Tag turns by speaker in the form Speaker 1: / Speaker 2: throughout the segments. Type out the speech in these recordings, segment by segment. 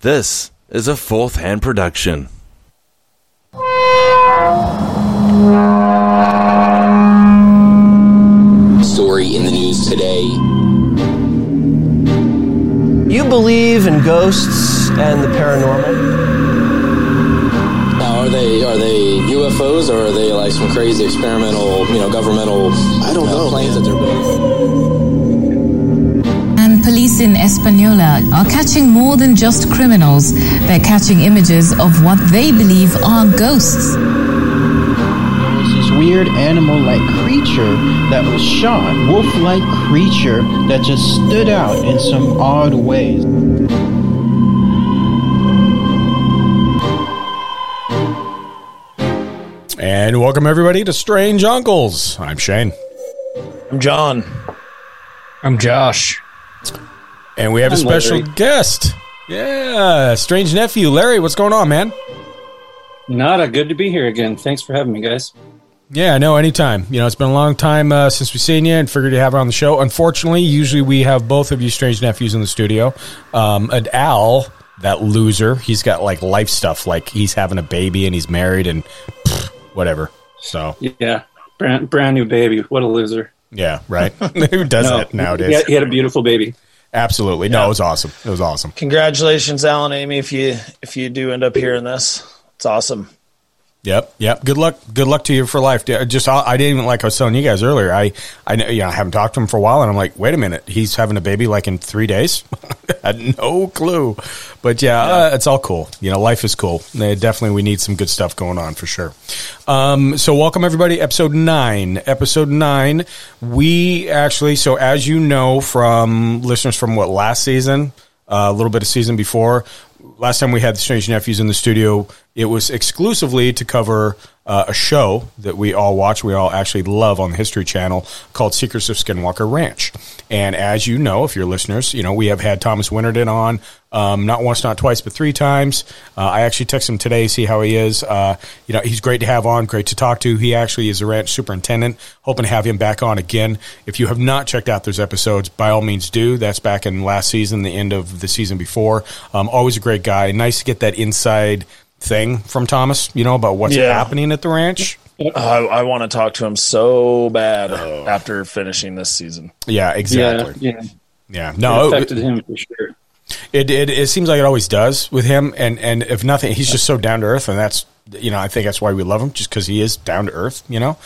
Speaker 1: This is a fourth hand production.
Speaker 2: Story in the news today.
Speaker 3: You believe in ghosts and the paranormal?
Speaker 2: Now, are they are they UFOs or are they like some crazy experimental, you know, governmental? I
Speaker 4: don't uh, know,
Speaker 2: planes
Speaker 4: man.
Speaker 2: that they're building.
Speaker 5: And police in Española are catching more than just criminals. They're catching images of what they believe are ghosts.
Speaker 6: was this weird animal like creature that was shot, wolf like creature that just stood out in some odd ways.
Speaker 7: And welcome everybody to Strange Uncles. I'm Shane.
Speaker 3: I'm John.
Speaker 8: I'm Josh.
Speaker 7: And we have a
Speaker 2: I'm
Speaker 7: special
Speaker 2: Larry.
Speaker 7: guest. Yeah, strange nephew. Larry, what's going on, man?
Speaker 8: Nada, good to be here again. Thanks for having me, guys.
Speaker 7: Yeah, no, anytime. You know, it's been a long time uh, since we've seen you and figured to have it on the show. Unfortunately, usually we have both of you strange nephews in the studio. Um, and Al, that loser, he's got like life stuff, like he's having a baby and he's married and pfft, whatever. So,
Speaker 8: Yeah, brand brand new baby. What a loser.
Speaker 7: yeah, right. Who does that nowadays?
Speaker 8: He had a beautiful baby.
Speaker 7: Absolutely. No, it was awesome. It was awesome.
Speaker 3: Congratulations, Alan, Amy. If you if you do end up hearing this, it's awesome.
Speaker 7: Yep, yep. Good luck. Good luck to you for life. Just I I didn't even like I was telling you guys earlier. I I know you know, I haven't talked to him for a while, and I'm like, wait a minute, he's having a baby like in three days. I had no clue, but yeah, Uh, it's all cool. You know, life is cool. Uh, definitely, we need some good stuff going on for sure. Um, so welcome everybody. Episode nine. Episode nine. We actually, so as you know from listeners from what last season, uh, a little bit of season before. Last time we had the Strange Nephews in the studio, it was exclusively to cover uh, a show that we all watch, we all actually love on the History Channel called Secrets of Skinwalker Ranch. And as you know, if you're listeners, you know we have had Thomas Winterton on um, not once, not twice, but three times. Uh, I actually text him today, see how he is. Uh, you know, he's great to have on, great to talk to. He actually is a ranch superintendent. Hoping to have him back on again. If you have not checked out those episodes, by all means do. That's back in last season, the end of the season before. Um, always a great guy. Nice to get that inside thing from Thomas, you know, about what's
Speaker 3: Yeah.
Speaker 7: happening at the ranch.
Speaker 3: Uh, I, I want to talk to him so bad oh. after finishing this season.
Speaker 7: Yeah, exactly.
Speaker 8: Yeah, yeah.
Speaker 7: Yeah.
Speaker 8: It
Speaker 7: No,
Speaker 8: affected him for sure.
Speaker 7: It, it it seems like it always does with him, and and if nothing, he's just so down to earth, and that's you know I think that's why we love him, just because he is down to earth, you know.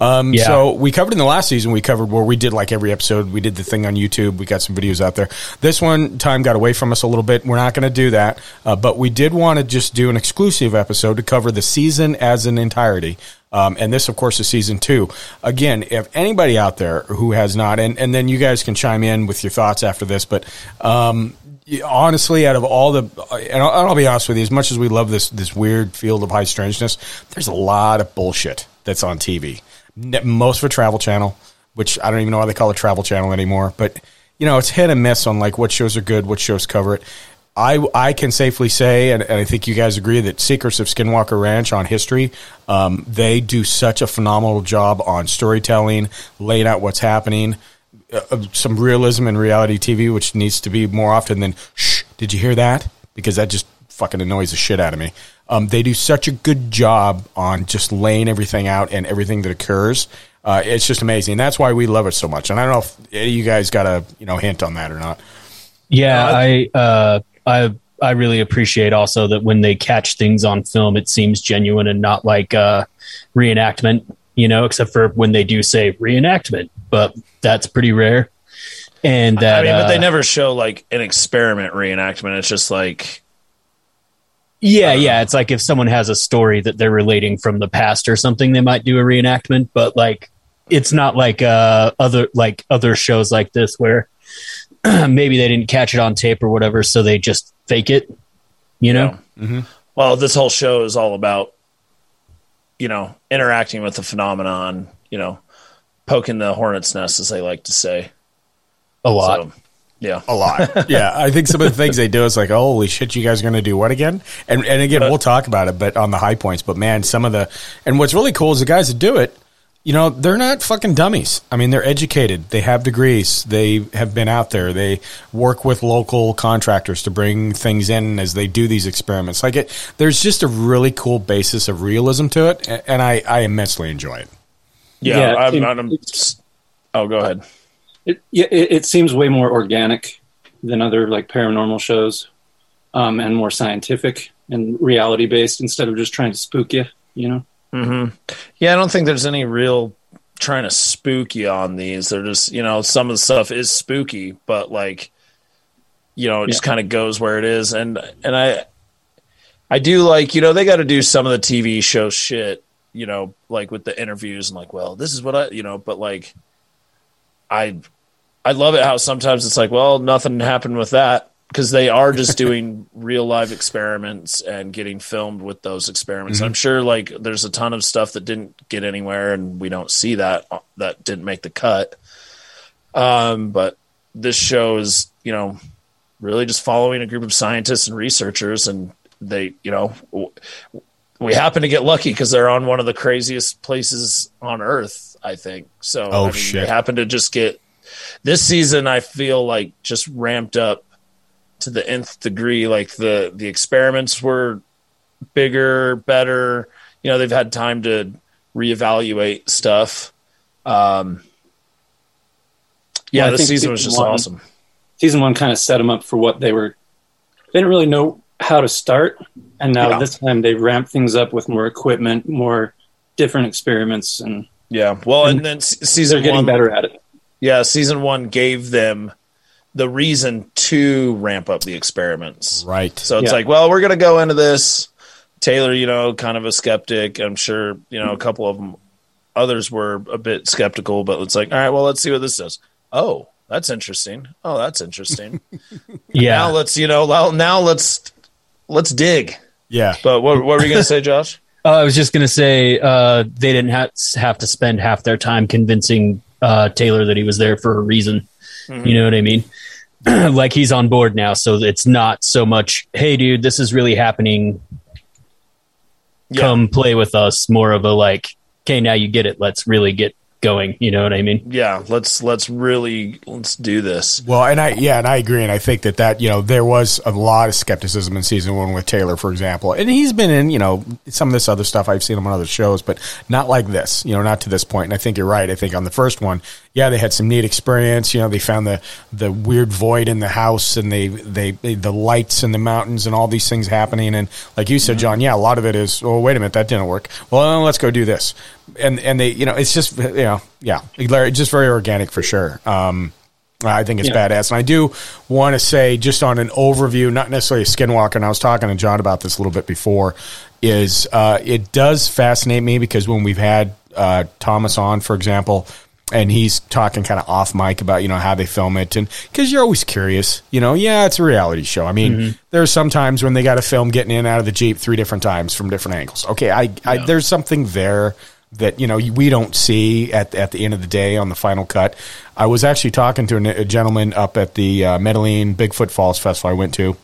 Speaker 7: Um,
Speaker 8: Yeah.
Speaker 7: So we covered in the last season, we covered where we did like every episode, we did the thing on YouTube, we got some videos out there. This one time got away from us a little bit. We're not going to do that, uh, but we did want to just do an exclusive episode to cover the season as an entirety. Um, and this, of course, is season two. Again, if anybody out there who has not, and, and then you guys can chime in with your thoughts after this, but um, honestly, out of all the, and I'll, I'll be honest with you, as much as we love this this weird field of high strangeness, there's a lot of bullshit that's on TV. Most of a Travel Channel, which I don't even know why they call it Travel Channel anymore, but you know, it's hit and miss on like what shows are good, what shows cover it. I, I can safely say, and, and I think you guys agree, that Secrets of Skinwalker Ranch on history, um, they do such a phenomenal job on storytelling, laying out what's happening, uh, uh, some realism in reality TV, which needs to be more often than, shh, did you hear that? Because that just fucking annoys the shit out of me. Um, they do such a good job on just laying everything out and everything that occurs. Uh, it's just amazing. That's why we love it so much. And I don't know if you guys got a you know hint on that or not.
Speaker 9: Yeah, I uh, I I really appreciate also that when they catch things on film, it seems genuine and not like uh, reenactment. You know, except for when they do say reenactment, but that's pretty rare. And that
Speaker 3: I mean, but
Speaker 9: uh,
Speaker 3: they never show like an experiment reenactment. It's just like
Speaker 9: Yeah, yeah. It's like if someone has a story that they're relating from the past or something, they might do a reenactment, but like it's not like uh other like other shows like this where maybe they didn't catch it on tape or whatever, so they just fake it. You know?
Speaker 3: well, this whole show is all about you know interacting with the phenomenon. You know, poking the hornet's nest, as they like to say.
Speaker 9: A lot.
Speaker 3: So, yeah.
Speaker 7: a lot. yeah, I think some of the things they do is like, oh, holy shit, you guys are going to do what again? And and again, we'll talk about it, but on the high points. But man, some of the and what's really cool is the guys that do it. You know, they're not fucking dummies. I mean, they're educated. They have degrees. They have been out there. They work with local contractors to bring things in as they do these experiments. Like it, there's just a really cool basis of realism to it, and I, I immensely enjoy it.
Speaker 3: Yeah,
Speaker 8: Yeah,
Speaker 3: I'm,
Speaker 8: it-
Speaker 3: I'm, oh, go ahead.
Speaker 8: It, yeah, it, it seems way more organic than other like paranormal shows, um, and more scientific and reality based instead of just trying to spook you. You know.
Speaker 3: Hmm Yeah, I don't think there's any real trying to spook you on these. They're just, you know, some of the stuff is spooky, but like, you know, it just kind of goes where it is. And and I, I do like, you know, they got to do some of the TV show shit, you know, like with the interviews and like, well, this is what I, you know, but like, I, I love it how sometimes it's like, well, nothing happened with that because they are just doing real live experiments and getting filmed with those experiments. I'm sure like there's a ton of stuff that didn't get anywhere and we don't see that that didn't make the cut. Um, but this show is, you know, really just following a group of scientists and researchers and they, you know, w- we happen to get lucky because they're on one of the craziest places on earth, I think. So
Speaker 7: Oh,
Speaker 3: I mean,
Speaker 7: shit.
Speaker 3: they happen to just get this season I feel like just ramped up to the nth degree. Like the the experiments were bigger, better. You know, they've had time to reevaluate stuff. Um, yeah,
Speaker 8: Well,
Speaker 3: this
Speaker 8: think
Speaker 3: season was just
Speaker 8: one-
Speaker 3: awesome.
Speaker 8: season one kind of set them up for what they were. They didn't really know how to start, and now
Speaker 3: Yeah.
Speaker 8: this time they ramped things up with more equipment, more different experiments, and
Speaker 3: Yeah, well, and then s-
Speaker 8: they're getting
Speaker 3: one,
Speaker 8: better at it.
Speaker 3: yeah, season one gave them the reason to ramp up the experiments.
Speaker 7: Right.
Speaker 3: So it's
Speaker 8: Yeah.
Speaker 3: like, well, we're going to go into this. Taylor, you know, kind of a skeptic. I'm sure, you know, a couple of them, others were a bit skeptical, but it's like, all right, well, let's see what this does. Oh, that's interesting. Oh, that's interesting.
Speaker 9: Yeah.
Speaker 3: Now let's, you know, now- now let's let's dig.
Speaker 7: Yeah.
Speaker 3: But what, what were you going to say, Josh?
Speaker 9: Uh, I was just going to say uh, they didn't ha- have to spend half their time convincing uh, Taylor that he was there for a reason. You know what I mean? like he's on board now, so it's not so much, "Hey, dude, this is really happening. Come play with us." More of a like, "Okay, now you get it. Let's really get going." You know what I mean?
Speaker 3: Yeah, let's let's really let's do this.
Speaker 7: Well, and I yeah, and I agree, and I think that that you know there was a lot of skepticism in season one with Taylor, for example, and he's been in you know some of this other stuff. I've seen him on other shows, but not like this, you know, not to this point. And I think you're right. I think on the first one, yeah, they had some neat experience. You know, they found the the weird void in the house, and they they, they the lights in the mountains, and all these things happening. And like you said, John, yeah, a lot of it is. Oh, wait a minute, that didn't work. Well, let's go do this. And and they, you know, it's just you know, yeah, just very organic for sure. Um, I think it's
Speaker 8: Yeah.
Speaker 7: badass. And I do want to say, just on an overview, not necessarily a skinwalker, and I was talking to John about this a little bit before, is uh, it does fascinate me because when we've had uh, Thomas on, for example, and he's talking kind of off mic about you know how they film it and because you're always curious you know? Yeah it's a reality show. I mean there's some times when they got to film getting in and out of the jeep three different times from different angles. Okay i, I there's something there that you know we don't see at at the end of the day on the final cut. I was actually talking to a, a gentleman up at the uh, Medellin Bigfoot Falls Festival I went to,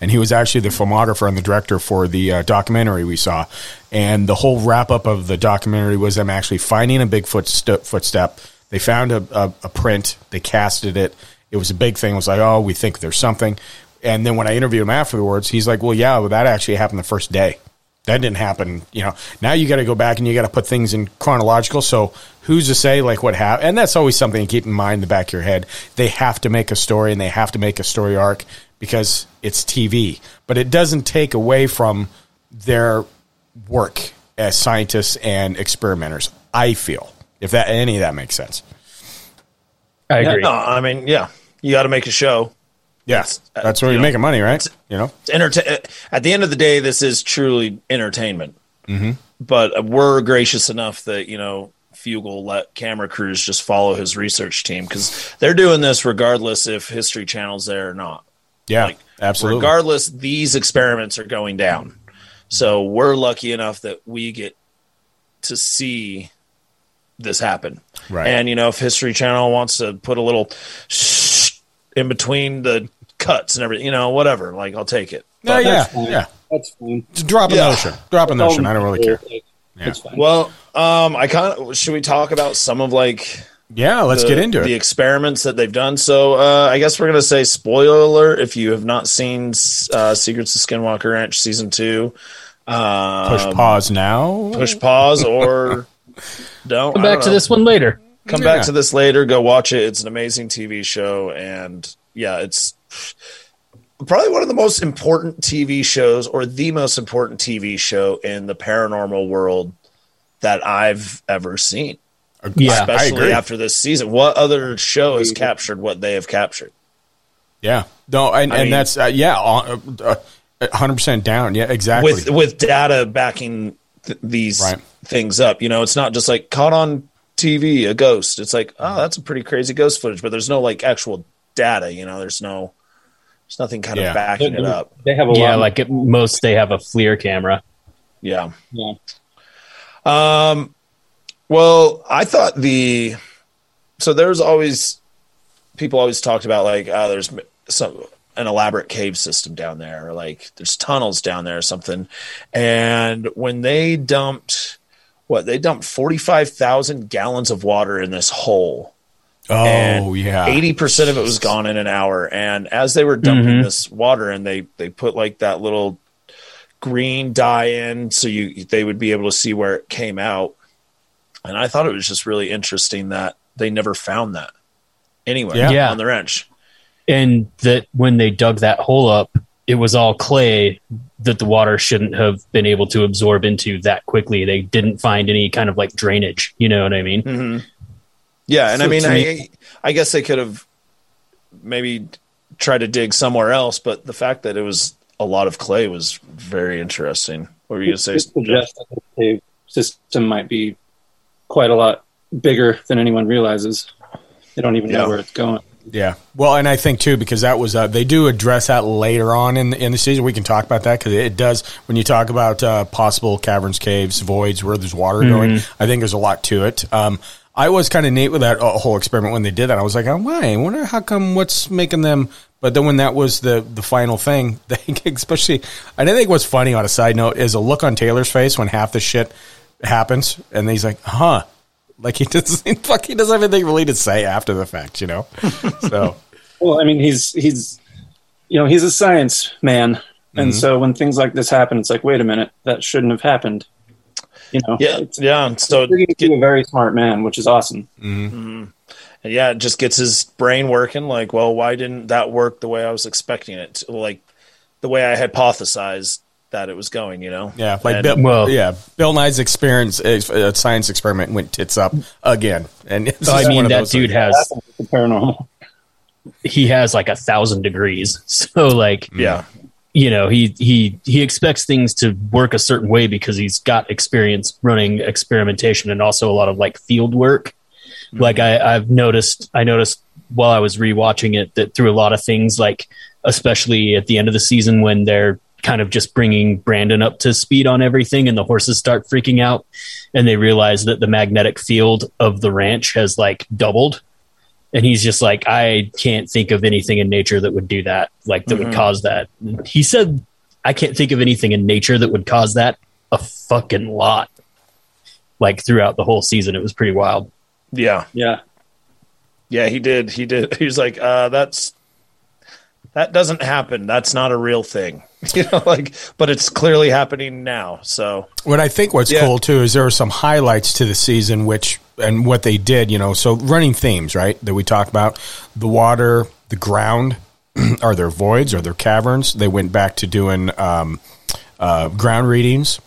Speaker 7: and he was actually the filmographer and the director for the uh, documentary we saw. And the whole wrap up of the documentary was them actually finding a Bigfoot st- footstep. They found a, a, a print. They casted it. It was a big thing. It was like, oh, we think there's something. And then when I interviewed him afterwards, he's like, well, yeah, well, that actually happened the first day. That didn't happen. You know, now you got to go back and you got to put things in chronological. So who's to say like what happened? And that's always something to keep in mind in the back of your head. They have to make a story and they have to make a story arc because it's TV. But it doesn't take away from their work as scientists and experimenters. I feel if that any of that makes sense.
Speaker 9: I agree.
Speaker 3: No, I mean, yeah, you got to make a show.
Speaker 7: Yeah,
Speaker 3: uh,
Speaker 7: that's where
Speaker 3: you
Speaker 7: you're
Speaker 3: know,
Speaker 7: making money, right? You know,
Speaker 3: It's entertain. At the end of the day, this is truly entertainment.
Speaker 7: Mhm.
Speaker 3: But we're gracious enough that you know Fugal let camera crews just follow his research team because they're doing this regardless if History Channel's there or not.
Speaker 7: Yeah,
Speaker 3: Like,
Speaker 7: absolutely.
Speaker 3: Regardless, these experiments are going down. So we're lucky enough that we get to see this happen.
Speaker 7: Right.
Speaker 3: And you know, if History Channel wants to put a little shh in between the cuts and everything, you know, whatever, like I'll take it.
Speaker 7: No,
Speaker 3: But-
Speaker 7: yeah,
Speaker 8: fine.
Speaker 7: yeah.
Speaker 8: That's fine.
Speaker 7: Just drop a
Speaker 3: Yeah.
Speaker 7: notion. Drop a notion. I don't really care.
Speaker 8: Like, It's fine.
Speaker 3: Well, um, I kind of should we talk about some of like
Speaker 7: Yeah, let's
Speaker 3: the-
Speaker 7: get into it.
Speaker 3: the experiments that they've done. So uh, I guess we're gonna say spoiler alert if you have not seen uh, Secrets of Skinwalker Ranch season two. Um,
Speaker 7: Push pause now.
Speaker 3: push pause or don't
Speaker 9: Come back
Speaker 3: don't
Speaker 9: to this one later.
Speaker 3: Come
Speaker 7: Yeah.
Speaker 3: back to this later. Go watch it. It's an amazing TV show, and yeah, it's probably one of the most important TV shows, or the most important TV show in the paranormal world that I've ever seen.
Speaker 9: Yeah,
Speaker 7: I
Speaker 3: especially
Speaker 7: agree.
Speaker 3: after this season. What other show has captured what they have captured?
Speaker 7: Yeah, no, and,
Speaker 3: I
Speaker 7: and
Speaker 3: mean-
Speaker 7: that's uh, yeah, hundred percent down. Yeah, exactly.
Speaker 3: with with data backing th- these
Speaker 7: Right.
Speaker 3: things up. You know, it's not just like caught on TV a ghost. It's like, oh, that's a pretty crazy ghost footage, but there's no like actual data. You know, there's no, there's nothing kind
Speaker 7: Yeah.
Speaker 3: of backing it up.
Speaker 8: They have a
Speaker 9: Yeah,
Speaker 8: lot.
Speaker 9: like at most they have a FLIR camera.
Speaker 3: Yeah.
Speaker 8: yeah.
Speaker 3: Um. Well, I thought the so there's always people always talked about like uh, there's some an elaborate cave system down there, or like there's tunnels down there or something. And when they dumped what they dumped forty five thousand gallons of water in this hole.
Speaker 7: oh
Speaker 3: and
Speaker 7: yeah,
Speaker 3: Eighty percent of it was gone in an hour. And as they were dumping
Speaker 9: Mhm.
Speaker 3: this water, and they they put like that little green dye in, so you they would be able to see where it came out. And I thought it was just really interesting that they never found that anywhere
Speaker 7: Yeah.
Speaker 9: Yeah.
Speaker 3: on the wrench.
Speaker 9: And that when they dug that hole up, it was all clay that the water shouldn't have been able to absorb into that quickly. They didn't find any kind of like drainage. You know what I mean?
Speaker 3: hmm Yeah, and I mean, I,
Speaker 9: me-
Speaker 3: I guess they could have maybe tried to dig somewhere else, but the fact that it was a lot of clay was very interesting. What were you going to say?
Speaker 8: It suggests that the cave system might be quite a lot bigger than anyone realizes. They don't even
Speaker 3: Yeah.
Speaker 8: know where it's going.
Speaker 7: Yeah. Well, and I think too because that was uh, they do address that later on in the, in the season. We can talk about that because it does when you talk about uh, possible caverns, caves, voids where there's water going. I think there's a lot to it. Um, I was kind of neat with that uh, whole experiment when they did that. I was like, oh, why? I wonder how come what's making them. But then when that was the the final thing, they especially I think what's funny on a side note is a look on Taylor's face when half the shit happens, and he's like, huh. Like he doesn't, fuck, he doesn't have anything really to say after the fact, you know. So
Speaker 8: Well, I mean, he's he's you know he's a science man, and mm-hmm. so when things like this happen, it's like, wait a minute, that shouldn't have happened. You know,
Speaker 3: Yeah,
Speaker 8: it's
Speaker 3: yeah. So
Speaker 8: you're getting to be a very smart man, which is awesome. Mm-hmm. Mm-hmm.
Speaker 3: yeah, it just gets his brain working. Like, well, why didn't that work the way I was expecting it? Like the way I hypothesized that it was going. You know?
Speaker 7: Yeah, like
Speaker 3: And-
Speaker 7: Bill,
Speaker 9: well-
Speaker 7: yeah, Bill Nye's experience, uh, science experiment went tits up again, and it's
Speaker 9: I mean, that dude
Speaker 7: things.
Speaker 9: has
Speaker 8: That's paranormal.
Speaker 9: he has like a thousand degrees. So like
Speaker 3: Yeah,
Speaker 9: you know he he he expects things to work a certain way because he's got experience running experimentation and also a lot of like field work like I, i've noticed i noticed while i was rewatching it that through a lot of things like especially at the end of the season when they're kind of just bringing brandon up to speed on everything and the horses start freaking out. And they realize that the magnetic field of the ranch has like doubled. And he's just like i can't think of anything in nature that would do that like that would cause that. He said i can't think of anything in nature that would cause that a fucking lot. Like throughout the whole season it was pretty wild.
Speaker 3: Yeah,
Speaker 8: Yeah,
Speaker 3: yeah. He did. He did. He was like, uh, "That's that doesn't happen. That's not a real thing." You know, like, but it's clearly happening now. So
Speaker 7: What I think what's
Speaker 3: Yeah.
Speaker 7: cool too is there are some highlights to the season, which and what they did, you know. So running themes, right? That we talked about the water, the ground. are there voids? Are there caverns? They went back to doing um, uh, ground readings,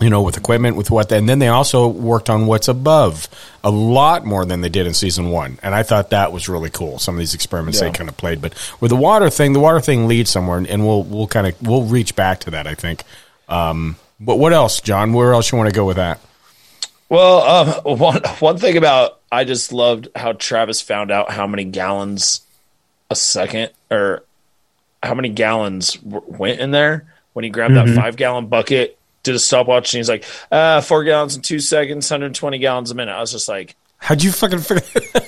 Speaker 7: you know, with equipment, with what, and then they also worked on what's above a lot more than they did in season one. And I thought that was really cool. Some of these experiments they kind of played, but with the water thing, the water thing leads somewhere, and, and we'll we'll kind of we'll reach back to that. I think. Um, but what else, John? Where else you want to go with that?
Speaker 3: Well, um, one one thing about I just loved how Travis found out how many gallons a second or how many gallons w- went in there when he grabbed that five gallon bucket, did a stopwatch, and he's like, uh, four gallons in two seconds, 120 gallons a minute. I was just like,
Speaker 7: How'd you fucking figure?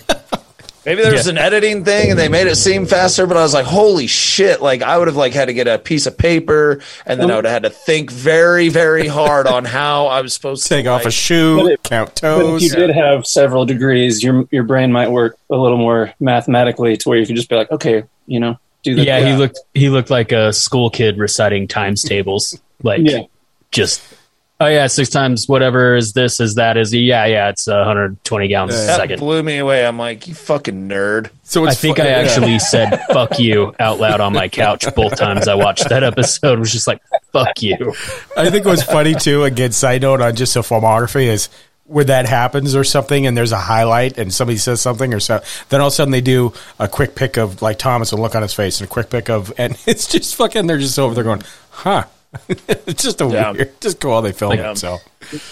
Speaker 3: Maybe there was
Speaker 9: Yeah.
Speaker 3: an editing thing and they made it seem faster, but I was like, holy shit. Like I would have like had to get a piece of paper and then I would have had to think very, very hard on how I was supposed to
Speaker 7: Take off a shoe,
Speaker 8: But it-
Speaker 7: count
Speaker 8: But if
Speaker 7: toes.
Speaker 8: you did have several degrees, your your brain might work a little more mathematically to where you could just be like, okay, you know, do the
Speaker 9: Yeah, he looked he looked like a school kid reciting times tables. Like
Speaker 8: Yeah.
Speaker 9: Just oh yeah, six times whatever is this is that is yeah yeah it's 120 gallons a
Speaker 3: That
Speaker 9: second.
Speaker 3: blew me away. I'm like, you fucking nerd.
Speaker 7: So
Speaker 9: I
Speaker 7: it's
Speaker 9: think
Speaker 7: fu-
Speaker 9: I
Speaker 7: yeah.
Speaker 9: actually said "fuck you" out loud on my couch both times I watched that episode. It was just like "fuck you."
Speaker 7: I think what's funny too, again, side note on just the filmography is where that happens or something and there's a highlight and somebody says something or so then all of a sudden they do a quick pick of like Thomas and look on his face and a quick pick of and it's just fucking they're just over there going, huh. it's just a
Speaker 3: Yeah.
Speaker 7: weird just go how they film
Speaker 3: Like,
Speaker 7: it. So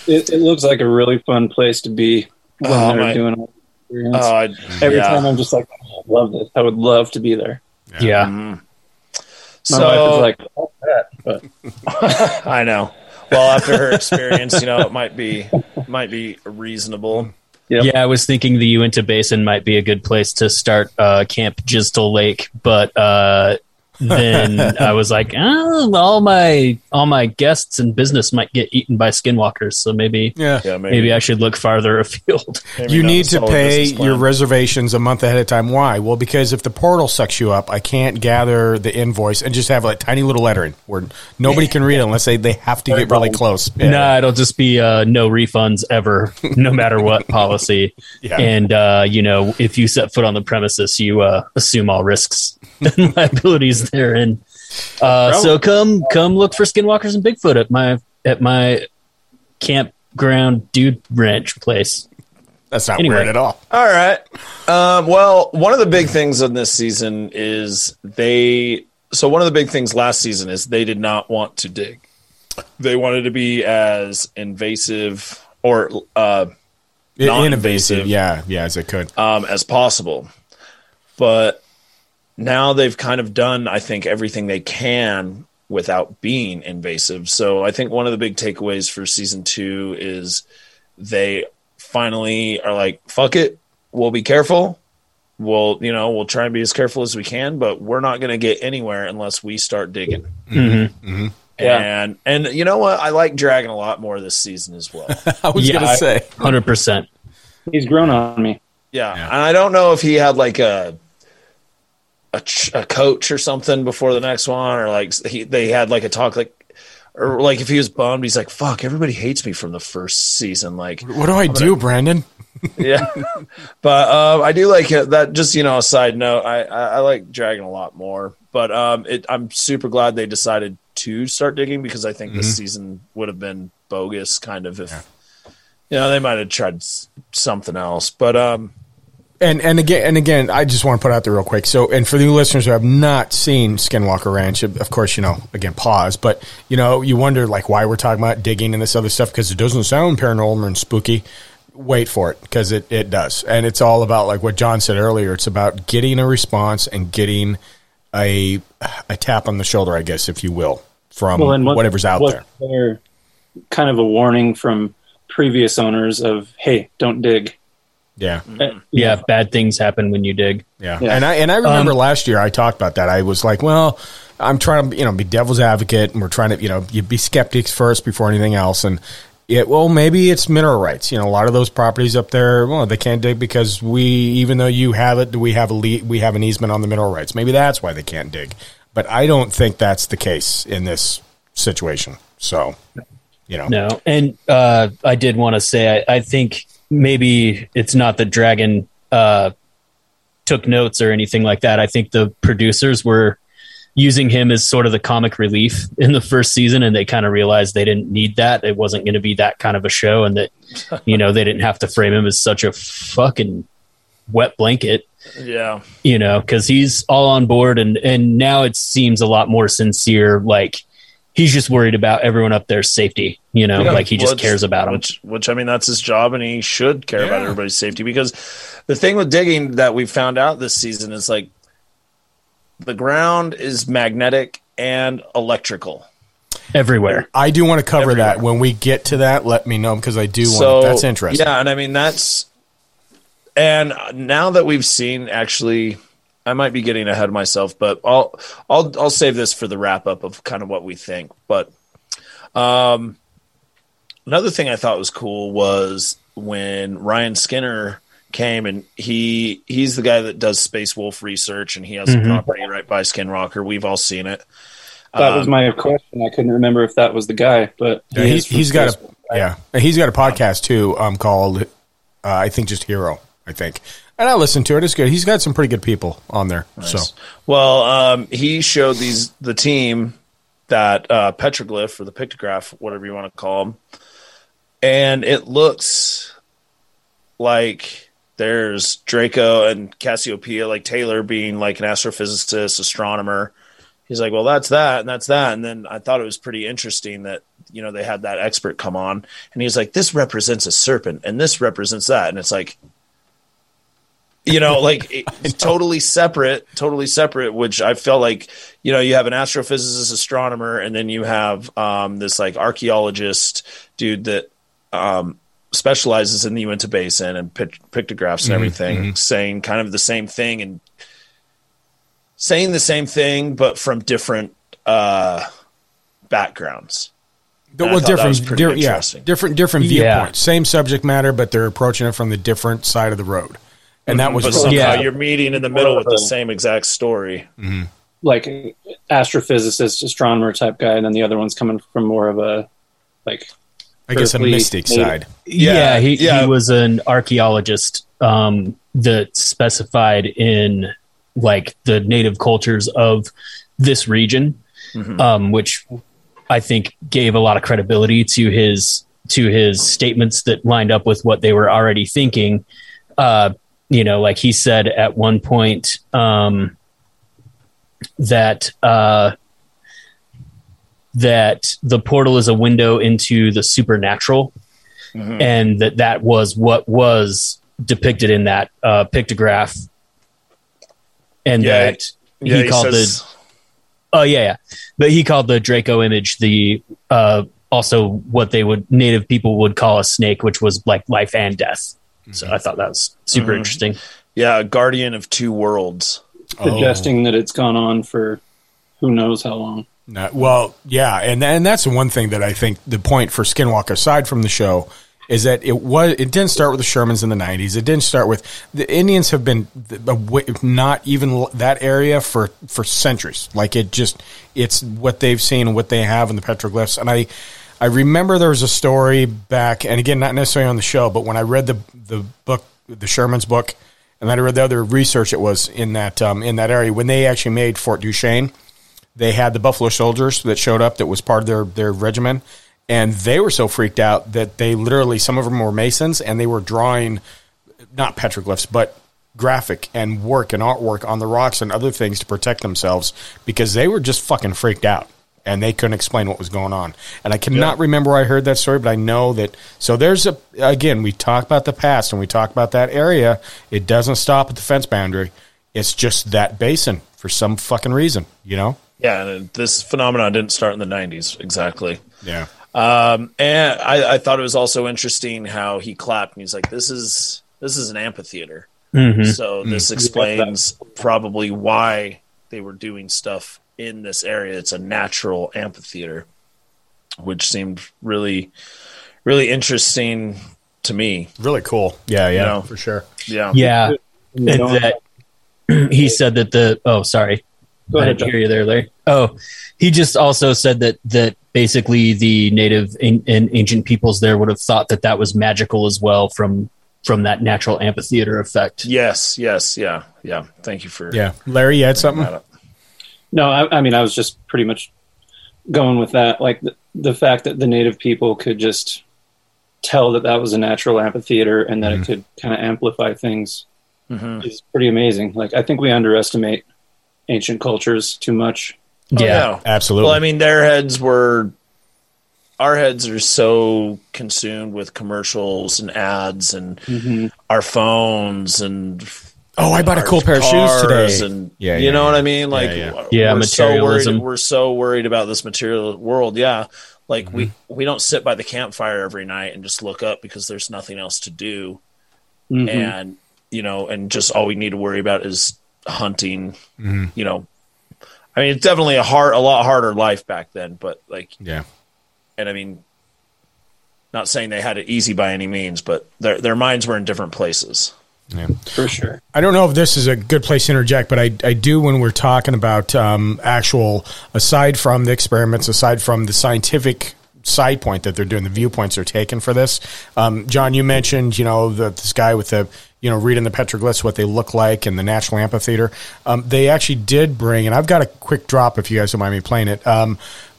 Speaker 8: It, it looks like a really fun place to be when
Speaker 3: Oh,
Speaker 8: they're
Speaker 3: my-
Speaker 8: doing all the experience.
Speaker 3: Oh, I,
Speaker 8: Every
Speaker 3: yeah.
Speaker 8: time I'm just like, oh, I love this. I would love to be there.
Speaker 9: Yeah,
Speaker 3: Mhm.
Speaker 8: My
Speaker 3: So
Speaker 8: wife is like, oh, that. But
Speaker 3: I know. Well, after her experience, you know, it might be might be reasonable.
Speaker 8: Yep.
Speaker 9: yeah. I was thinking the Uinta Basin might be a good place to start uh, Camp Gistel Lake, but uh, then I was like, oh, all my all my guests and business might get eaten by skinwalkers, so maybe
Speaker 7: yeah.
Speaker 3: Yeah,
Speaker 9: maybe I should look farther afield.
Speaker 3: maybe
Speaker 7: You need to pay your reservations a month ahead of time. Why? Well, because if the portal sucks you up, I can't gather the invoice and just have like tiny little lettering where nobody can read it unless they, they have to get really close. Yeah.
Speaker 9: Nah, it'll just be uh, no refunds ever, no matter what policy.
Speaker 7: Yeah.
Speaker 9: And uh, you know, if you set foot on the premises, you uh, assume all risks and liabilities therein. Uh, so come come look for skinwalkers and Bigfoot at my at my campground dude ranch place.
Speaker 7: That's not
Speaker 9: Anyway.
Speaker 7: weird at all.
Speaker 3: All right. Um, well, one of the big things in this season is they. So one of the big things last season is they did not want to dig. They wanted to be as invasive or uh, Non-invasive.
Speaker 7: Yeah, yeah, as it could.
Speaker 3: um, as possible. But now they've kind of done, I think, everything they can without being invasive. So I think one of the big takeaways for season two is they finally are like, fuck it, we'll be careful. We'll, you know, we'll try and be as careful as we can, but we're not going to get anywhere unless we start digging.
Speaker 9: Mm-hmm.
Speaker 8: Yeah.
Speaker 3: And and you know what? I like Dragon a lot more this season as well.
Speaker 7: I was
Speaker 9: Yeah,
Speaker 7: gonna say,
Speaker 9: Hundred percent.
Speaker 8: he's grown on me.
Speaker 3: Yeah,
Speaker 7: Yeah.
Speaker 3: and I don't know if he had like a a, ch- a coach or something before the next one, or like he they had like a talk like, or like if he was bummed, he's like, "Fuck, everybody hates me from the first season." Like,
Speaker 7: what do I do, Brandon?
Speaker 3: yeah, but um, I do like that. Just you know, a side note, I, I I like Dragon a lot more, but um, it I'm super glad they decided to start digging because I think this season would have been bogus, kind of if. You know, they might have tried something else, but um,
Speaker 7: And and again and again, I just want to put out there real quick. So, and for the listeners who have not seen Skinwalker Ranch, of course, you know, again, pause. But you know, you wonder like why we're talking about digging and this other stuff because it doesn't sound paranormal and spooky. Wait for it because it it does, and it's all about like what John said earlier. It's about getting a response and getting a a tap on the shoulder, I guess, if you will, from
Speaker 8: Well, what-
Speaker 7: whatever's out there.
Speaker 8: there kind of a warning from previous owners of, hey, don't dig.
Speaker 7: Yeah.
Speaker 8: Uh,
Speaker 9: Yeah, bad things happen when you dig.
Speaker 7: Yeah.
Speaker 8: Yeah.
Speaker 7: And I and I remember
Speaker 9: Um,
Speaker 7: last year I talked about that. I was like, well, I'm trying to you know be devil's advocate, and we're trying to you know you be skeptics first before anything else, and. It, well, maybe it's mineral rights. You know, a lot of those properties up there, well, they can't dig because we, even though you have it, do we have a le- we have an easement on the mineral rights. Maybe that's why they can't dig. But I don't think that's the case in this situation. So, you know,
Speaker 9: No, and uh, I did want to say I, I think maybe it's not that Dragon uh, took notes or anything like that. I think the producers were using him as sort of the comic relief in the first season, and they kind of realized they didn't need that. It wasn't going to be that kind of a show, and that you know they didn't have to frame him as such a fucking wet blanket
Speaker 3: yeah,
Speaker 9: you know, because he's all on board, and and now it seems a lot more sincere. Like he's just worried about everyone up there's safety. You know,
Speaker 3: Yeah.
Speaker 9: like he just cares about them.
Speaker 3: Which, which I mean, that's his job, and he should care about everybody's safety. Because the thing with digging that we found out this season is like the ground is magnetic and electrical.
Speaker 9: everywhere.
Speaker 7: I do want to cover that when we get to that. Let me know because I do want.
Speaker 3: So
Speaker 7: that's interesting.
Speaker 3: Yeah, and I mean that's and now that we've seen, actually, I might be getting ahead of myself, but I'll I'll I'll save this for the wrap up of kind of what we think. But um, another thing I thought was cool was when Ryan Skinner came and he he's the guy that does Space Wolf research and he has
Speaker 9: Mhm.
Speaker 3: a property right by Skinwalker. We've all seen it.
Speaker 8: That was
Speaker 3: Um,
Speaker 8: my question. I couldn't remember if that was the guy, but
Speaker 7: Yeah,
Speaker 8: he, he's,
Speaker 7: he's got a yeah. He's got a podcast too. Um, called uh, I think just Hero. I think, and I listened to it. It's good. He's got some pretty good people on there. So
Speaker 3: Well, um, he showed these the team that uh, petroglyph or the pictograph, whatever you want to call them, and it looks like there's Draco and Cassiopeia, like Taylor being like an astrophysicist, astronomer. He's like, well, that's that, and that's that, and then I thought it was pretty interesting that you know they had that expert come on, and he's like, this represents a serpent, and this represents that, and it's like, you know like it- it's totally separate totally separate which i felt like you know you have an astrophysicist astronomer and then you have um, this like archaeologist dude that um, specializes in the uinta basin and pic- pictographs and everything saying kind of the same thing and saying the same thing but from different uh, backgrounds And I
Speaker 7: well, different, di- yeah,
Speaker 3: interesting.
Speaker 7: different, different
Speaker 9: Yeah.
Speaker 7: viewpoints. Same subject matter, but they're approaching it from the different side of the road. And that was
Speaker 3: but somehow
Speaker 9: Yeah.
Speaker 3: you're meeting in the middle with the same exact story
Speaker 8: like astrophysicist, astronomer type guy, and then the other one's coming from more of a like
Speaker 7: I guess a mystic
Speaker 8: native.
Speaker 7: side.
Speaker 9: Yeah,
Speaker 3: Yeah,
Speaker 9: he,
Speaker 3: yeah.
Speaker 9: he was an archaeologist um, that specified in like the native cultures of this region, um, which I think gave a lot of credibility to his to his statements that lined up with what they were already thinking. Uh, you know, like he said at one point um, that uh, that the portal is a window into the supernatural and that that was what was depicted in that uh, pictograph, and
Speaker 3: Yeah,
Speaker 9: that
Speaker 3: yeah
Speaker 9: he
Speaker 3: he
Speaker 9: called
Speaker 3: says-
Speaker 9: the oh yeah yeah, but he called the Draco image the uh, also what they would native people would call a snake, which was like life and death. So I thought that was super
Speaker 3: Mhm.
Speaker 9: interesting.
Speaker 3: Yeah, guardian of two worlds.
Speaker 8: suggesting that it's gone on for who knows how long.
Speaker 7: No, well, yeah, and and that's the one thing that I think the point for Skinwalker, aside from the show, is that it was it didn't start with the Shermans in the '90s. It didn't start with the Indians have been away- not even that area for for centuries. Like it just it's what they've seen and what they have in the petroglyphs. And I I remember there was a story back, and again, not necessarily on the show, but when I read the the book, the Sherman's book, and then I read the other research it was in that um, in that area when they actually made Fort Duchesne they had the Buffalo Soldiers that showed up that was part of their their regimen, and they were so freaked out that they literally some of them were masons and they were drawing not petroglyphs but graphic and work and artwork on the rocks and other things to protect themselves because they were just fucking freaked out and they couldn't explain what was going on. And I cannot remember where I heard that story, but I know that. So there's a again, we talk about the past and we talk about that area. It doesn't stop at the fence boundary. It's just that basin for some fucking reason, you know.
Speaker 3: Yeah, and this phenomenon didn't start in the '90s exactly.
Speaker 7: Yeah.
Speaker 3: Um, and I, I thought it was also interesting how he clapped and he's like, "This is this is an amphitheater."
Speaker 9: Mhm.
Speaker 3: So this explains probably why they were doing stuff in this area. It's a natural amphitheater, which seemed really, really interesting to me.
Speaker 7: Really cool. Yeah, yeah,
Speaker 3: know.
Speaker 7: for sure.
Speaker 3: Yeah,
Speaker 9: Yeah,
Speaker 8: And
Speaker 9: and that he said that the oh sorry
Speaker 8: Go
Speaker 9: I
Speaker 8: ahead,
Speaker 9: didn't hear you there, Larry. Oh, he just also said that that basically the native and ancient peoples there would have thought that that was magical as well from from that natural amphitheater effect.
Speaker 3: Yes. Yes. Yeah. Yeah. Thank you for
Speaker 7: Yeah, Larry, you had something.
Speaker 3: That up.
Speaker 8: No, I, I mean, I was just pretty much going with that. Like the, the fact that the native people could just tell that that was a natural amphitheater and that it could kind of amplify things
Speaker 3: Mhm.
Speaker 8: is pretty amazing. Like, I think we underestimate ancient cultures too much.
Speaker 3: Oh,
Speaker 9: yeah.
Speaker 7: Absolutely.
Speaker 3: Well, I mean, their heads were. Our heads are so consumed with commercials and ads and
Speaker 8: Mhm.
Speaker 3: our phones and
Speaker 7: oh, I bought a cool pair of shoes today.
Speaker 3: and
Speaker 7: Yeah,
Speaker 3: you
Speaker 7: yeah,
Speaker 3: know
Speaker 7: yeah.
Speaker 3: what I mean. Like,
Speaker 7: yeah.
Speaker 3: w-
Speaker 9: Yeah,
Speaker 3: we're so worried.
Speaker 9: materialism.
Speaker 3: We're so worried about this material world. Yeah, like
Speaker 7: Mm-hmm.
Speaker 3: we we don't sit by the campfire every night and just look up because there's nothing else to do.
Speaker 8: Mhm.
Speaker 3: And you know, and just all we need to worry about is hunting.
Speaker 7: Mm-hmm.
Speaker 3: You know, I mean, it's definitely a hard, a lot harder life back then, but like,
Speaker 7: Yeah.
Speaker 3: and I mean, not saying they had it easy by any means, but their their minds were in different places.
Speaker 7: Yeah.
Speaker 8: for sure.
Speaker 7: I don't know if this is a good place to interject, but I, I do when we're talking about um, actual, aside from the experiments, aside from the scientific side point that they're doing, the viewpoints they're taking for this. Um, John, you mentioned, you know, the, this guy with the, you know, reading the petroglyphs, what they look like in the National Amphitheater. Um, they actually did bring, and I've got a quick drop if you guys don't mind me playing it. Um,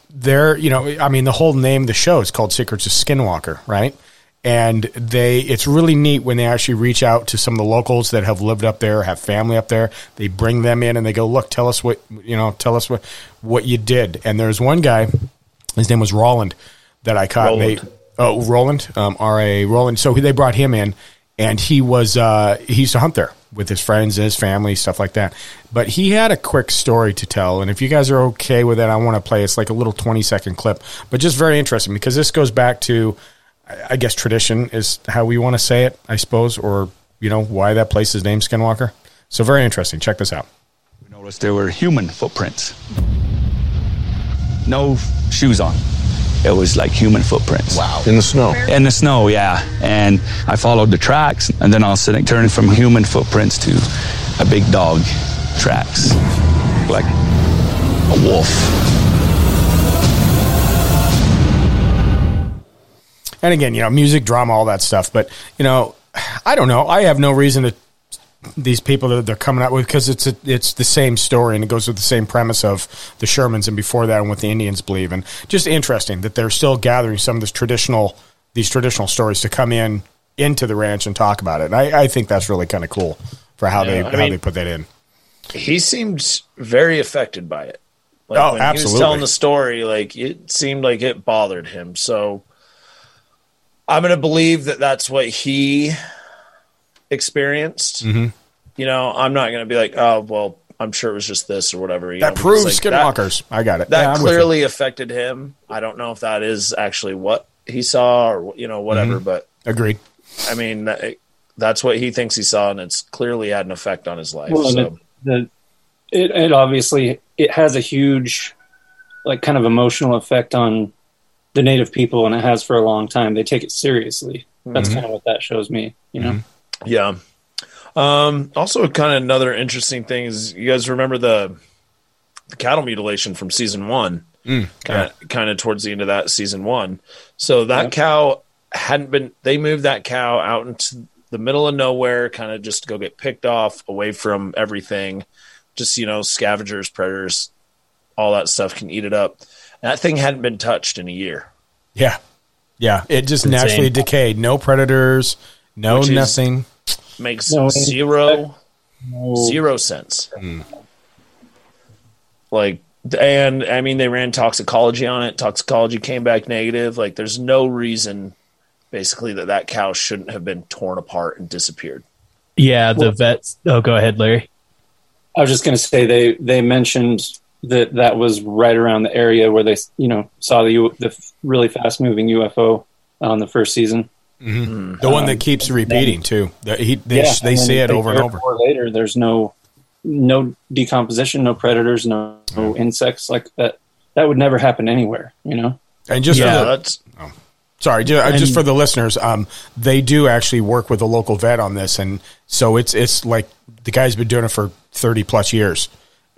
Speaker 7: they're, you know, I mean, the whole name of the show is called Secrets of Skinwalker, right? And they it's really neat when they actually reach out to some of the locals that have lived up there have family up there. They bring them in and they go look tell us what you know tell us what what you did. And there's one guy his name was roland that i caught. And
Speaker 3: Roland.
Speaker 7: They, oh roland um, ra roland. So they brought him in and he was uh, he used to hunt there with his friends and his family stuff like that. But he had a quick story to tell and if you guys are okay with it i want to play it's like a little 20 second clip but just very interesting because this goes back to I guess tradition is how we want to say it, I suppose, or you know why that place is named Skinwalker. So very interesting. Check this out.
Speaker 4: We noticed there were human footprints. No shoes on. It was like human footprints. Wow.
Speaker 10: In the snow.
Speaker 4: In the snow, yeah. And I followed the tracks, and then I was sitting, turning from human footprints to a big dog tracks, like a wolf.
Speaker 7: And again, you know, music, drama, all that stuff. But you know, I don't know. I have no reason to these people that they're coming out with because it's a, it's the same story and it goes with the same premise of the Shermans and before that and what the Indians believe and just interesting that they're still gathering some of this traditional these traditional stories to come in into the ranch and talk about it. And I, I think that's really kind of cool for how
Speaker 3: Yeah,
Speaker 7: they
Speaker 3: I
Speaker 7: how
Speaker 3: mean-
Speaker 7: they put that in.
Speaker 3: He seemed very affected by it. Like
Speaker 7: Oh,
Speaker 3: when he was telling the story, like it seemed like it bothered him. So I'm going to believe that that's what he experienced.
Speaker 7: Mhm.
Speaker 3: You know, I'm not going to be like, oh, well, I'm sure it was just this or whatever. You
Speaker 7: That
Speaker 3: know,
Speaker 7: proves
Speaker 3: because, like, that-
Speaker 7: I got it.
Speaker 3: That
Speaker 7: Yeah, I'm with you.
Speaker 3: clearly affected him. I don't know if that is actually what he saw or you know whatever,
Speaker 7: Mhm.
Speaker 3: but
Speaker 7: Agreed.
Speaker 3: I mean that- that's what he thinks he saw, and it's clearly had an effect on his life.
Speaker 8: Well, and
Speaker 3: so
Speaker 8: the, it, it obviously it has a huge like kind of emotional effect on the native people and it has for a long time they take it seriously that's
Speaker 3: Mhm.
Speaker 8: kind of what that shows me you know
Speaker 3: Yeah. Um, also, kind of another interesting thing is you guys remember the the cattle mutilation from season one,
Speaker 7: Mm,
Speaker 3: kind of kind of towards the end of that season one. So that cow hadn't been. They moved that cow out into the middle of nowhere, kind of just to go get picked off, away from everything. Just you know, scavengers, predators, all that stuff can eat it up. That thing hadn't been touched in a year.
Speaker 7: Yeah. Yeah. It just
Speaker 3: Insane.
Speaker 7: naturally decayed. No predators, no
Speaker 3: Which is-
Speaker 7: nothing.
Speaker 3: Makes
Speaker 7: No,
Speaker 3: zero
Speaker 8: no.
Speaker 3: zero sense.
Speaker 7: Hmm.
Speaker 3: Like, and I mean, they ran toxicology on it. Toxicology came back negative. Like, there's no reason, basically, that that cow shouldn't have been torn apart and disappeared.
Speaker 9: Yeah, the vets. Oh, go ahead, Larry.
Speaker 8: i was just going to say they they mentioned that that was right around the area where they you know saw the the really fast moving ufo on the first season.
Speaker 7: Hmm. The one that keeps repeating too. The- he, they
Speaker 8: Yeah,
Speaker 7: they
Speaker 8: and
Speaker 7: say
Speaker 8: then
Speaker 7: it over and over.
Speaker 8: or later there's no no decomposition no predators no, no insects. Like that that would never happen anywhere you know?
Speaker 7: And just
Speaker 3: Yeah,
Speaker 7: for the,
Speaker 3: that's
Speaker 7: sorry, ju- uh, just for the listeners, um, they do actually work with a local vet on this, and so it's it's like the guy's been doing it for thirty plus years,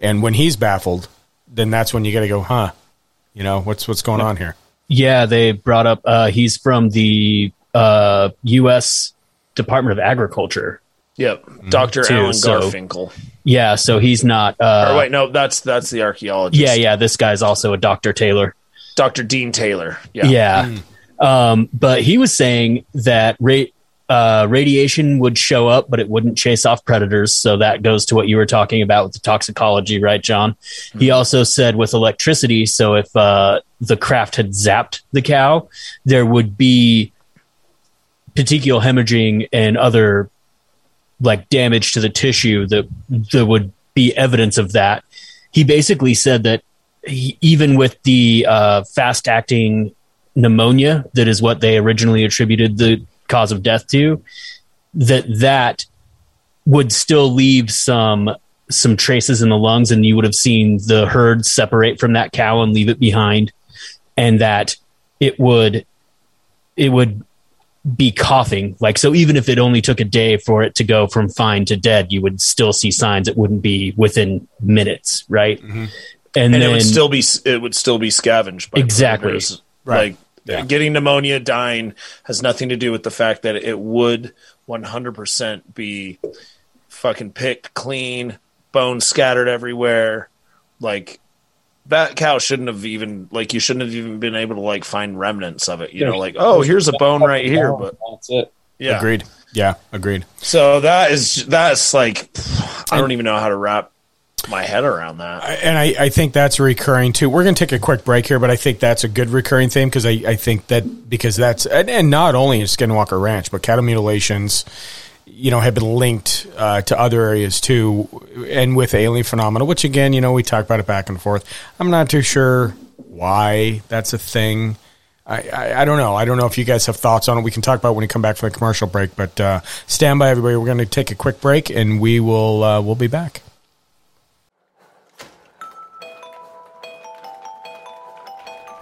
Speaker 7: and when he's baffled, then that's when you got to go, huh? You know what's what's going on here?
Speaker 9: Yeah, they brought up. Uh, he's from the uh, U.S. Department of Agriculture.
Speaker 3: Yep. Dr.
Speaker 9: Too,
Speaker 3: Alan
Speaker 9: so-
Speaker 3: Garfinkel.
Speaker 9: Yeah, so he's not. Uh,
Speaker 3: or wait, no, that's that's the archaeologist.
Speaker 9: yeah, yeah. This guy's also a Dr. Taylor.
Speaker 3: Dr. Dean Taylor. Yeah.
Speaker 9: Yeah. Um, but he was saying that ra- uh, radiation would show up, but it wouldn't chase off predators. So that goes to what you were talking about with the toxicology, right, John? He also said with electricity, so if uh, the craft had zapped the cow, there would be petechial hemorrhaging and other like damage to the tissue that there would be evidence of that. He basically said that he, even with the uh, fast acting pneumonia, that is what they originally attributed the cause of death to, that that would still leave some some traces in the lungs and you would have seen the herd separate from that cow and leave it behind and that it would it would be coughing like so even if it only took a day for it to go from fine to dead you would still see signs it wouldn't be within minutes right mm-hmm.
Speaker 3: and,
Speaker 9: and, then
Speaker 3: it would still be it would still be scavenged by
Speaker 9: Exactly.
Speaker 3: predators.
Speaker 7: Right.
Speaker 3: Like
Speaker 7: Yeah.
Speaker 3: getting pneumonia, dying has nothing to do with the fact that it would 100% be fucking picked clean, bones scattered everywhere. Like that cow shouldn't have even like you shouldn't have even been able to like find remnants of it. You know, like oh, here's a bone right here, but
Speaker 8: That's it.
Speaker 3: yeah.
Speaker 7: Agreed. Yeah, agreed.
Speaker 3: So that is that's like I don't even know how to wrap my head around that.
Speaker 7: and I, I think that's recurring too. We're going to take a quick break here, but I think that's a good recurring theme because I, I think that because that's and, and not only in Skinwalker Ranch, but cattle mutilations, you know, have been linked uh, to other areas too, and with alien phenomena. Which again, you know, we talk about it back and forth. I'm not too sure why that's a thing. I, I, I don't know. I don't know if you guys have thoughts on it. We can talk about it when we come back from the commercial break. But uh, stand by, everybody. We're going to take a quick break, and we will uh, we'll be back.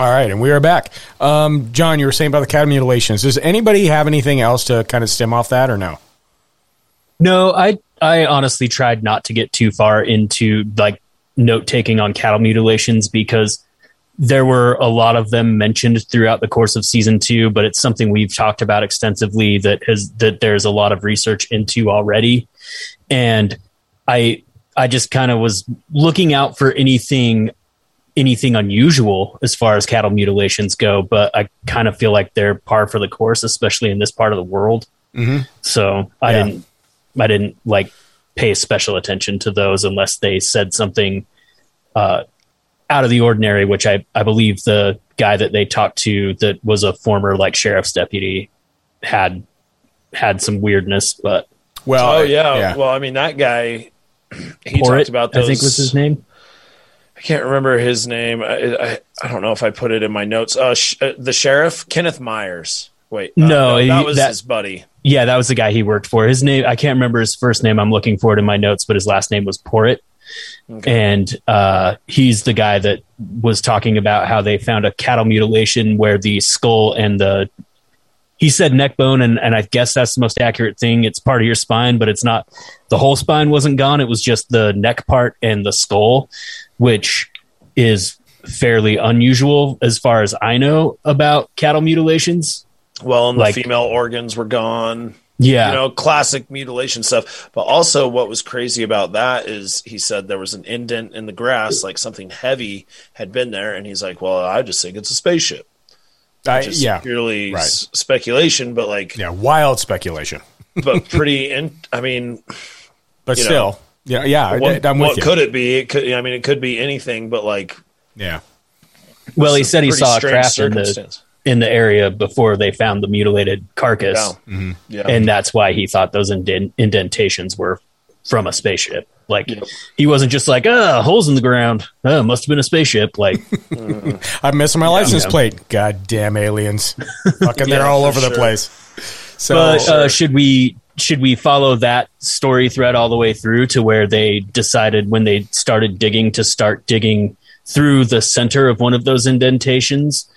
Speaker 7: All right, and we are back. Um, John, you were saying about the cattle mutilations. Does anybody have anything else to kind of stem off that, or no?
Speaker 9: No, I I honestly tried not to get too far into like note taking on cattle mutilations because there were a lot of them mentioned throughout the course of season two, but it's something we've talked about extensively that has that there's a lot of research into already. And I I just kind of was looking out for anything anything unusual as far as cattle mutilations go, but I kind of feel like they're par for the course, especially in this part of the world.
Speaker 7: Mhm.
Speaker 9: So I
Speaker 7: Yeah.
Speaker 9: didn't I didn't like pay special attention to those unless they said something uh, out of the ordinary, which I, I believe the guy that they talked to that was a former like sheriff's deputy had had some weirdness, but
Speaker 7: Well,
Speaker 3: oh yeah. Well, I mean that guy. He
Speaker 9: Porritt,
Speaker 3: talked about those.
Speaker 9: I think was his name.
Speaker 3: I can't remember his name. I, I, I don't know if I put it in my notes. Uh, sh- uh the sheriff, Kenneth Myers. Wait, uh,
Speaker 9: No, he-
Speaker 3: that was
Speaker 9: that-
Speaker 3: his buddy.
Speaker 9: Yeah, that was the guy he worked for. His name I can't remember his first name. I'm looking for it in my notes, but his last name was Porritt. And uh, he's the guy that was talking about how they found a cattle mutilation where the skull and the he said neck bone and, and I guess that's the most accurate thing. It's part of your spine, but it's not the whole spine wasn't gone. It was just the neck part and the skull, which is fairly unusual as far as I know about cattle mutilations.
Speaker 3: Well, and
Speaker 9: Like-
Speaker 3: the female organs were gone.
Speaker 9: Yeah.
Speaker 3: You know, classic mutilation stuff. But also, what was crazy about that is he said there was an indent in the grass, like something heavy had been there. And he's like, well, I just think it's a spaceship.
Speaker 7: I,
Speaker 3: Which is
Speaker 7: yeah,
Speaker 3: purely
Speaker 7: right.
Speaker 3: s- speculation, but like,
Speaker 7: yeah, wild speculation,
Speaker 3: but pretty, in, I mean,
Speaker 7: but
Speaker 3: still. know.
Speaker 7: Still, yeah, yeah,
Speaker 3: what,
Speaker 7: I, am
Speaker 3: what
Speaker 7: you.
Speaker 3: could it be? It could, I mean, it could be anything, but like,
Speaker 7: yeah,
Speaker 9: Well, he said he saw a
Speaker 3: strange
Speaker 9: craft in the in the area before they found the mutilated carcass,
Speaker 3: Yeah.
Speaker 7: Mm-hmm.
Speaker 3: Yeah.
Speaker 9: and that's why he thought those indent- indentations were from a spaceship. Like
Speaker 3: Yep.
Speaker 9: he wasn't just like, ah, holes in the ground. Oh, must have been a spaceship. Like,
Speaker 7: I'm missing my license
Speaker 9: Yeah.
Speaker 7: plate. God damn aliens! Fucking, they're all
Speaker 3: for
Speaker 7: over the place. So,
Speaker 9: but uh, should we should we follow that story thread all the way through to where they decided when they started digging to start digging through the center of one of those indentations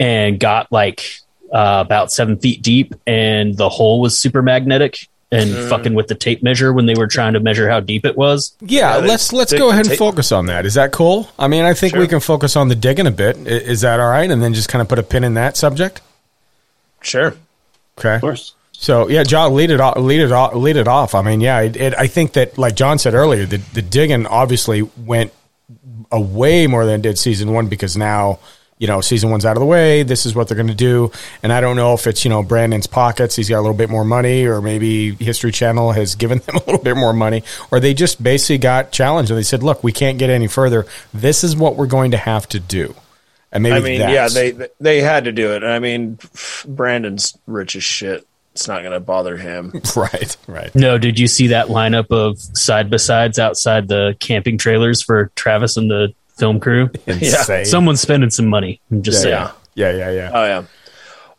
Speaker 9: and got like uh, about seven feet deep and the hole was super magnetic and fucking with the tape measure when they were trying to measure how deep it was.
Speaker 7: yeah,
Speaker 3: Yeah,
Speaker 7: let's let's go ahead and
Speaker 3: tape-
Speaker 7: focus on that. Is that cool? I mean, I think we can focus on the digging a bit. Is that all right? And then just kind of put a pin in that subject.
Speaker 3: Sure.
Speaker 7: Okay.
Speaker 8: Of course.
Speaker 7: So yeah, John, lead it off. Lead it off. Lead it off. I mean, yeah, it, it, I think that, like John said earlier, the the digging obviously went a way more than it did season one because now you know, season one's out of the way. This is what they're going to do. And I don't know if it's, you know, Brandon's pockets. He's got a little bit more money, or maybe History Channel has given them a little bit more money, or they just basically got challenged and they said, look, we can't get any further. This is what we're going to have to do. And maybe
Speaker 3: I mean, yeah, they they had to do it. I mean, Brandon's rich as shit. It's not going to bother him.
Speaker 7: right, right.
Speaker 9: No, did you see that lineup of side by sides outside the camping trailers for Travis and the film crew?
Speaker 7: Insane.
Speaker 9: Someone's spending some money. I'm just saying.
Speaker 3: Yeah.
Speaker 7: Yeah, yeah, yeah.
Speaker 3: Oh yeah.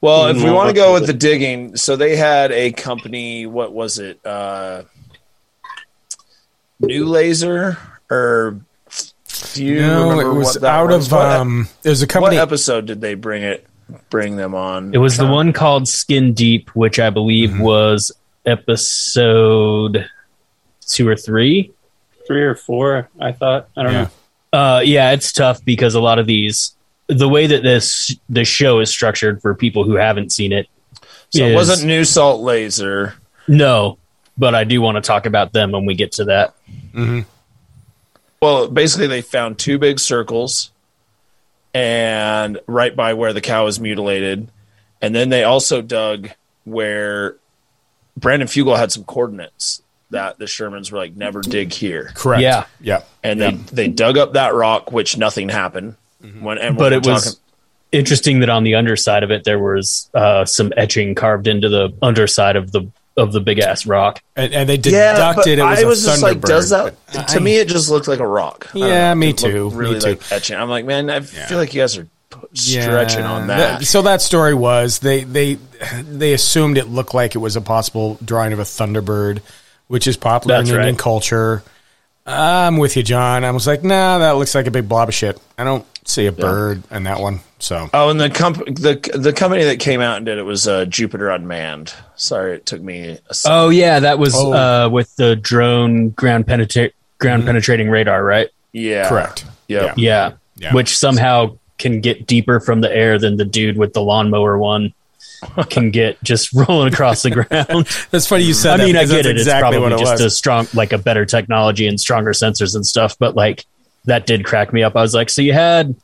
Speaker 3: Well, if we
Speaker 8: Mm,
Speaker 3: want to go with the digging, so they had a company. What was it? Uh, New Laser or do you
Speaker 7: no, it was out
Speaker 3: was?
Speaker 7: of
Speaker 3: What-
Speaker 7: um. It was a company.
Speaker 3: What episode did they bring it? Bring them on?
Speaker 9: It was the one called Skin Deep, which I believe
Speaker 7: Mm-hmm.
Speaker 9: was episode two or three.
Speaker 8: Three or four, I thought. I don't
Speaker 7: Yeah.
Speaker 8: know.
Speaker 9: Uh, yeah, it's tough because a lot of these, the way that this the show is structured for people who haven't seen it,
Speaker 3: So it
Speaker 9: is-
Speaker 3: wasn't New Salt Laser.
Speaker 9: no. But I do want to talk about them when we get to that.
Speaker 3: Well, basically, they found two big circles, and right by where the cow was mutilated, and then they also dug where Brandon Fugal had some coordinates that the Shermans were like, "Never dig here,"
Speaker 7: correct.
Speaker 9: Yeah.
Speaker 7: Yeah.
Speaker 3: and they they dug up that rock, which nothing happened. When and
Speaker 9: but it
Speaker 3: we're
Speaker 9: was interesting that on the underside of it there was uh, some etching carved into the underside of the of the big ass rock.
Speaker 7: And, and they
Speaker 3: yeah,
Speaker 7: deducted
Speaker 3: but
Speaker 7: it was,
Speaker 3: I
Speaker 7: a
Speaker 3: was just like, does that to
Speaker 7: I-
Speaker 3: me? It just looked like a rock.
Speaker 7: Yeah,
Speaker 3: know.
Speaker 7: me
Speaker 3: It looked
Speaker 7: too, me
Speaker 3: Really
Speaker 7: too.
Speaker 3: like etching. I'm like, man, I feel like you guys are stretching on that.
Speaker 7: so that story was they they they assumed it looked like it was a possible drawing of a thunderbird, which is popular
Speaker 9: That's
Speaker 7: in Indian
Speaker 9: right.
Speaker 7: culture. I'm with you, John. I was like, nah, that looks like a big blob of shit. I don't see a bird in that one. So
Speaker 3: Oh, and the comp- the the company that came out and did it was uh, Jupiter Unmanned. Sorry, it took me. A second.
Speaker 9: Oh yeah, that was
Speaker 7: Oh.
Speaker 9: uh, with the drone ground penetrate ground penetrating radar, right?
Speaker 3: yeah,
Speaker 7: correct.
Speaker 3: Yep.
Speaker 9: Yeah.
Speaker 7: Yeah.
Speaker 9: which somehow can get deeper from the air than the dude with the lawnmower one can get just rolling across the ground.
Speaker 7: That's funny you said.
Speaker 9: I
Speaker 7: that
Speaker 9: mean, I get
Speaker 7: that's
Speaker 9: it. It's probably
Speaker 7: it
Speaker 9: just
Speaker 7: was.
Speaker 9: a strong, like a better technology and stronger sensors and stuff. But like that did crack me up. I was like, so you had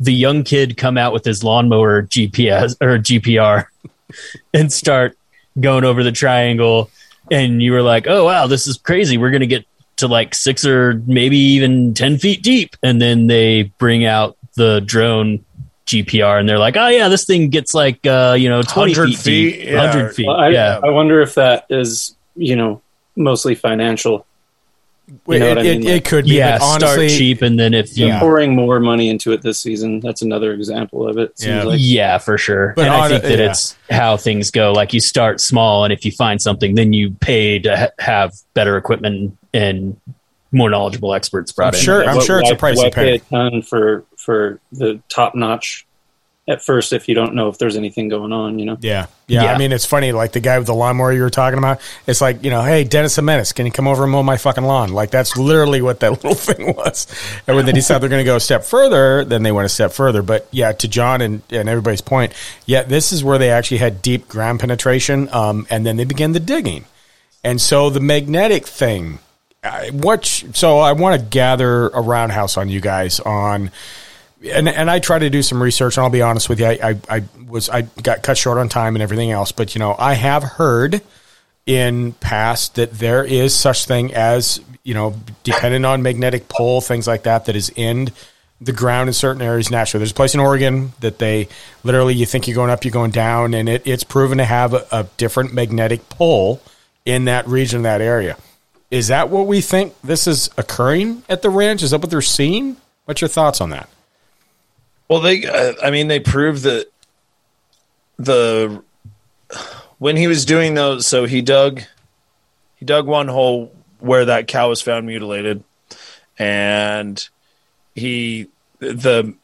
Speaker 9: the young kid come out with his lawnmower GPS or GPR and start going over the triangle, and you were like, oh wow, this is crazy. We're gonna get to like six or maybe even ten feet deep, and then they bring out the drone. GPR and they're like, oh yeah, this thing gets like uh, you know twenty
Speaker 3: 100
Speaker 9: feet,
Speaker 3: feet, yeah.
Speaker 9: hundred feet,
Speaker 8: Well, I,
Speaker 9: yeah.
Speaker 8: I wonder if that is, you know, mostly financial.
Speaker 7: It,
Speaker 8: You know what I
Speaker 7: it-
Speaker 8: mean?
Speaker 7: it could be,
Speaker 9: yeah,
Speaker 7: but honestly,
Speaker 9: start cheap and then if you
Speaker 7: Yeah.
Speaker 8: Pouring more money into it this season. That's another example of it. Seems
Speaker 7: Yeah.
Speaker 8: like.
Speaker 9: yeah, for sure.
Speaker 7: But
Speaker 9: and I
Speaker 7: on-
Speaker 9: think that
Speaker 7: yeah.
Speaker 9: it's how things go. Like you start small, and if you find something, then you pay to ha- have better equipment and more knowledgeable experts brought in.
Speaker 7: sure- I'm
Speaker 8: Why-
Speaker 7: sure it's a price
Speaker 8: why
Speaker 7: you pay.
Speaker 8: a ton for for the top notch at first if you don't know if there's anything going on. You know.
Speaker 7: Yeah, yeah.
Speaker 9: Yeah.
Speaker 7: I mean, it's funny. Like the guy with the lawnmower you were talking about. It's like you know, hey, Dennis the Menace, can you come over and mow my fucking lawn? Like that's literally what that little thing was. And when they decided they're going to go a step further, then they went a step further. But yeah, to John and, and everybody's point, yeah, this is where they actually had deep ground penetration, um, and then they began the digging. And so the magnetic thing. I, what? So I want to gather a roundhouse on you guys on and and I try to do some research, and I'll be honest with you, I, I, I was I got cut short on time and everything else, but you know I have heard in past that there is such thing as you know depending on magnetic pole things like that that is in the ground in certain areas naturally. There's a place in Oregon that they literally you think you're going up, you're going down, and it, it's proven to have a, a different magnetic pole in that region, that area. Is that what we think this is occurring at the ranch? Is that what they're seeing? What's your thoughts on that?
Speaker 3: Well, they, uh, I mean, they proved that the when he was doing those, so he dug, he dug one hole where that cow was found mutilated, and he the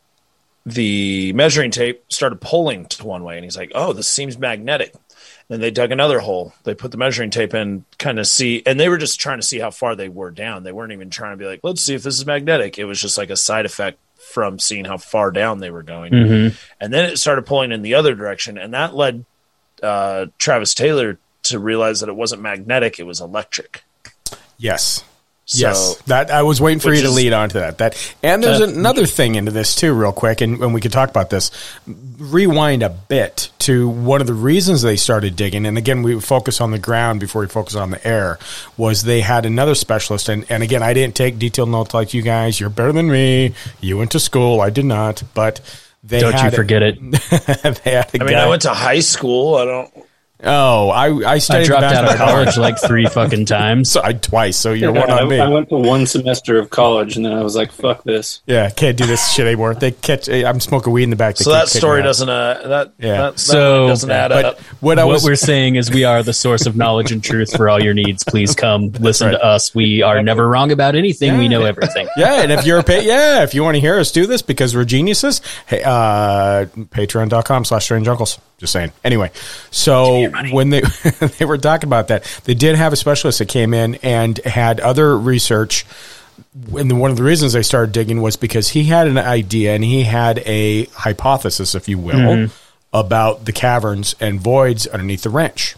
Speaker 3: the measuring tape started pulling to one way, and he's like, "Oh, this seems magnetic." And they dug another hole. They put the measuring tape in, kind of see, and they were just trying to see how far they were down. They weren't even trying to be like, "Let's see if this is magnetic." It was just like a side effect from seeing how far down they were going.
Speaker 9: Mhm.
Speaker 3: And then it started pulling in the other direction, and that led uh, Travis Taylor to realize that it wasn't magnetic; it was electric.
Speaker 7: Yes.
Speaker 3: So,
Speaker 7: yes, that I was waiting for you to
Speaker 3: is-
Speaker 7: lead on to that. That and there's
Speaker 3: Uh,
Speaker 7: another thing into this too, real quick, and, and we could talk about this. Rewind a bit to one of the reasons they started digging, and again, we focus on the ground before we focus on the air. Was they had another specialist, and and again, I didn't take detailed notes like you guys. You're better than me. You went to school, I did not, but. They
Speaker 9: Don't you
Speaker 7: had a-
Speaker 9: forget it.
Speaker 7: they had a
Speaker 3: I mean,
Speaker 7: guy-
Speaker 3: I went to high school. I don't.
Speaker 7: Oh, I I
Speaker 9: I dropped out of college like three fucking times.
Speaker 7: So I twice. So you're
Speaker 8: Yeah,
Speaker 7: one
Speaker 8: I,
Speaker 7: on me.
Speaker 8: I went to one semester of college, and then I was like, "Fuck this."
Speaker 7: Yeah, can't do this shit anymore. They catch. I'm smoking weed in the back. They
Speaker 3: So that story doesn't. Uh, that
Speaker 7: Yeah.
Speaker 3: yeah. That, that
Speaker 9: So-
Speaker 3: one doesn't add
Speaker 7: But
Speaker 3: up.
Speaker 7: what I
Speaker 9: what we're saying is we are the source of knowledge and truth for all your needs. Please come listen to us. We are never wrong about anything. We know everything.
Speaker 7: yeah, and if you're a pa- yeah, if you want to hear us do this because we're geniuses, hey, uh, patreon.com slash strange uncles. Just saying. Anyway, so when they they were talking about that, they did have a specialist that came in and had other research. And one of the reasons they started digging was because he had an idea and he had a hypothesis, if you will, mm-hmm. about the caverns and voids underneath the ranch.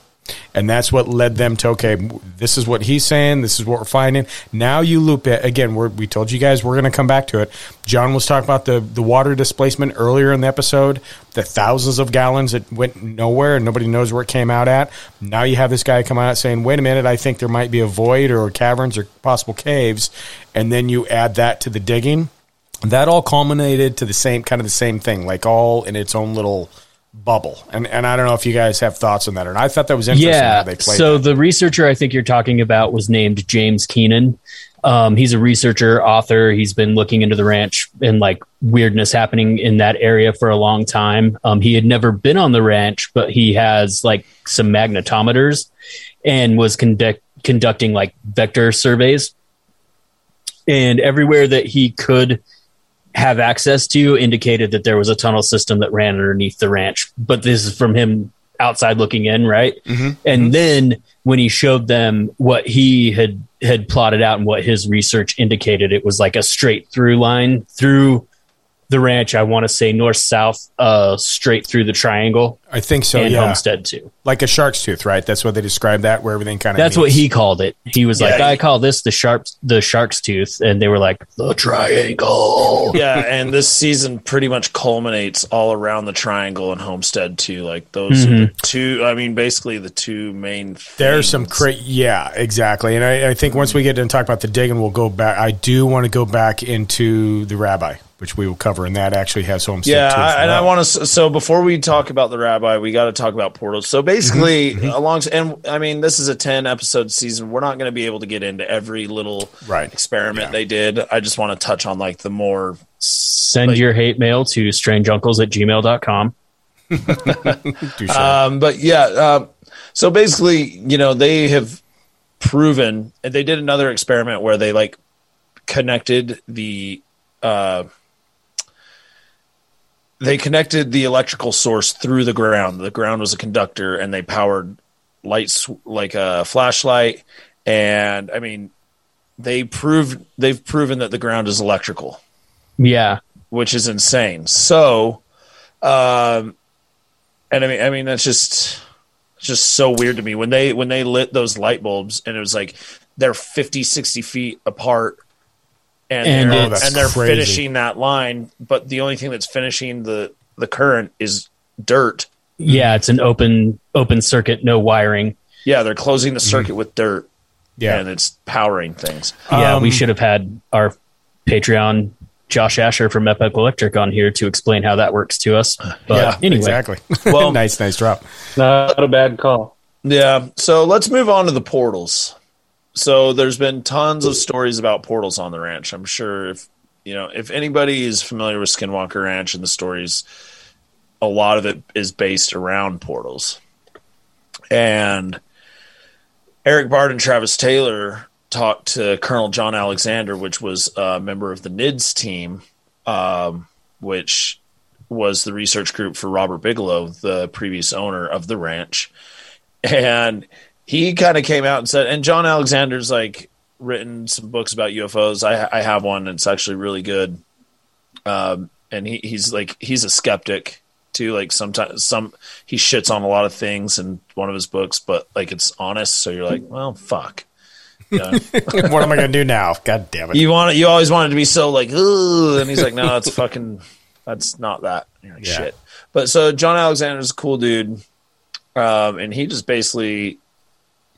Speaker 7: And that's what led them to okay, this is what he's saying, this is what we're finding. Now you loop it again. We told you guys we're going to come back to it. John was talking about the the water displacement earlier in the episode, the thousands of gallons that went nowhere and nobody knows where it came out at. Now you have this guy come out saying, "Wait a minute, I think there might be a void or caverns or possible caves," and then you add that to the digging. That all culminated to the same kind of the same thing, like all in its own little bubble. And and I don't know if you guys have thoughts on that. Or and I thought that was interesting how
Speaker 9: Yeah.
Speaker 7: they played.
Speaker 9: So
Speaker 7: that.
Speaker 9: the researcher I think you're talking about was named James Keenan. Um, he's a researcher, author. He's been looking into the ranch and like weirdness happening in that area for a long time. Um, he had never been on the ranch, but he has like some magnetometers and was conduct- conducting like vector surveys. And everywhere that he could have access to indicated that there was a tunnel system that ran underneath the ranch. But this is from him outside looking in, right? Mm-hmm. And mm-hmm. then when he showed them what he had had plotted out and what his research indicated, it was like a straight through line through the ranch. I want to say north south, uh, straight through the triangle
Speaker 7: I think so.
Speaker 9: and
Speaker 7: yeah,
Speaker 9: Homestead 2.
Speaker 7: like a shark's tooth, right? That's what they described that, where everything kind of.
Speaker 9: That's what he called it. He was like,
Speaker 3: Yeah,
Speaker 9: I call this the sharp the shark's tooth, and they were like the triangle.
Speaker 3: yeah, and this season pretty much culminates all around the triangle and Homestead 2. Like those are the two. I mean, basically the two main.
Speaker 7: There's some
Speaker 3: things.
Speaker 7: cra Yeah, exactly. And I, I think once we get into talk about the digging, we'll go back. I do want to go back into the rabbi, which we will cover, and that actually has homestead.
Speaker 3: Yeah,
Speaker 7: too,
Speaker 3: I,
Speaker 7: for
Speaker 3: and I want to. So before we talk about the rabbi, we got to talk about portals. So basically,
Speaker 7: Mm-hmm,
Speaker 3: along and I mean, this is a ten episode season. We're not going to be able to get into every little
Speaker 7: Right.
Speaker 3: experiment
Speaker 7: Yeah.
Speaker 3: they did. I just want to touch on like the more.
Speaker 9: Send
Speaker 3: Like-
Speaker 9: your hate mail to strangeuncles at gmail.com.
Speaker 7: Do so.
Speaker 3: Um, but yeah, uh, so basically, you know, they have proven, and they did another experiment where they like connected the, uh, they connected the electrical source through the ground. The ground was a conductor, and they powered lights like a flashlight. And I mean, they proved they've proven that the ground is electrical
Speaker 9: Yeah.
Speaker 3: which is insane. So, um, and I mean, I mean, that's just just so weird to me when they when they lit those light bulbs and it was like they're 50, 60 feet apart. And,
Speaker 9: And
Speaker 3: they're,
Speaker 9: it's
Speaker 3: and they're
Speaker 7: crazy.
Speaker 3: finishing that line, but the only thing that's finishing the the current is dirt.
Speaker 9: Yeah, it's an open open circuit, no wiring.
Speaker 3: Yeah, they're closing the circuit with dirt,
Speaker 7: yeah.
Speaker 3: and it's powering things.
Speaker 9: Yeah, we
Speaker 7: Um,
Speaker 9: should have had our Patreon Josh Asher from Epic Electric on here to explain how that works to us. But
Speaker 7: yeah,
Speaker 9: anyway,
Speaker 7: exactly.
Speaker 3: Well-
Speaker 7: nice, nice drop.
Speaker 8: Not a bad call.
Speaker 3: Yeah. So let's move on to the portals. So there's been tons of stories about portals on the ranch. I'm sure if you know if anybody is familiar with Skinwalker Ranch and the stories, a lot of it is based around portals. And Erik Bard and Travis Taylor talked to Colonel John Alexander, which was a member of the NIDS team, um, which was the research group for Robert Bigelow, the previous owner of the ranch and he kind of came out and said, and John Alexander's like written some books about UFOs. I, I have one. It's actually really good. Um, and he, he's like, he's a skeptic too. Like sometimes some, he shits on a lot of things in one of his books, but like it's honest. So you're like, well, fuck. Yeah.
Speaker 7: what am I going to do now? God damn it.
Speaker 3: you want it, you always wanted to be so like, Ugh, and he's like, no, it's fucking, that's not that. Like,
Speaker 7: Yeah.
Speaker 3: shit. But so John Alexander's a cool dude, um, and he just basically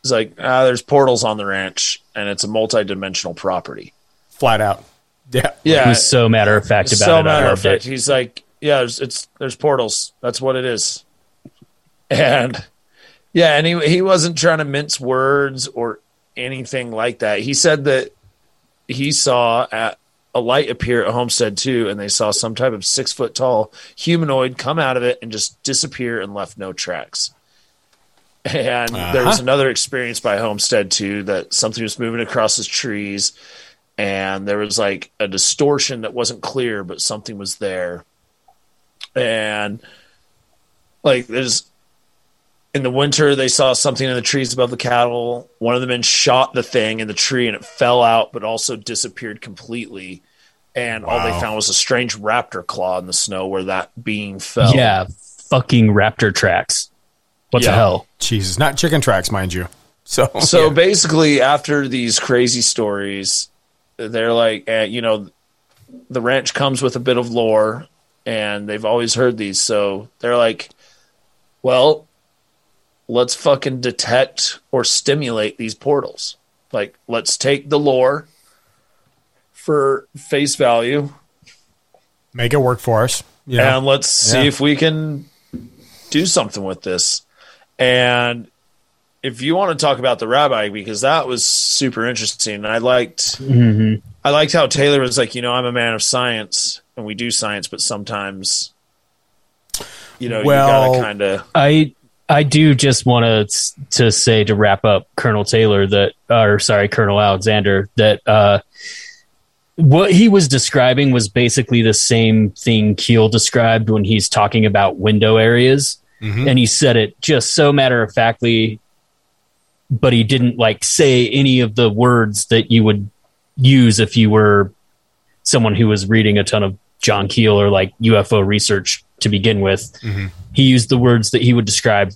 Speaker 3: is like, ah, there's portals on the ranch, and it's a multi-dimensional property.
Speaker 7: Flat out. Yeah.
Speaker 3: Yeah,
Speaker 9: He's so matter of fact about
Speaker 3: so
Speaker 9: it. I
Speaker 3: matter of fact.
Speaker 9: it.
Speaker 3: He's like, yeah, there's, it's there's portals. That's what it is. And yeah, and he he wasn't trying to mince words or anything like that. He said that he saw at a light appear at Homestead 2, and they saw some type of six foot tall humanoid come out of it and just disappear and left no tracks. And uh-huh. there was another experience by Homestead 2 that something was moving across his trees, and there was like a distortion that wasn't clear, but something was there. And like there's in the winter they saw something in the trees above the cattle. One of the men shot the thing in the tree and it fell out, but also disappeared completely. And all they found was a strange raptor claw in the snow where that being fell.
Speaker 9: Yeah, fucking raptor tracks. What the hell?
Speaker 7: Jesus. Not chicken tracks, mind you. So,
Speaker 3: So
Speaker 7: yeah.
Speaker 3: basically, after these crazy stories, they're like, uh, you know, the ranch comes with a bit of lore, and they've always heard these. So they're like, well, let's fucking detect or stimulate these portals. Like, let's take the lore for face value,
Speaker 7: make it work for us. Yeah.
Speaker 3: and let's see
Speaker 7: Yeah.
Speaker 3: if we can do something with this. And if you want to talk about the rabbi, because that was super interesting, and I liked,
Speaker 9: hmm
Speaker 3: I liked how Taylor was like, you know, I'm a man of science, and we do science, but sometimes, you know,
Speaker 7: Well-
Speaker 3: you gotta kind of,
Speaker 9: I I do just want to to say to wrap up Colonel Taylor that, or sorry, Colonel Alexander that uh, what he was describing was basically the same thing Keel described when he's talking about window areas, and he said it just so matter of factly, but he didn't like say any of the words that you would use if you were someone who was reading a ton of John Keel or like UFO research to begin with he used the words that he would describe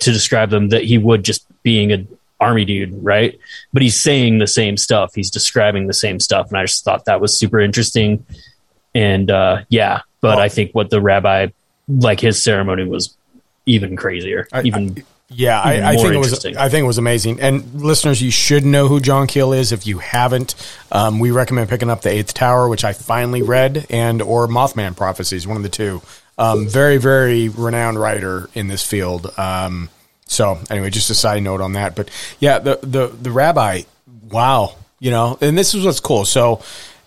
Speaker 9: to describe them that he would just being an army dude, right? But he's saying the same stuff. He's describing the same stuff, and I just thought that was super interesting. And uh, yeah, but
Speaker 7: Well-
Speaker 9: I think what the rabbi, like his ceremony, was even crazier.
Speaker 7: I-
Speaker 9: even
Speaker 7: Yeah,
Speaker 9: even
Speaker 7: I, I think it was. I think it was amazing. And listeners, you should know who John Keel is. If you haven't, um, we recommend picking up the Eighth Tower, which I finally read, and or Mothman Prophecies, one of the two. Um, very, very renowned writer in this field. Um, so anyway, just a side note on that. But yeah, the the the rabbi, wow, you know, and this is what's cool. So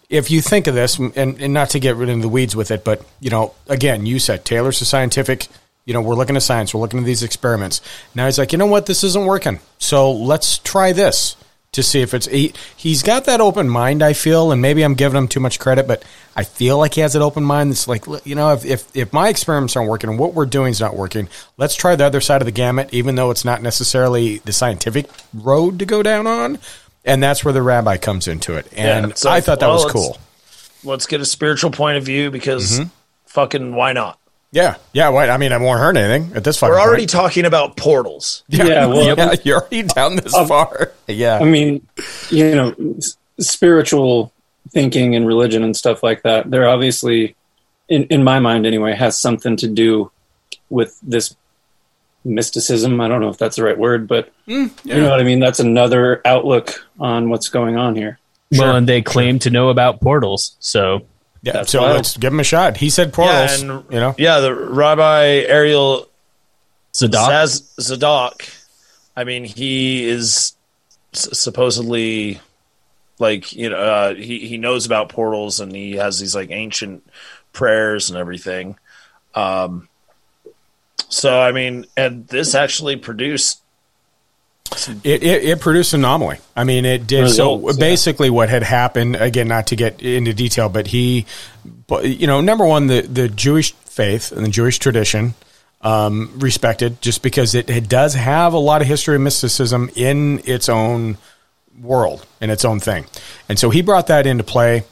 Speaker 7: if you think of this, and, and not to get rid of the weeds with it, but you know, again, you said Taylor's a scientific. You know, we're looking at science. We're looking at these experiments. Now he's like, you know what? This isn't working. So let's try this to see if it's. He, he's got that open mind. I feel, and maybe I'm giving him too much credit, but I feel like he has that open mind. That's like, you know, if if, if my experiments aren't working and what we're doing is not working, let's try the other side of the gamut, even though it's not necessarily the scientific road to go down on. And that's where the rabbi comes into it. And
Speaker 3: it's like,
Speaker 7: I thought that
Speaker 3: well,
Speaker 7: was
Speaker 3: let's-
Speaker 7: cool.
Speaker 3: let's get a spiritual point of view because
Speaker 7: Mm-hmm.
Speaker 3: fucking why not?
Speaker 7: Yeah, yeah. Why? I mean, I won't hurt anything at this fucking
Speaker 3: We're already
Speaker 7: point.
Speaker 3: talking about portals.
Speaker 8: Yeah, well-
Speaker 7: yeah, you're already down this far. Yeah,
Speaker 8: I mean, you know, spiritual thinking and religion and stuff like that. They're obviously, in in my mind anyway, has something to do with this mysticism. I don't know if that's the right word, but hmm, you know what I mean. That's another outlook on what's going on here.
Speaker 9: well, and they claim to know about portals. So
Speaker 7: yeah.
Speaker 8: that's
Speaker 7: So
Speaker 8: wild.
Speaker 7: let's give him a shot. He said portals.
Speaker 3: Yeah, and-
Speaker 7: you know,
Speaker 3: Yeah, the Rabbi Ariel
Speaker 9: Tzadok,
Speaker 3: Zaz- Tzadok. I mean, he is s- supposedly like you know uh, he he knows about portals and he has these like ancient prayers and everything. Um, so I mean, and this actually produced
Speaker 7: it, it it produced an anomaly. I mean, it did.
Speaker 8: Results,
Speaker 7: so
Speaker 8: yeah.
Speaker 7: basically, what had happened again, not to get into detail, but he, you know, number one, the the Jewish faith and the Jewish tradition. Um, respected just because it, it does have a lot of history of mysticism in its own world in its own thing. And so he brought that into play.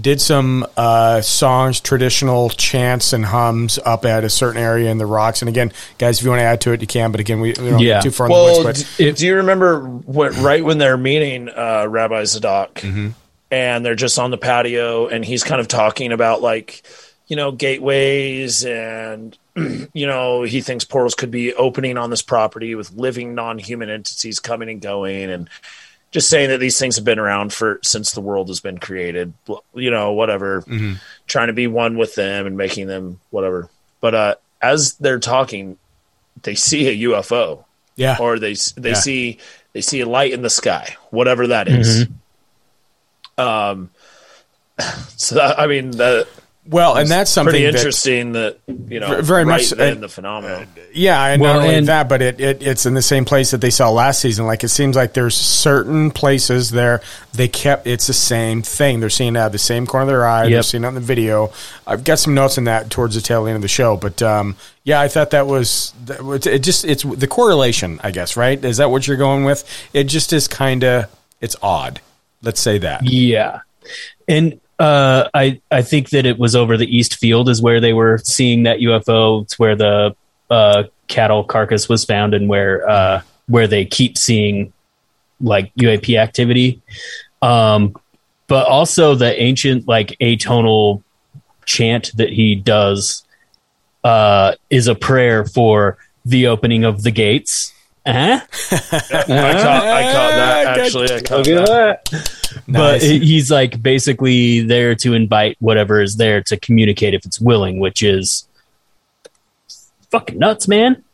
Speaker 7: Did some uh, songs, traditional chants and hums up at a certain area in the rocks. And again, guys, if you want to add to it, you can. But again, we, we don't
Speaker 9: Yeah.
Speaker 7: get too far in
Speaker 3: Well,
Speaker 7: the woods. But
Speaker 3: d- do you remember what, right when they're meeting uh, Rabbi Tzadok
Speaker 7: Mm-hmm.
Speaker 3: and they're just on the patio and he's kind of talking about like, you know, gateways and, you know, he thinks portals could be opening on this property with living non human entities coming and going and just saying that these things have been around for since the world has been created, you know, whatever,
Speaker 7: Mm-hmm.
Speaker 3: trying to be one with them and making them whatever. But uh, as they're talking, they see a UFO
Speaker 7: yeah,
Speaker 3: or they they
Speaker 7: Yeah.
Speaker 3: see they see a light in the sky, whatever that is. Um, so that, I mean that
Speaker 7: well, and that's something
Speaker 3: pretty interesting that you know
Speaker 7: very
Speaker 3: right
Speaker 7: much,
Speaker 3: then
Speaker 7: uh,
Speaker 3: the phenomenon.
Speaker 7: Yeah, and
Speaker 9: Well,
Speaker 7: not only
Speaker 9: and-
Speaker 7: that, but it, it it's in the same place that they saw last season. Like it seems like there's certain places there they kept it's the same thing. They're seeing it out of the same corner of their eye. They're seeing it on the video. I've got some notes on that towards the tail end of the show, but um, yeah, I thought that was- it. Just it's the correlation, I guess. Right? Is that what you're going with? It just is kind of it's odd. Let's say that.
Speaker 9: Yeah, and uh, I I think that it was over the East Field is where they were seeing that UFO. It's where the uh, cattle carcass was found, and where uh, where they keep seeing like UAP activity. Um, but also the ancient like atonal chant that he does uh, is a prayer for the opening of the gates. Uh-huh.
Speaker 3: I caught I caught that actually. I caught
Speaker 8: Look at
Speaker 3: that.
Speaker 8: that.
Speaker 9: but
Speaker 7: Nice.
Speaker 9: he's like basically there to invite whatever is there to communicate if it's willing, which is fucking nuts, man.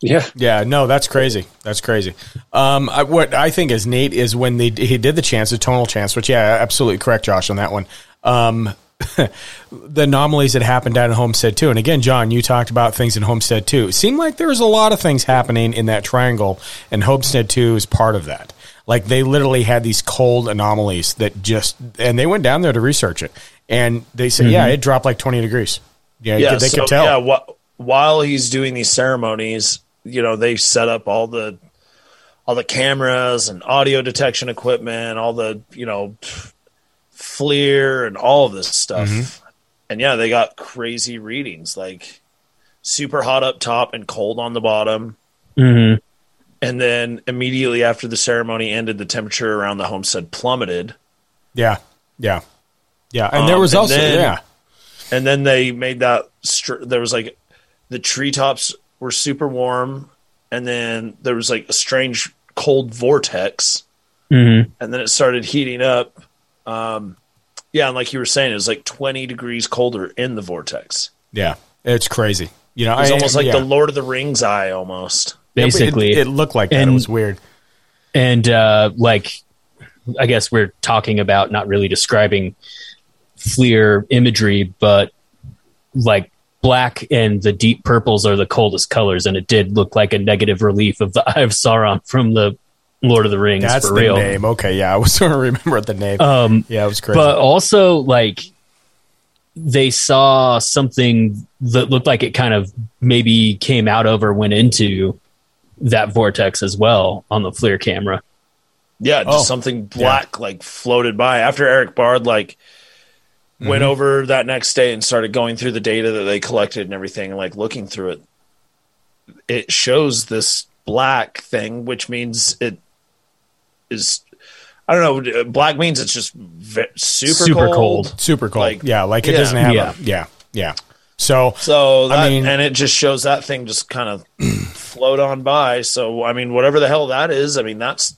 Speaker 8: Yeah.
Speaker 7: Yeah, no, that's crazy. That's crazy. Um, I, what I think is neat is when they he did the chance, the tonal chance, which yeah, absolutely correct, Josh, on that one. Um, the anomalies that happened down in Homestead 2, and again, John, you talked about things in Homestead 2. It seemed like there was a lot of things happening in that triangle, and Homestead two is part of that. Like they literally had these cold anomalies that just, and they went down there to research it, and they said, mm-hmm. yeah, it dropped like twenty degrees. Yeah,
Speaker 3: Yeah,
Speaker 7: they
Speaker 3: so,
Speaker 7: could tell.
Speaker 3: Yeah, wh- while he's doing these ceremonies, you know, they set up all the all the cameras and audio detection equipment, all the you know FLIR and all of this stuff.
Speaker 7: Mm-hmm.
Speaker 3: And yeah, they got crazy readings, like super hot up top and cold on the bottom.
Speaker 9: Mm-hmm.
Speaker 3: And then immediately after the ceremony ended, the temperature around the homestead plummeted.
Speaker 7: yeah, yeah, yeah. And
Speaker 3: Um,
Speaker 7: there was
Speaker 3: and
Speaker 7: also
Speaker 3: then-
Speaker 7: yeah.
Speaker 3: and then they made that str- there was like the treetops were super warm and then there was like a strange cold vortex
Speaker 9: Mm-hmm.
Speaker 3: and then it started heating up um yeah and like you were saying it was like 20 degrees colder in the vortex
Speaker 7: Yeah, it's crazy. You know,
Speaker 3: it was almost like
Speaker 7: yeah.
Speaker 3: the lord of the rings eye almost
Speaker 7: Yeah, it-
Speaker 9: Basically,
Speaker 7: it, looked like that.
Speaker 9: And-
Speaker 7: it was weird.
Speaker 9: and uh, like I guess we're talking about not really describing FLIR imagery, but like black and the deep purples are the coldest colors, and it did look like a negative relief of the Eye of Sauron from the Lord of the Rings
Speaker 7: That's
Speaker 9: for
Speaker 7: the
Speaker 9: real.
Speaker 7: name. Okay, yeah, I was trying to remember the name.
Speaker 9: Um,
Speaker 7: yeah, it was crazy.
Speaker 9: but also like they saw something that looked like it kind of maybe came out of or went into that vortex as well on the FLIR camera.
Speaker 3: yeah just
Speaker 7: Oh,
Speaker 3: something black like floated by after erik bard like went
Speaker 7: Mm-hmm.
Speaker 3: over that next day and started going through the data that they collected and everything and like looking through it it shows this black thing which means it is i don't know black means it's just ve- super,
Speaker 9: Super
Speaker 3: cold,
Speaker 9: cold.
Speaker 7: Super cold.
Speaker 3: like-
Speaker 7: yeah, like it
Speaker 3: yeah.
Speaker 7: doesn't have
Speaker 9: Yeah.
Speaker 7: a yeah, yeah. So
Speaker 3: so that,
Speaker 7: I mean-
Speaker 3: and it just shows that thing just kind of float on by so i mean whatever the hell that is i mean that's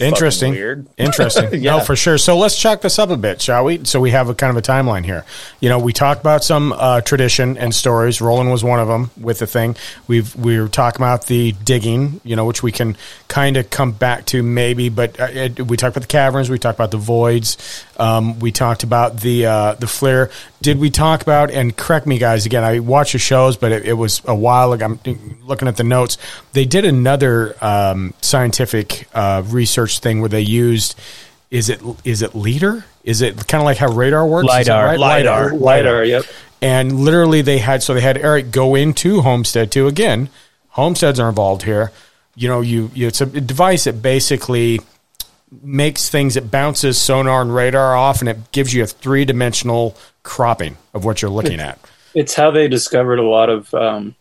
Speaker 7: interesting.
Speaker 3: weird.
Speaker 7: Interesting.
Speaker 3: Yeah.
Speaker 7: No, for sure. So let's chalk this up a bit, shall we? So we have a kind of a timeline here. You know, we talked about some uh, tradition and stories. Roland was one of them with the thing. We've we were talking about the digging, you know, which we can kind of come back to maybe. But uh, it, we talked about the caverns. We talked about the voids. Um, we talked about the uh, the FLIR. Did we talk about? And correct me, guys. Again, I watch the shows, but it, it was a while ago. I'm looking at the notes. They did another um, scientific uh, research thing where they used. Is it is it leader? Is it kind of like how radar works?
Speaker 9: LiDAR.
Speaker 7: right?
Speaker 3: LiDAR.
Speaker 8: LiDAR, yep.
Speaker 7: And literally, they had so they had Erik go into Homestead 2. Again, Homesteads are involved here. You know, you, you it's a device that basically makes things it bounces sonar and radar off, and it gives you a three dimensional cropping of what you're looking at.
Speaker 8: It's how they discovered a lot of, um,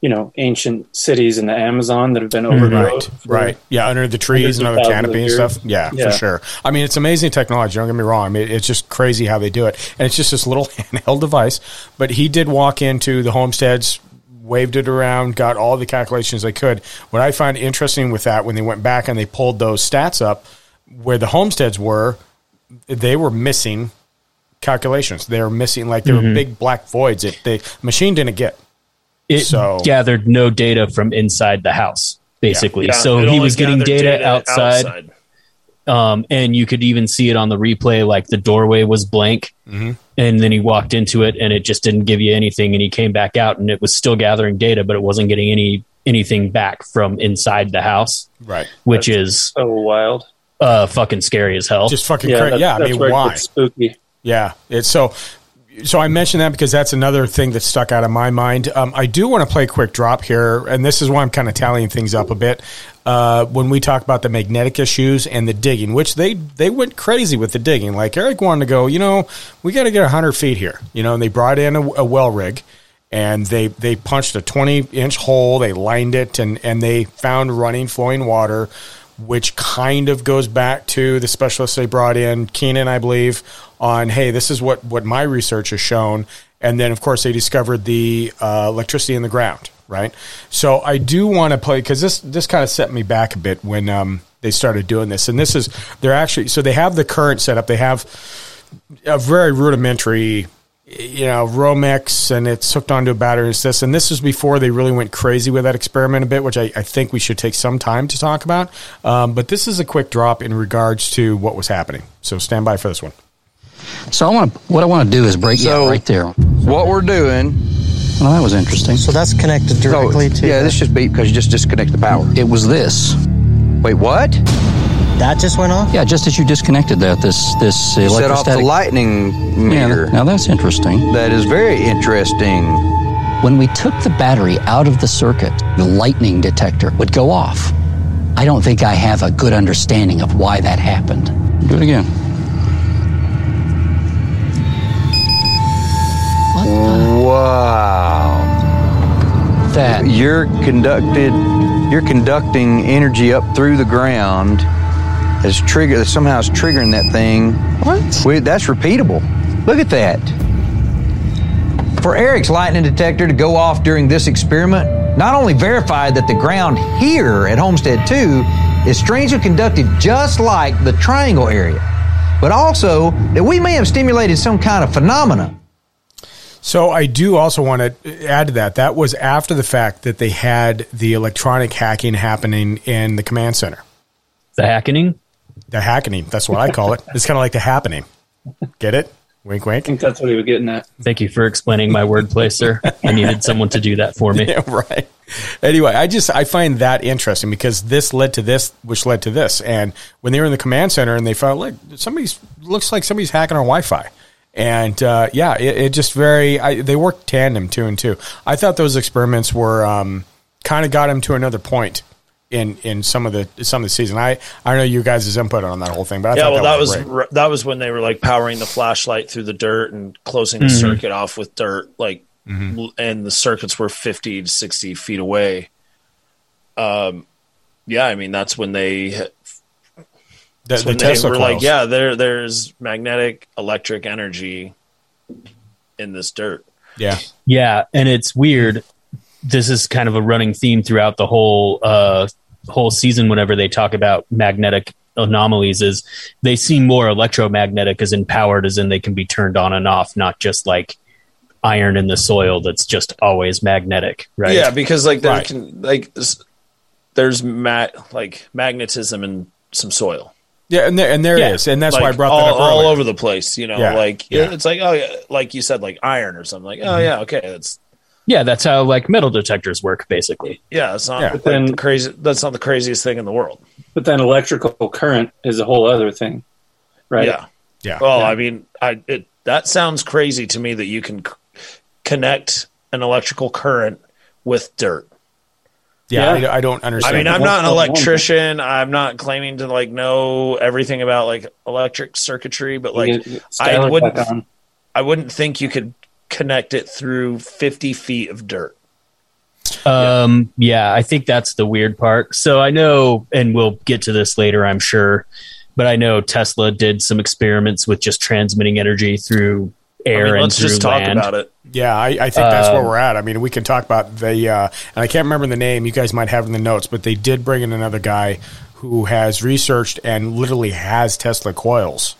Speaker 8: you know, ancient cities in the Amazon that have been overgrown.
Speaker 7: Right, right. Yeah, under the trees and under
Speaker 8: Hundreds
Speaker 7: canopy and stuff. Yeah,
Speaker 8: years.
Speaker 7: for sure. I mean, it's amazing technology. Don't get me wrong. I mean, it's just crazy how they do it. And it's just this little handheld device. But he did walk into the homesteads, waved it around, got all the calculations they could. What I find interesting with that, when they went back and they pulled those stats up, where the homesteads were, they were missing calculations. They were missing, like, there were
Speaker 9: Mhm.
Speaker 7: big black voids that the machine didn't get.
Speaker 9: It
Speaker 7: So-
Speaker 9: gathered no data from inside the house, basically.
Speaker 3: Yeah,
Speaker 9: so he was getting
Speaker 3: gathered
Speaker 9: data, outside, Um, and you could even see it on the replay, like the doorway was blank.
Speaker 7: Mhm.
Speaker 9: And then he walked into it and it just didn't give you anything. And he came back out and it was still gathering data, but it wasn't getting any anything back from inside the house,
Speaker 7: Right.
Speaker 9: which is
Speaker 8: so wild.
Speaker 9: uh, fucking scary as hell.
Speaker 7: Just fucking
Speaker 8: Yeah,
Speaker 7: crazy. Yeah, I mean,
Speaker 8: where
Speaker 7: why?
Speaker 8: spooky.
Speaker 7: Yeah, it's so. So I mentioned that because that's another thing that stuck out of my mind. Um, I do want to play a quick drop here, and this is why I'm kind of tallying things up a bit. Uh, when we talk about the magnetic issues and the digging, which they they went crazy with the digging. Like Erik wanted to go, you know, we got to get hundred feet here, you know, and they brought in a, a well rig. And they, they punched a 20 inch hole, they lined it, and, and they found running, flowing water, which kind of goes back to the specialist they brought in, Keenan, I believe, on hey, this is what, what my research has shown. And then, of course, they discovered the uh, electricity in the ground, right? So I do want to play because this this kind of set me back a bit when um, they started doing this. And this is they're actually so they have the current setup. They have a very rudimentary you know, Romex and it's hooked onto a battery. It's this, and this is before they really went crazy with that experiment a bit, which I, I think we should take some time to talk about. Um, but this is a quick drop in regards to what was happening. So stand by for this one.
Speaker 10: So I want to, what I want to do is break
Speaker 11: So,
Speaker 10: yeah, right there.
Speaker 11: What we're doing.
Speaker 10: Well, that was interesting.
Speaker 12: So that's connected directly to.
Speaker 11: Yeah, this just beat because you just disconnect the power.
Speaker 10: It was this.
Speaker 11: Wait, what?
Speaker 12: That just went off.
Speaker 10: Yeah, just as you disconnected that, this this
Speaker 11: You set off the
Speaker 10: electrostatic.
Speaker 11: lightning
Speaker 10: Yeah,
Speaker 11: meter.
Speaker 10: now that's interesting.
Speaker 11: That is very interesting.
Speaker 10: When we took the battery out of the circuit, the lightning detector would go off. I don't think I have a good understanding of why that happened. Do it again.
Speaker 11: Wow.
Speaker 10: That
Speaker 11: you're conducted you're conducting energy up through the ground as trigger that somehow is triggering that thing.
Speaker 10: What?
Speaker 11: Wait, that's repeatable. Look at that. For Erik's lightning detector to go off during this experiment, not only verified that the ground here at Homestead 2 is strangely conducted just like the triangle area, but also that we may have stimulated some kind of phenomena.
Speaker 7: So I do also want to add to that. That was after the fact that they had the electronic hacking happening in the command center.
Speaker 9: The hackening?
Speaker 7: The hackening. That's what I call it. It's kind of like the happening. Get it? Wink, wink.
Speaker 8: I think that's what he was getting at.
Speaker 9: Thank you for explaining my wordplay, sir. I needed someone to do that for me.
Speaker 7: Yeah, right. Anyway, I just I find that interesting because this led to this, which led to this. And when they were in the command center and they found like somebody's looks like somebody's hacking our Wi-Fi. And uh, yeah, it, it just very I, they worked tandem two and two. I thought those experiments were um, kind of got him to another point in in some of the some of the season. I I don't know you guys' input on that whole thing, but I
Speaker 3: yeah,
Speaker 7: thought
Speaker 3: well, that was
Speaker 7: great.
Speaker 3: r- that was when they were like powering the flashlight through the dirt and closing the
Speaker 7: Mhm.
Speaker 3: circuit off with dirt, like,
Speaker 7: Mhm.
Speaker 3: and the circuits were fifty to sixty feet away. Um, yeah, I mean that's when they
Speaker 7: the,
Speaker 3: that's
Speaker 7: the
Speaker 3: when they
Speaker 7: Tesla
Speaker 3: were
Speaker 7: coils.
Speaker 3: like, yeah, there there's magnetic electric energy in this dirt.
Speaker 7: yeah.
Speaker 9: Yeah, and it's weird. This is kind of a running theme throughout the whole uh, whole season. Whenever they talk about magnetic anomalies, is they seem more electromagnetic, as in powered, as in they can be turned on and off, not just like iron in the soil that's just always magnetic, right?
Speaker 3: Yeah, because like there
Speaker 9: Right.
Speaker 3: can like s- there's ma- like magnetism in some soil.
Speaker 7: Yeah, and there and there
Speaker 3: Yeah.
Speaker 7: is, and that's why I
Speaker 3: Like,
Speaker 7: brought
Speaker 3: all,
Speaker 7: that up
Speaker 3: all
Speaker 7: earlier.
Speaker 3: over the place. You know,
Speaker 7: Yeah,
Speaker 3: like
Speaker 7: yeah.
Speaker 3: it's like oh yeah, like you said, like iron or something. Like oh
Speaker 7: Mhm.
Speaker 3: yeah, okay, that's
Speaker 9: yeah, that's how like metal detectors work, basically.
Speaker 3: yeah, it's not
Speaker 8: Yeah.
Speaker 3: like,
Speaker 8: Then-
Speaker 3: the crazy. That's not the craziest thing in the world.
Speaker 8: But then electrical current is a whole other thing, right?
Speaker 3: Yeah,
Speaker 7: yeah.
Speaker 3: Well,
Speaker 8: Yeah.
Speaker 3: I mean, I it that sounds crazy to me that you can c- connect an electrical current with dirt.
Speaker 7: Yeah, I, I don't understand.
Speaker 3: I mean, I'm not an electrician. I'm not claiming to like know everything about like electric circuitry, but like I wouldn't. I wouldn't think you could connect it through 50 feet of dirt.
Speaker 9: Um, yeah, I think that's the weird part. So I know, and we'll get to this later, I'm sure, but I know Tesla did some experiments with just transmitting energy through air
Speaker 3: I mean,
Speaker 9: and
Speaker 3: let's
Speaker 9: through
Speaker 3: just talk
Speaker 9: land.
Speaker 3: about it.
Speaker 7: Yeah, I, I think that's where
Speaker 9: Um,
Speaker 7: we're at. I mean, we can talk about the, uh, and I can't remember the name. You guys might have in the notes, but they did bring in another guy who has researched and literally has Tesla coils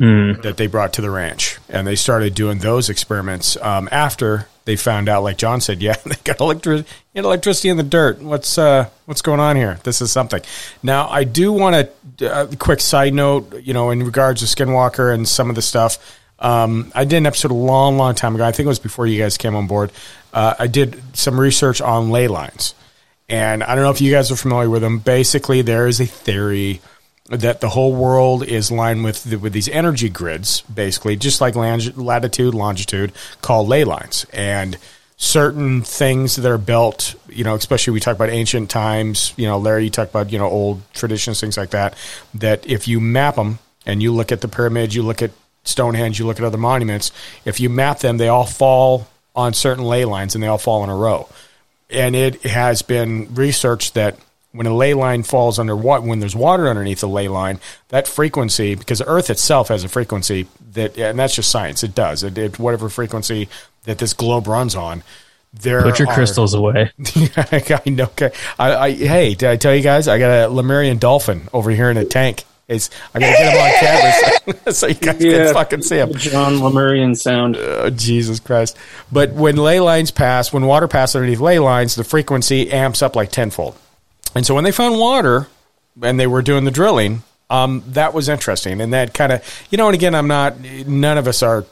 Speaker 9: Mm.
Speaker 7: that they brought to the ranch, and they started doing those experiments um, after they found out, like John said, yeah, they got electric electricity in the dirt. What's uh, what's going on here? This is something. Now, I do want to uh, quick side note, you know, in regards to Skinwalker and some of the stuff. Um, I did an episode a long, long time ago. I think it was before you guys came on board. Uh, I did some research on ley lines. And I don't know if you guys are familiar with them. Basically, there is a theory that the whole world is lined with the, with these energy grids, basically, just like lang- latitude, longitude, called ley lines. And certain things that are built, you know, especially we talk about ancient times, you know, Larry, you talk about, you know, old traditions, things like that, that if you map them and you look at the pyramids, you look at Stonehenge, you look at other monuments, if you map them, they all fall on certain ley lines and they all fall in a row and it has been researched that when a ley line falls under what when there's water underneath the ley line, that frequency because the Earth itself has a frequency that and that's just science. It does it, it whatever frequency that this globe runs on. There
Speaker 9: Put your
Speaker 7: are-
Speaker 9: crystals away.
Speaker 7: I know. Okay. I, I hey, did I tell you guys? I got a Lemurian dolphin over here in a tank. It's I gotta get him on camera so, so you guys can fucking see him.
Speaker 8: John Lemurian sound.
Speaker 7: Oh, Jesus Christ! But when ley lines pass, when water passes underneath ley lines, the frequency amps up like tenfold. And so when they found water and they were doing the drilling, um, that was interesting. And that kind of, you know, and again, I'm not, none of us are,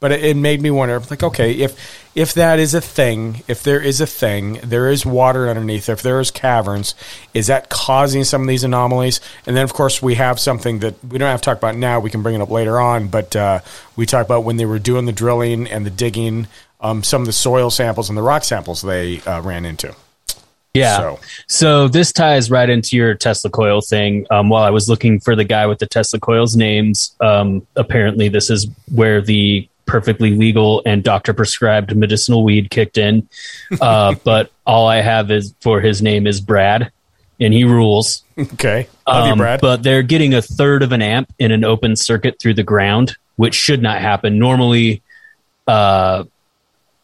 Speaker 7: but it, it made me wonder, like, okay, if if that is a thing, if there is a thing, there is water underneath, if there is caverns, is that causing some of these anomalies? And then, of course, we have something that we don't have to talk about now. We can bring it up later on, but uh, we talk about when they were doing the drilling and the digging, um, some of the soil samples and the rock samples they uh, ran into.
Speaker 9: Yeah.
Speaker 7: So-
Speaker 9: So. this ties right into your Tesla coil thing. Um, while I was looking for the guy with the Tesla coils names, um, apparently this is where the perfectly legal and doctor prescribed medicinal weed kicked in. Uh, but all I have is for his name is Brad, and he rules.
Speaker 7: Okay. Love you,
Speaker 9: Um,
Speaker 7: Brad.
Speaker 9: But they're getting a third of an amp in an open circuit through the ground, which should not happen. Normally, uh,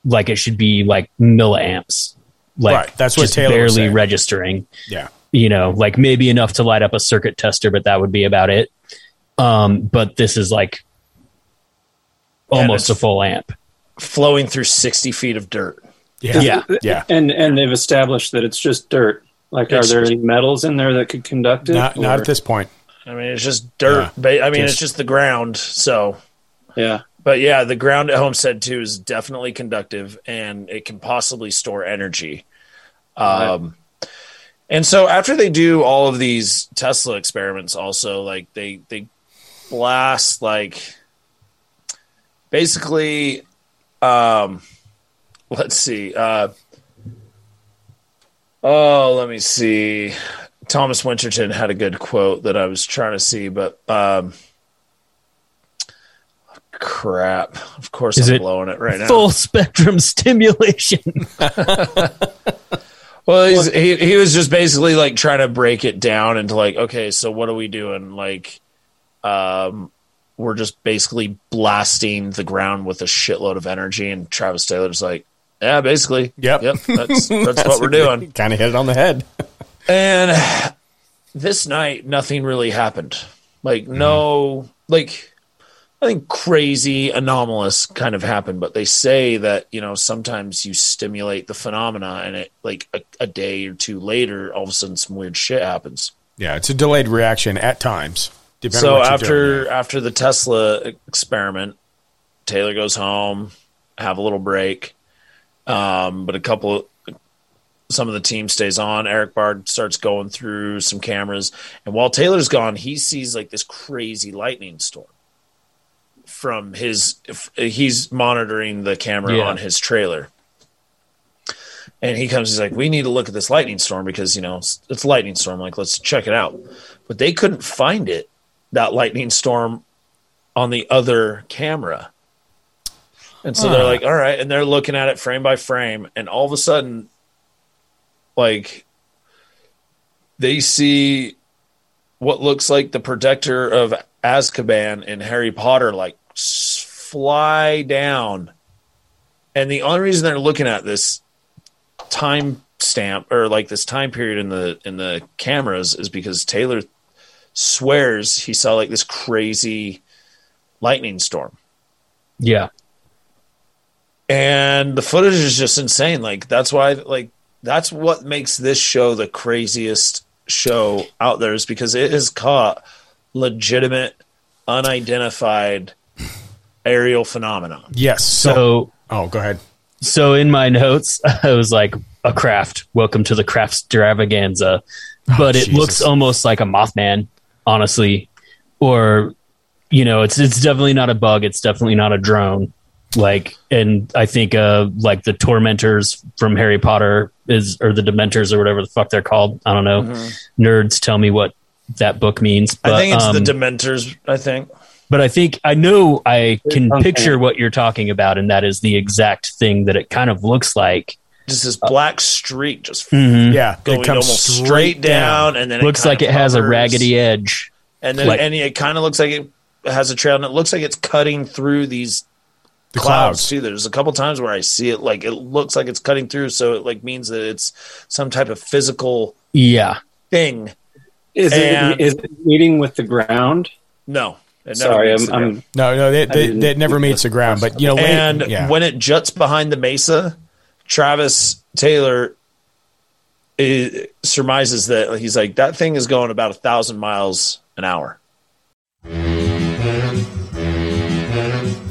Speaker 9: like it should be like milliamps. Like
Speaker 7: Right, that's what
Speaker 9: just
Speaker 7: Taylor was
Speaker 9: barely
Speaker 7: saying.
Speaker 9: registering.
Speaker 7: Yeah.
Speaker 9: You know, like maybe enough to light up a circuit tester, but that would be about it. Um, but this is like almost a full amp.
Speaker 3: Flowing through 60 feet of dirt.
Speaker 9: Yeah.
Speaker 7: Yeah.
Speaker 8: And and they've established that it's just dirt. Like,
Speaker 3: It's
Speaker 8: are there any metals in there that could conduct it?
Speaker 7: Not, not at this point.
Speaker 3: I mean, it's just dirt. Ba- I mean,
Speaker 7: Just-
Speaker 3: it's just the ground. So,
Speaker 8: Yeah.
Speaker 3: But yeah, the ground at Homestead 2 is definitely conductive and it can possibly store energy. Um, and so after they do all of these Tesla experiments, also like they they blast like basically, um, let's see, uh, oh, let me see. Thomas Winterton had a good quote that I was trying to see, but um, crap. Of course,
Speaker 9: Is
Speaker 3: I'm
Speaker 9: it
Speaker 3: blowing it right now.
Speaker 9: Full spectrum stimulation.
Speaker 3: Well, he's, he he was just basically like trying to break it down into like, okay, so what are we doing? Like, um, we're just basically blasting the ground with a shitload of energy, and Travis Taylor's like, yeah, basically,
Speaker 7: Yep.
Speaker 3: yep, that's that's, what we're doing.
Speaker 7: Kind of hit it on the head.
Speaker 3: And this night, nothing really happened. Like, no, like, nothing crazy, anomalous kind of happen, But they say that, you know, sometimes you stimulate the phenomena and it, like, a, a day or two later, all of a sudden some weird shit happens.
Speaker 7: Yeah, it's a delayed reaction at times. depending
Speaker 3: so after
Speaker 7: doing.
Speaker 3: after the Tesla experiment, Taylor goes home, have a little break. Um, but a couple some of the team stays on. Erik Bard starts going through some cameras, and while Taylor's gone, he sees like this crazy lightning storm from his. He's monitoring the camera
Speaker 9: Yeah.
Speaker 3: on his trailer, And he comes, he's like, we need to look at this lightning storm because, you know, it's, it's lightning storm. Like, let's check it out. But they couldn't find it, that lightning storm on the other camera. And so they're like, all right. And they're looking at it frame by frame. And all of a sudden, like, they see what looks like the protector of Azkaban in Harry Potter, like, fly down. And the only reason they're looking at this time stamp or like this time period in the in the cameras is because Taylor swears he saw like this crazy lightning storm.
Speaker 9: Yeah.
Speaker 3: And the footage is just insane. Like that's why like that's what makes this show the craziest show out there is because it has caught legitimate unidentified aerial phenomenon.
Speaker 7: Yes.
Speaker 9: So,
Speaker 7: oh, go ahead.
Speaker 9: So in my notes, I was like, a craft. Welcome to the craft extravaganza. But it looks almost like a Mothman, honestly. Or, you know, it's it's definitely not a bug. It's definitely not a drone. Like, and I think uh like the tormentors from Harry Potter is or the Dementors or whatever the fuck they're called. I don't know.
Speaker 3: Mhm.
Speaker 9: Nerds tell me what that book means. But,
Speaker 3: I think it's
Speaker 9: um,
Speaker 3: the Dementors, I think.
Speaker 9: But I think I know I can
Speaker 3: Okay.
Speaker 9: picture what you're talking about, and that is the exact thing that it kind of looks like.
Speaker 3: Just this black streak just
Speaker 9: Mhm.
Speaker 7: Yeah,
Speaker 3: going
Speaker 7: it comes
Speaker 3: almost straight down, and then
Speaker 9: looks
Speaker 3: it
Speaker 9: like it
Speaker 3: of
Speaker 9: has a raggedy edge.
Speaker 3: and then
Speaker 9: like-
Speaker 3: and it kind of looks like it has a trail, and it looks like it's cutting through these
Speaker 7: The
Speaker 3: clouds,
Speaker 7: clouds.
Speaker 3: too. There's a couple times where I see it like it looks like it's cutting through, so it like means that it's some type of physical
Speaker 9: Yeah.
Speaker 3: thing.
Speaker 8: Is
Speaker 3: And-
Speaker 8: it is it meeting with the ground?
Speaker 3: No, it never
Speaker 8: Sorry, I'm. I'm
Speaker 7: No, no, they,
Speaker 8: I
Speaker 7: that never meets the ground. But you know, late-
Speaker 3: and
Speaker 7: yeah.
Speaker 3: when it juts behind the mesa, Travis Taylor i surmises that he's like that thing is going about a thousand miles an hour.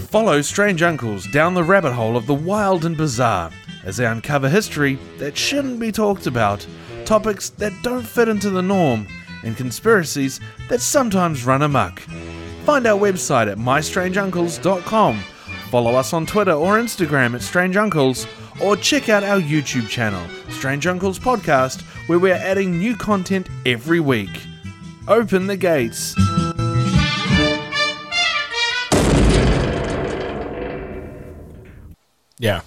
Speaker 1: Follow Strange Uncles down the rabbit hole of the wild and bizarre as they uncover history that shouldn't be talked about, topics that don't fit into the norm, and conspiracies that sometimes run amok. Find our website at mystrangeuncles.com. Follow us on Twitter or Instagram at Strange Uncles, or check out our YouTube channel, Strange Uncles Podcast, where we're adding new content every week. Open the gates.
Speaker 7: Yeah,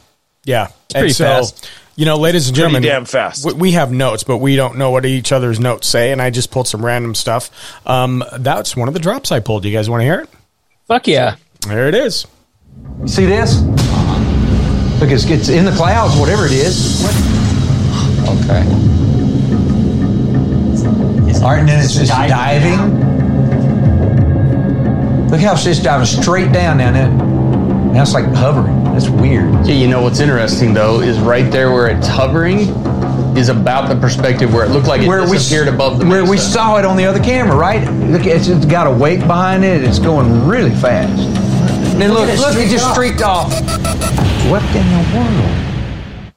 Speaker 7: yeah.
Speaker 3: pretty
Speaker 7: and so,
Speaker 3: fast.
Speaker 7: You know, ladies and gentlemen,
Speaker 3: damn fast.
Speaker 7: We, we have notes, but we don't know what each other's notes say. And I just pulled some random stuff. Um, that's one of the drops I pulled. You guys want to hear it?
Speaker 9: Fuck yeah!
Speaker 7: There it is.
Speaker 11: You see this? Look, it's, it's in the clouds, whatever it is. Okay. All right, and then it's just diving. Look how it's just diving straight down down there. Now it's like hovering. That's weird.
Speaker 13: Yeah, you know what's interesting though is right there where it's hovering is about the perspective where it looked like it
Speaker 11: Where we
Speaker 13: disappeared above the
Speaker 11: where we saw it on the other camera, right? Look, it's, it's got a wake behind it. It's going really fast. And then look,
Speaker 13: Look it
Speaker 11: look, it just
Speaker 13: off.
Speaker 11: streaked off. What in the world?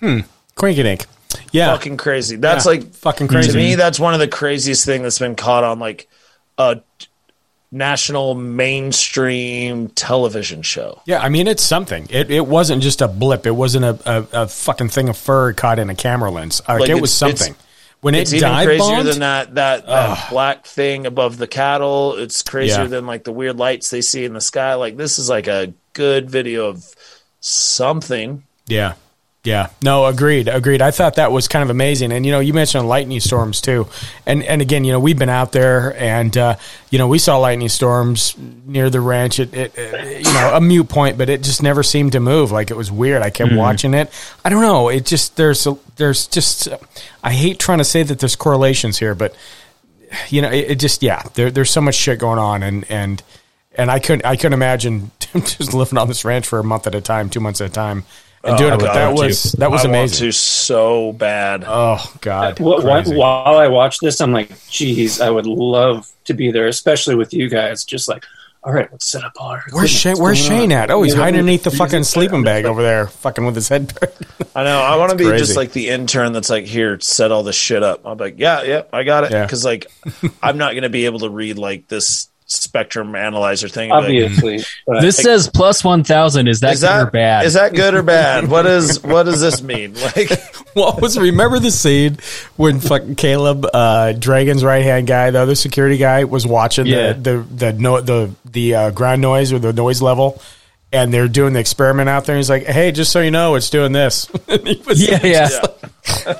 Speaker 7: Hmm. Quink and ink. Yeah.
Speaker 3: fucking crazy. That's
Speaker 7: Yeah,
Speaker 3: like
Speaker 7: fucking crazy.
Speaker 3: To me, that's one of the craziest thing that's been caught on like a national mainstream television show.
Speaker 7: Yeah, I mean, it's something. It, it wasn't just a blip. It wasn't a, a, a fucking thing of fur caught in a camera lens. Like,
Speaker 3: Like,
Speaker 7: it was something.
Speaker 3: it's-
Speaker 7: when it
Speaker 3: it's even
Speaker 7: dive
Speaker 3: crazier
Speaker 7: bombed,
Speaker 3: than that that, that black thing above the cattle. It's crazier
Speaker 7: Yeah.
Speaker 3: than like the weird lights they see in the sky. Like this is like a good video of something.
Speaker 7: Yeah. Yeah. No, agreed. Agreed. I thought that was kind of amazing. And you know, you mentioned lightning storms too. And and again, you know, we've been out there and uh, you know, we saw lightning storms near the ranch at, at, at, you know, a mute point, but it just never seemed to move. Like it was weird. I kept
Speaker 9: Mhm.
Speaker 7: watching it. I don't know. It just there's a, there's just I hate trying to say that there's correlations here, but you know, it, it just yeah, there, there's so much shit going on and and and I couldn't I couldn't imagine just living on this ranch for a month at a time, two months at a time, and doing
Speaker 3: Oh,
Speaker 7: it. But
Speaker 3: God,
Speaker 7: that was
Speaker 3: to.
Speaker 7: that was
Speaker 3: I want
Speaker 7: amazing.
Speaker 3: to so bad.
Speaker 7: Oh God!
Speaker 8: Wh- wh- while I watch this, I'm like, geez, I would love to be there, especially with you guys. Just like, all right, let's set up all our.
Speaker 7: Where's
Speaker 8: equipment.
Speaker 7: Shane?
Speaker 8: What's
Speaker 7: Where's Shane at? Oh, he's
Speaker 8: You know,
Speaker 7: hiding underneath the fucking sleeping bag over there, fucking with his head.
Speaker 3: I know. I want to be
Speaker 7: crazy.
Speaker 3: just like the intern that's like, here, set all this shit up. I'm like, yeah, yeah, I got it.
Speaker 7: Yeah.
Speaker 3: Because like, I'm not going to be able to read like this spectrum analyzer thing.
Speaker 8: Obviously, but
Speaker 9: This says plus one thousand. Is that
Speaker 3: is
Speaker 9: good
Speaker 3: that
Speaker 9: or bad?
Speaker 3: Is that good or bad? What is what does this mean? Like,
Speaker 7: What was remember the scene when fucking Caleb, uh, Dragon's right hand guy, the other security guy, was watching
Speaker 9: Yeah.
Speaker 7: the the the no, the the uh, ground noise or the noise level, and they're doing the experiment out there. And he's like, "Hey, just so you know, it's doing this." And he was
Speaker 9: Yeah, yeah.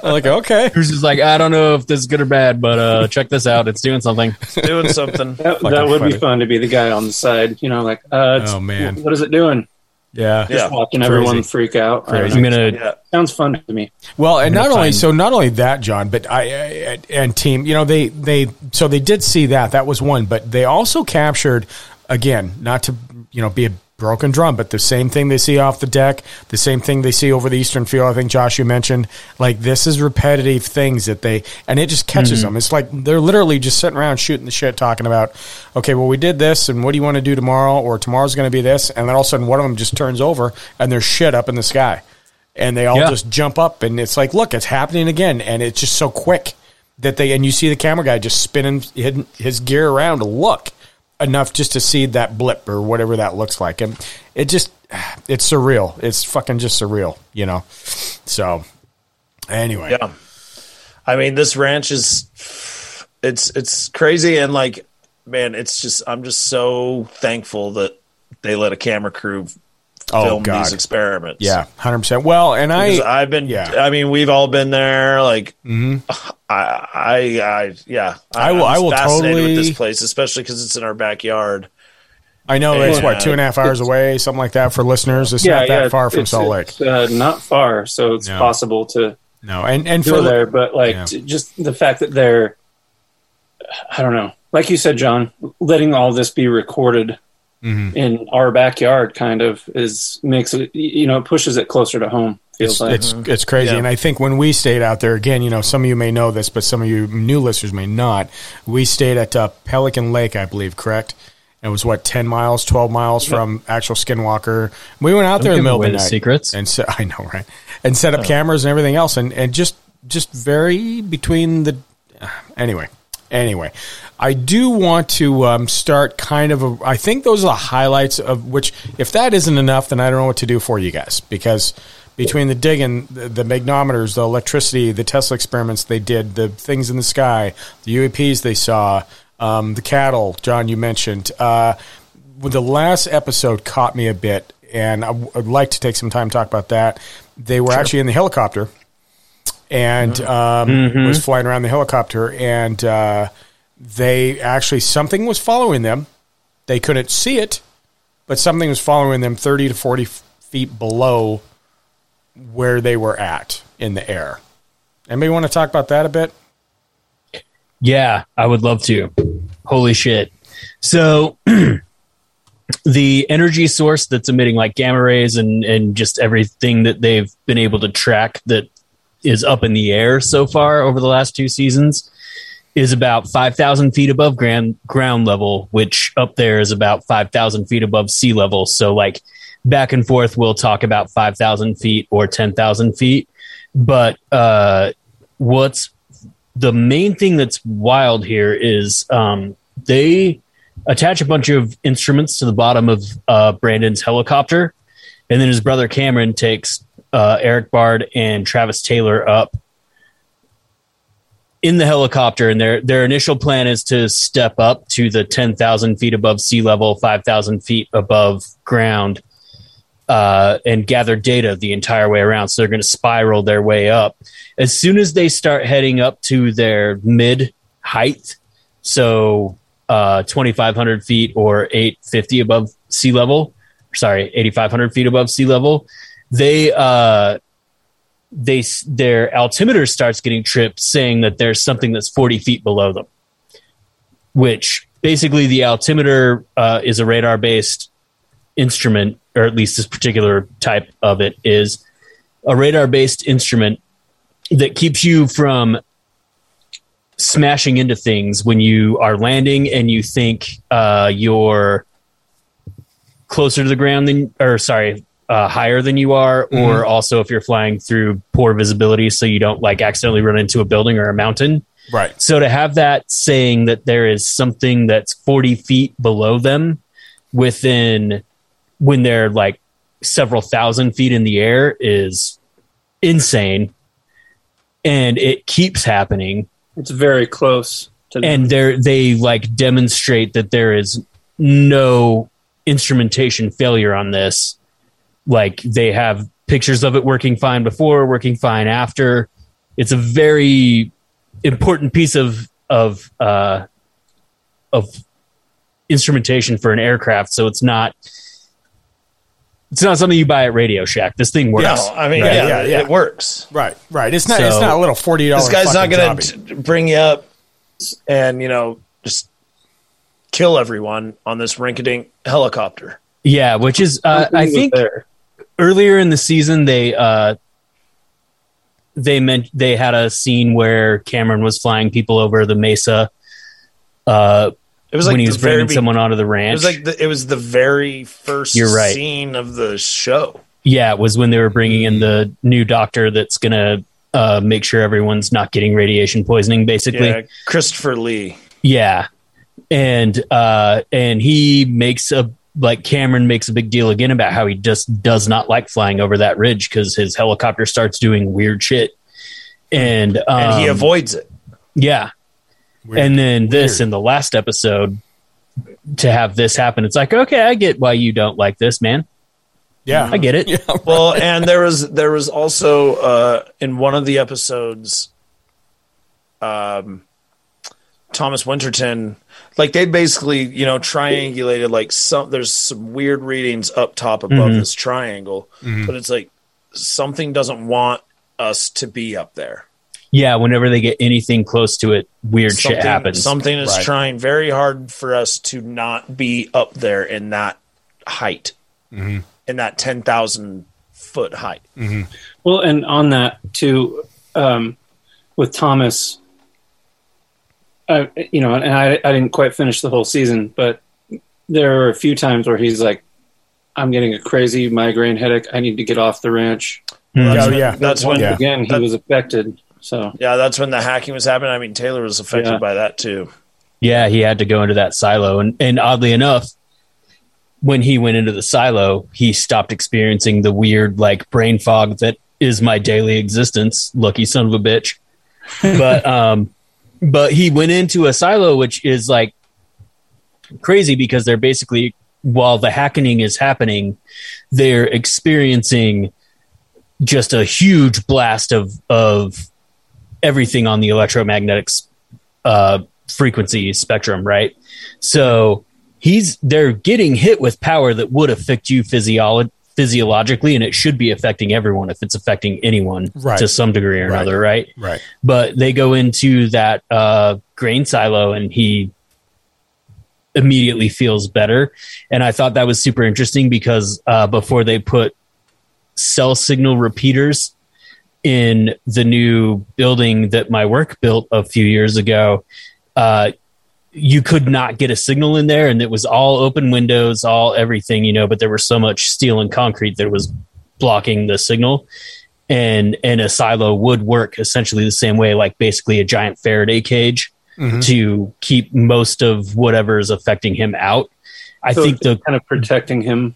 Speaker 7: I'm like, okay,
Speaker 9: Who's just like, I don't know if this is good or bad, but uh, check this out. It's doing something.
Speaker 3: doing something.
Speaker 8: that, that would
Speaker 7: funny.
Speaker 8: be fun to be the guy on the side. You know, like, uh, it's,
Speaker 7: Oh, man.
Speaker 8: what is it doing?
Speaker 7: yeah,
Speaker 3: Yeah.
Speaker 8: Watching
Speaker 7: Crazy.
Speaker 8: everyone freak out. I don't
Speaker 7: Crazy.
Speaker 9: I'm gonna.
Speaker 3: Yeah.
Speaker 8: Sounds fun to me.
Speaker 7: Well, and not only
Speaker 9: find-
Speaker 7: so, not only that, John, but I, I and team, you know, they they so they did see that that was one, but they also captured again, not to you know be a broken drum, but the same thing they see off the deck, the same thing they see over the eastern field. I think Josh, you mentioned like this is repetitive things that they and it just catches mm-hmm. them. It's like they're literally just sitting around shooting the shit, talking about, okay, well we did this, and what do you want to do tomorrow, or tomorrow's going to be this, and then all of a sudden one of them just turns over and there's shit up in the sky and they all
Speaker 9: Yeah.
Speaker 7: just jump up and it's like look it's happening again and it's just so quick that they and you see the camera guy just spinning his, his gear around to look enough just to see that blip or whatever that looks like. And it just it's surreal. It's fucking just surreal you know? So anyway.
Speaker 3: Yeah. I mean, this ranch is it's it's crazy. And like man, it's just I'm just so thankful that they let a camera crew
Speaker 7: Oh,
Speaker 3: film
Speaker 7: God.
Speaker 3: these experiments.
Speaker 7: yeah 100% well and
Speaker 3: Because
Speaker 7: i
Speaker 3: I've been
Speaker 7: yeah.
Speaker 3: I mean, we've all been there like
Speaker 7: Mhm.
Speaker 3: I I I yeah.
Speaker 7: I will-
Speaker 3: I'm
Speaker 7: I will
Speaker 3: fascinated
Speaker 7: totally-
Speaker 3: with this place, especially cuz it's in our backyard.
Speaker 7: i know it's
Speaker 3: Yeah.
Speaker 7: what two and a half hours away something like that for listeners it's not that far from
Speaker 8: it's-
Speaker 7: salt lake
Speaker 8: It's, uh, not far, so it's
Speaker 7: No.
Speaker 8: possible to
Speaker 7: no and and
Speaker 8: go
Speaker 7: for
Speaker 8: there. But like,
Speaker 7: Yeah.
Speaker 8: t- just the fact that they're, I don't know, like you said, John, letting all this be recorded
Speaker 7: Mhm.
Speaker 8: in our backyard kind of is makes it, you know, pushes it closer to home. Feels
Speaker 7: it's,
Speaker 8: like
Speaker 7: it's it's crazy,
Speaker 3: Yeah.
Speaker 7: and I think when we stayed out there again, you know, some of you may know this, but some of you new listeners may not. We stayed at uh, Pelican Lake, I believe, correct? It was what ten miles, twelve miles from actual Skinwalker. We went out there in the middle of the
Speaker 9: the
Speaker 7: night,
Speaker 9: secrets.
Speaker 7: and so I know, right? And set up cameras and everything else, and and just just very between the anyway. Anyway, I do want to um, start kind of. A, I think those are the highlights of which. If that isn't enough, then I don't know what to do for you guys because between the digging, the, the magnometers, the electricity, the Tesla experiments they did, the things in the sky, the UAPs they saw, um, the cattle, John, you mentioned. Uh, the last episode caught me a bit, and I w- I'd like to take some time to talk about that. They were actually in the helicopter and um, was flying around the helicopter, and uh, they actually something was following them. They couldn't see it, but something was following them thirty to forty feet below where they were at in the air. Anybody want to talk about that a bit?
Speaker 9: Yeah, I would love to. Holy shit. So the energy source that's emitting like gamma rays and and just everything that they've been able to track that is up in the air so far over the last two seasons is about 5,000 feet above ground ground level, which up there is about 5,000 feet above sea level. So like back and forth, we'll talk about 5,000 feet or 10,000 feet. But uh, what's the main thing that's wild here is um, they attach a bunch of instruments to the bottom of uh, Brandon's helicopter, and then his brother Cameron takes uh, Erik Bard and Travis Taylor up in the helicopter, and their their initial plan is to step up to the ten thousand feet above sea level, five thousand feet above ground, uh, and gather data the entire way around. So they're going to spiral their way up. As soon as they start heading up to their mid height, so uh, 2,500 feet or 850 above sea level, sorry, 8,500 feet above sea level, they uh, they their altimeter starts getting tripped, saying that there's something that's 40 feet below them. Which basically the altimeter uh, is a radar based instrument, or at least this particular type of it is a radar based instrument that keeps you from smashing into things when you are landing and you think uh, you're closer to the ground than, or sorry, uh, higher than you are, or
Speaker 7: Mhm.
Speaker 9: also if you're flying through poor visibility, so you don't like accidentally run into a building or a mountain.
Speaker 7: Right.
Speaker 9: So to have that saying that there is something that's 40 feet below them within when they're like several thousand feet in the air is insane. And it keeps happening.
Speaker 8: It's very close to
Speaker 9: And they're they like demonstrate that there is no instrumentation failure on this. Like they have pictures of it working fine before, working fine after. It's a very important piece of of uh, of instrumentation for an aircraft. So it's not it's not something you buy at Radio Shack. This thing works.
Speaker 3: No, I mean, yeah, yeah, it works.
Speaker 7: Right, right. It's not.
Speaker 9: So-
Speaker 7: it's not a little forty dollars.
Speaker 3: This guy's not going to bring you up and you know just kill everyone on this rinky-dink helicopter.
Speaker 9: Yeah, which is uh, I think earlier in the season they uh they meant they had a scene where Cameron was flying people over the mesa uh
Speaker 3: It was like
Speaker 9: when he was bringing
Speaker 3: very-
Speaker 9: someone onto the
Speaker 3: It
Speaker 9: ranch.
Speaker 3: was like the, it was the very 1st
Speaker 9: You're right.
Speaker 3: scene of the show.
Speaker 9: yeah, it was when they were bringing in the new doctor that's going to uh make sure everyone's not getting radiation poisoning basically.
Speaker 3: Yeah, Christopher Lee.
Speaker 9: Yeah. And uh and he makes a like Cameron makes a big deal again about how he just does not like flying over that ridge because his helicopter starts doing weird shit. And um,
Speaker 3: And he avoids it.
Speaker 9: Yeah. And then this in the last episode to have this happen, it's like, okay, I get why you don't like this, man.
Speaker 7: Yeah.
Speaker 9: I get it.
Speaker 3: well, and there was there was also uh, in one of the episodes, um, Thomas Winterton, like they basically you know triangulated like some there's some weird readings up top above
Speaker 9: Mhm.
Speaker 3: this triangle,
Speaker 9: Mhm.
Speaker 3: but it's like something doesn't want us to be up there.
Speaker 9: Yeah, whenever they get anything close to it, weird
Speaker 3: something,
Speaker 9: shit happens.
Speaker 3: Something is
Speaker 9: Right.
Speaker 3: trying very hard for us to not be up there in that height,
Speaker 7: Mhm.
Speaker 3: in that ten thousand foot height.
Speaker 8: Well, and on that too, um, with Thomas, I, you know, and I, I didn't quite finish the whole season, but there were a few times where he's like, "I'm getting a crazy migraine headache. I need to get off the ranch."
Speaker 3: Well, that's
Speaker 7: Oh,
Speaker 3: when-
Speaker 7: yeah.
Speaker 3: that's when
Speaker 8: Once again he was affected. So
Speaker 3: Yeah, that's when the hacking was happening. I mean, Taylor was affected
Speaker 8: Yeah.
Speaker 3: by that too.
Speaker 9: Yeah, he had to go into that silo, and and oddly enough, when he went into the silo, he stopped experiencing the weird like brain fog that is my daily existence. Lucky son of a bitch. But um, but he went into a silo, which is like crazy because they're basically while the hacking is happening, they're experiencing just a huge blast of of everything on the electromagnetic uh, frequency spectrum, right? So he's they're getting hit with power that would affect you physiolo- physiologically, and it should be affecting everyone if it's affecting anyone
Speaker 7: Right.
Speaker 9: to some degree or
Speaker 7: Right.
Speaker 9: another, right?
Speaker 7: Right.
Speaker 9: But they go into that uh, grain silo, and he immediately feels better. And I thought that was super interesting because uh, before they put cell signal repeaters in the new building that my work built a few years ago, uh, you could not get a signal in there, and it was all open windows, all everything, you know. But there was so much steel and concrete that was blocking the signal, and and a silo would work essentially the same way, like basically a giant Faraday cage
Speaker 8: Mhm.
Speaker 9: to keep most of whatever is affecting him out. I
Speaker 8: So
Speaker 9: think the
Speaker 8: kind of protecting him.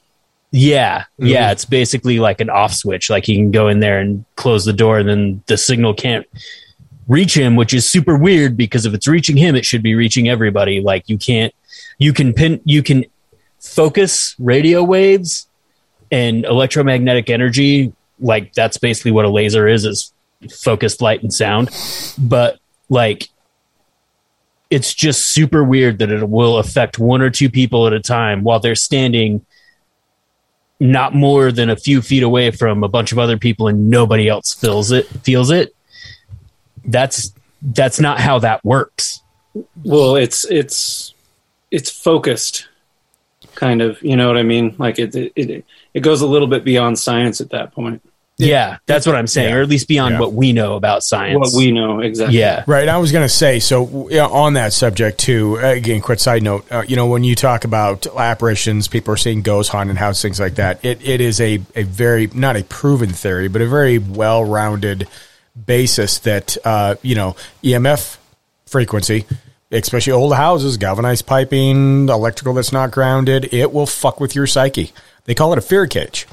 Speaker 9: yeah,
Speaker 8: Mhm.
Speaker 9: yeah, it's basically like an off switch. Like he can go in there and close the door, and then the signal can't reach him, which is super weird because if it's reaching him, it should be reaching everybody. Like you can't, you can pin, you can focus radio waves and electromagnetic energy. Like that's basically what a laser is: is focused light and sound. But like it's just super weird that it will affect one or two people at a time while they're standing not more than a few feet away from a bunch of other people and nobody else feels it feels it that's that's not how that works
Speaker 8: Well, it's it's it's focused, kind of. You know what I mean? Like it it it, it goes a little bit beyond science at that point.
Speaker 9: yeah that's what i'm saying or at least beyond what we know about science
Speaker 8: What we know exactly.
Speaker 9: yeah
Speaker 7: Right. I was going to say, so yeah, on that subject too, uh, again, quick side note, uh, you know, when you talk about apparitions, people are seeing ghosts, haunted house, things like that. It, it is a, a very, not a proven theory, but a very well rounded basis that, uh, you know, EMF frequency, especially old houses, galvanized piping, electrical that's not grounded, it will fuck with your psyche. They call it a fear cage.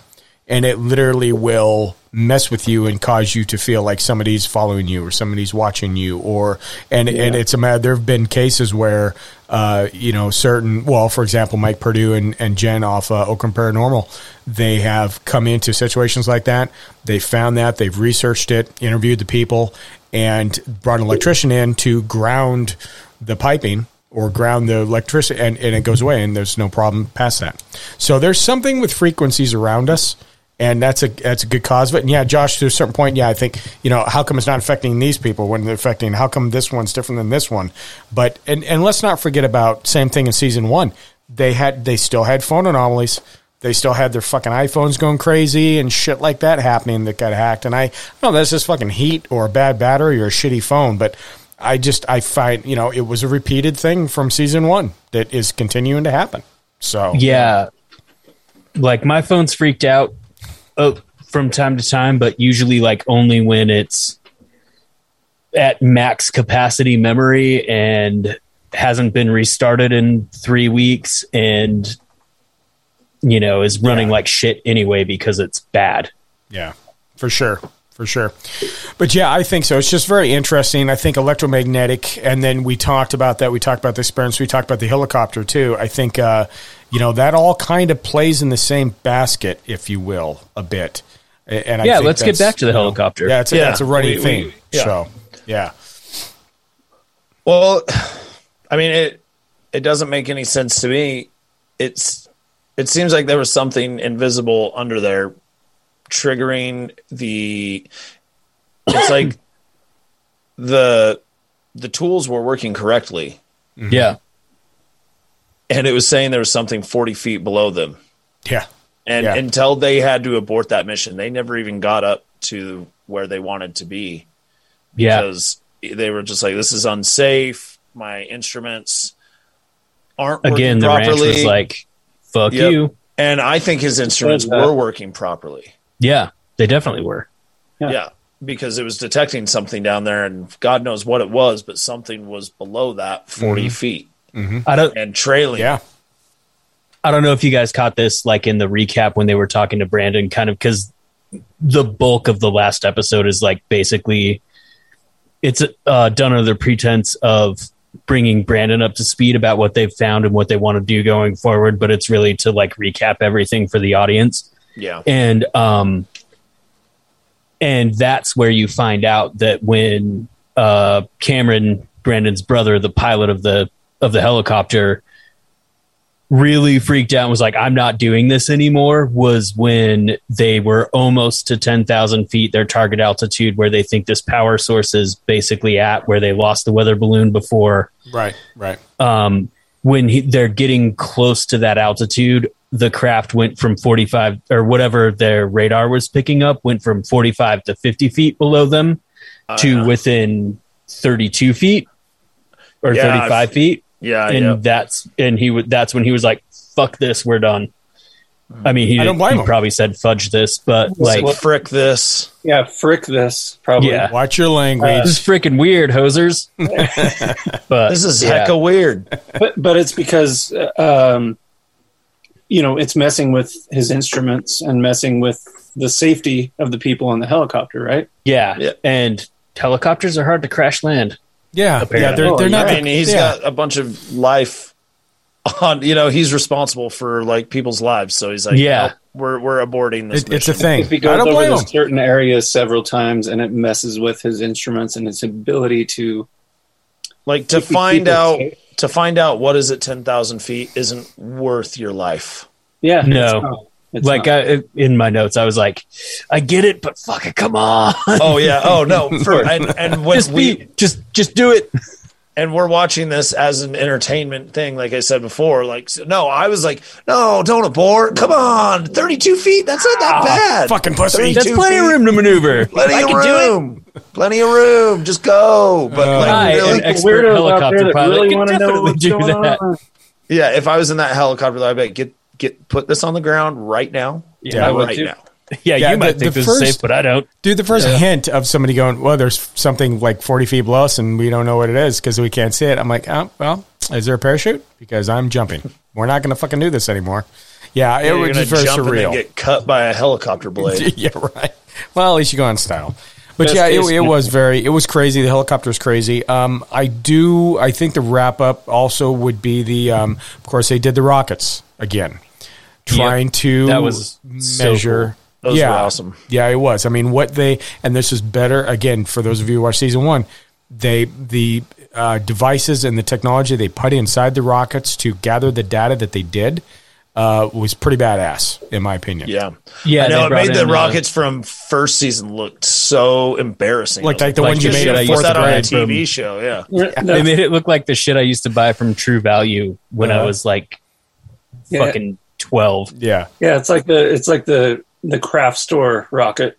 Speaker 7: And it literally will mess with you and cause you to feel like somebody's following you or somebody's watching you or and and it's a matter there have been cases where uh, you know certain well for example Mike Purdue and, and Jen off uh, Oakland Paranormal they have come into situations like that. They found that they've researched it interviewed the people and brought an electrician in to ground the piping or ground the electricity and, and it goes away and there's no problem past that. So there's something with frequencies around us and that's a that's a good cause of it. And yeah, Josh, to a certain point, yeah, I think you know how come it's not affecting these people when they're affecting? How come this one's different than this one? But and and let's not forget about same thing in season one. They had they still had phone anomalies. They still had their fucking iPhones going crazy and shit like that happening that got hacked. And I, know that's just fucking heat or a bad battery or a shitty phone, but I just I find you know it was a repeated thing from season one that is continuing to happen. So
Speaker 9: Yeah. Like my phone's freaked out uh, from time to time, but usually like only when it's at max capacity memory and hasn't been restarted in three weeks and you know is running like shit anyway because it's bad.
Speaker 7: Yeah, for sure. For sure. But yeah, I think so. It's just very interesting. I think electromagnetic, and then we talked about that. We talked about the experience. We talked about the helicopter too. I think, uh, you know, that all kind of plays in the same basket, if you will, a bit. And I
Speaker 9: Yeah,
Speaker 7: think
Speaker 9: let's get back to the
Speaker 7: you know,
Speaker 9: helicopter.
Speaker 7: Yeah, it's a,
Speaker 3: Yeah.
Speaker 7: it's a running
Speaker 3: We- we-
Speaker 7: theme.
Speaker 3: yeah.
Speaker 7: So, yeah.
Speaker 3: Well, I mean it. It doesn't make any sense to me. It's. It seems like there was something invisible under there, triggering the. It's like the the tools were working correctly,
Speaker 9: Yeah.
Speaker 3: And it was saying there was something forty feet below them.
Speaker 7: Yeah.
Speaker 3: And
Speaker 7: Yeah.
Speaker 3: until they had to abort that mission, they never even got up to where they wanted to be.
Speaker 9: Yeah.
Speaker 3: Because they were just like, this is unsafe. My instruments aren't working
Speaker 9: Again, the ranch
Speaker 3: properly.
Speaker 9: was like, fuck
Speaker 3: Yep.
Speaker 9: you.
Speaker 3: And I think his instruments were working properly.
Speaker 9: Yeah, they definitely were.
Speaker 3: Yeah. Because it was detecting something down there, and God knows what it was, but something was below that 40
Speaker 9: Mhm.
Speaker 3: feet
Speaker 9: I don't
Speaker 3: and trailing.
Speaker 7: Yeah.
Speaker 9: I don't know if you guys caught this like in the recap when they were talking to Brandon kind of cuz the bulk of the last episode is like basically it's uh, done under the pretense of bringing Brandon up to speed about what they've found and what they want to do going forward, but it's really to like recap everything for the audience.
Speaker 3: Yeah.
Speaker 9: And um and that's where you find out that when uh Cameron Brandon's brother, the pilot of the of the helicopter really freaked out and was like, I'm not doing this anymore was when they were almost to 10,000 feet, their target altitude, where they think this power source is basically at, where they lost the weather balloon before.
Speaker 7: Right. Right.
Speaker 9: Um, when he, they're getting close to that altitude, the craft went from 45 or whatever their radar was picking up, went from 45 to 50 feet below them to within 32 feet or
Speaker 3: Yeah,
Speaker 9: 35
Speaker 3: I've-
Speaker 9: feet
Speaker 3: Yeah.
Speaker 9: and
Speaker 3: yeah.
Speaker 9: that's and he would that's when he was like fuck this we're done i mean he,
Speaker 7: I don't blame
Speaker 9: he
Speaker 7: him.
Speaker 9: probably said fudge this but like
Speaker 3: Like, frick this.
Speaker 8: Yeah, frick this probably.
Speaker 9: yeah
Speaker 7: Watch your language.
Speaker 9: this is freaking weird hosers but
Speaker 3: This is
Speaker 9: yeah.
Speaker 3: hecka weird.
Speaker 8: but but it's because uh, um, you know it's messing with his instruments and messing with the safety of the people on the helicopter, right?
Speaker 9: yeah
Speaker 3: Yeah.
Speaker 9: and helicopters are hard to crash land
Speaker 7: yeah. Yeah. They're,
Speaker 8: Oh,
Speaker 7: they're not.
Speaker 3: I mean, he's
Speaker 7: yeah.
Speaker 3: got a bunch of life on. You know, he's responsible for like people's lives. So he's like,
Speaker 9: Yeah.
Speaker 3: "Nope, we're we're aborting this.
Speaker 7: It, it's a thing.
Speaker 8: If he
Speaker 7: I
Speaker 8: goes
Speaker 7: don't
Speaker 8: over
Speaker 7: blame him.
Speaker 8: certain areas several times and it messes with his instruments and his ability to
Speaker 3: Like to find out
Speaker 8: safe.
Speaker 3: to find out what is at ten thousand feet isn't worth your life.
Speaker 8: yeah,
Speaker 9: No.
Speaker 8: It's
Speaker 9: like
Speaker 8: not.
Speaker 9: I, in my notes i was like i get it but fuck it come on
Speaker 3: Oh yeah. Oh no. For, and and when
Speaker 9: just
Speaker 3: we
Speaker 9: be just just do it
Speaker 3: and we're watching this as an entertainment thing, like I said before. Like so- no, I was like, no, don't abort. Come on, thirty-two feet. That's not that ah, bad.
Speaker 7: fucking pussy.
Speaker 3: 32
Speaker 9: that's plenty of room to maneuver
Speaker 3: Plenty
Speaker 9: I
Speaker 3: of
Speaker 9: can do it.
Speaker 3: room. Plenty of room. Just go. But uh, like,
Speaker 9: Hi,
Speaker 3: really,
Speaker 9: an expert helicopter pilot
Speaker 8: really
Speaker 9: can
Speaker 8: wanna know
Speaker 9: definitely
Speaker 8: what's
Speaker 9: do that.
Speaker 8: on.
Speaker 3: yeah. If I was in that helicopter, I'd be like, get get put this on the ground right now.
Speaker 9: Yeah,
Speaker 8: I would
Speaker 3: right
Speaker 8: too.
Speaker 3: now.
Speaker 9: Yeah, you might think this is safe, but I don't.
Speaker 7: Dude, the first
Speaker 9: Yeah.
Speaker 7: hint of somebody going, well, there's something like 40 feet below us and we don't know what it is because we can't see it. I'm like, oh, well, is there a parachute? Because I'm jumping. We're not going to fucking do this anymore. Yeah, it
Speaker 3: You're
Speaker 7: was just very
Speaker 3: jump and
Speaker 7: surreal.
Speaker 3: get cut by a helicopter blade.
Speaker 7: yeah, right. Well, at least you go in style. But
Speaker 3: Best
Speaker 7: yeah, it, it was very, it was crazy. The helicopter was crazy. Um, I do, I think the wrap up also would be the, um, of course, they did the rockets again, trying to
Speaker 3: That was so
Speaker 7: measure.
Speaker 3: cool. Those
Speaker 7: yeah,
Speaker 3: were awesome.
Speaker 7: Yeah, it was. I mean, what they and this is better again for those of you who watch season one. They the uh, devices and the technology they put inside the rockets to gather the data that they did uh, was pretty badass, in my opinion.
Speaker 3: Yeah,
Speaker 9: Yeah,
Speaker 3: I know it made the
Speaker 9: in, uh,
Speaker 3: rockets from first season look so embarrassing.
Speaker 7: Like-
Speaker 3: I was
Speaker 7: like the one you made
Speaker 3: should
Speaker 7: in fourth
Speaker 3: that on a TV
Speaker 9: from-
Speaker 3: show. Yeah,
Speaker 9: They made it look like the shit I used to buy from True Value when I
Speaker 7: Uh-huh.
Speaker 9: was like
Speaker 8: Yeah.
Speaker 9: fucking twelve.
Speaker 7: Yeah,
Speaker 8: Yeah, it's like the it's like the the craft store rocket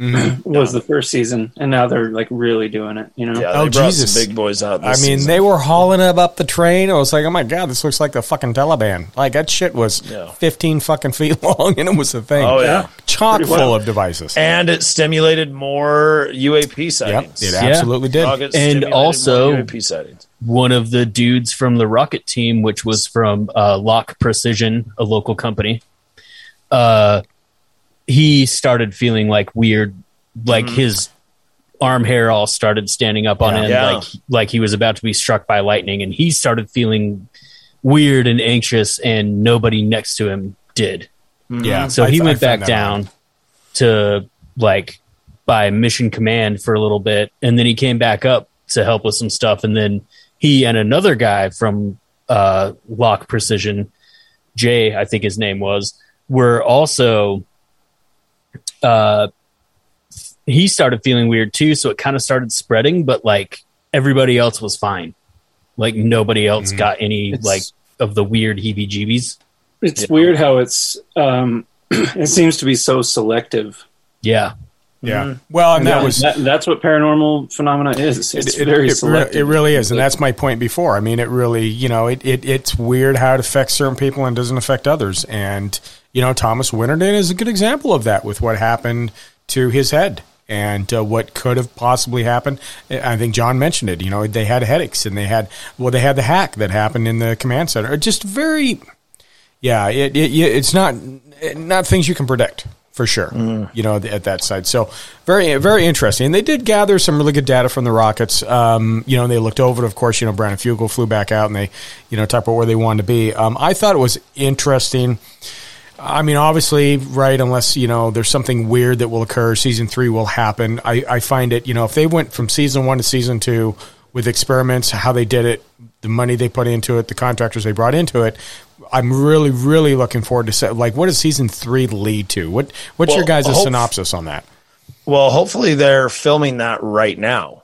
Speaker 7: Mm-hmm.
Speaker 8: was the first season, and now they're like really doing it. You know?
Speaker 3: yeah. They
Speaker 7: Oh,
Speaker 3: brought
Speaker 7: Jesus.
Speaker 3: some big boys out.
Speaker 7: I mean,
Speaker 3: season.
Speaker 7: they were hauling it up the train. I was like, oh my god, this looks like the fucking Taliban. Like that shit was
Speaker 3: Yeah.
Speaker 7: fifteen fucking feet long, and it was a thing.
Speaker 3: Oh, yeah.
Speaker 7: chock
Speaker 8: Pretty
Speaker 7: full
Speaker 8: wild.
Speaker 7: of devices.
Speaker 3: and it stimulated more UAP
Speaker 7: Yep,
Speaker 3: sightings.
Speaker 7: it absolutely did.
Speaker 3: Rockets
Speaker 9: And also-
Speaker 3: UAP sightings.
Speaker 9: One of the dudes from the rocket team, which was from uh, Lock Precision, a local company, uh, he started feeling like weird, like his arm hair all started standing up on
Speaker 7: Yeah.
Speaker 9: end,
Speaker 3: Yeah.
Speaker 9: like like he was about to be struck by lightning, and he started feeling weird and anxious, and nobody next to him did.
Speaker 7: Yeah,
Speaker 9: So he
Speaker 7: I
Speaker 9: went
Speaker 7: found
Speaker 9: back down
Speaker 7: odd.
Speaker 9: to like by mission command for a little bit, and then he came back up to help with some stuff, and then he and another guy from uh, Lock Precision, Jay, I think his name was, were also. Uh, he started feeling weird too, so it kind of started spreading, but like everybody else was fine. Like nobody else
Speaker 7: Mm-hmm.
Speaker 9: got any
Speaker 8: It's-
Speaker 9: like of the weird heebie-jeebies.
Speaker 8: It's weird how it's um, it seems to be so selective.
Speaker 9: Yeah,
Speaker 7: Yeah. Well, and that
Speaker 8: Yeah,
Speaker 7: was
Speaker 8: that, that's what paranormal phenomena is. It's
Speaker 7: it,
Speaker 8: very
Speaker 7: it, it,
Speaker 8: selective.
Speaker 7: it really is, and that's my point before. I mean, it really, you know, it, it it's weird how it affects certain people and doesn't affect others. And you know, Thomas Winterton is a good example of that with what happened to his head and uh, what could have possibly happened. I think John mentioned it. You know, they had headaches and they had well, they had the hack that happened in the command center. Just very, yeah, it, it it's not not things you can predict for sure. You know, at that side. So very very interesting. And they did gather some really good data from the rockets. Um, you know, they looked over it. Of course, you know, Brandon Fugal flew back out and they, you know, talked about where they wanted to be. Um, I thought it was interesting. I mean, obviously, right? Unless you know there's something weird that will occur, season three will happen. I, I find it, you know, if they went from season one to season two with experiments, how they did it, the money they put into it, the contractors they brought into it, I'm really, really looking forward to se- like what does season three lead to? What what's your guys'
Speaker 3: hope-
Speaker 7: synopsis on that?
Speaker 3: Well, hopefully they're filming that right now,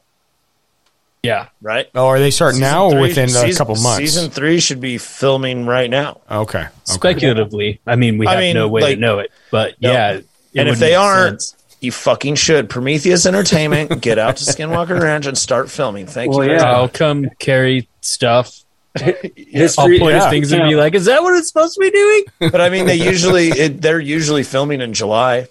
Speaker 9: yeah.
Speaker 3: right?
Speaker 7: Oh, are they starting
Speaker 3: Season
Speaker 7: now or
Speaker 3: three-
Speaker 7: within a
Speaker 3: season-
Speaker 7: couple months?
Speaker 3: Season three should be filming right now.
Speaker 7: okay, okay.
Speaker 9: Speculatively, I mean, we
Speaker 3: I
Speaker 9: have
Speaker 3: mean,
Speaker 9: no way
Speaker 3: like-
Speaker 9: to know it, but
Speaker 3: No.
Speaker 9: yeah. it
Speaker 3: and if they aren't,
Speaker 9: sense.
Speaker 3: you fucking should. Prometheus Entertainment, get out to Skinwalker Ranch and start filming. Thank
Speaker 8: Well,
Speaker 3: you.
Speaker 8: yeah.
Speaker 9: I'll come carry stuff. I'll
Speaker 8: History,
Speaker 9: point
Speaker 7: yeah.
Speaker 9: at things and be like, "Is that what it's supposed to be doing?"
Speaker 3: But I mean, they usually it, they're usually filming in July,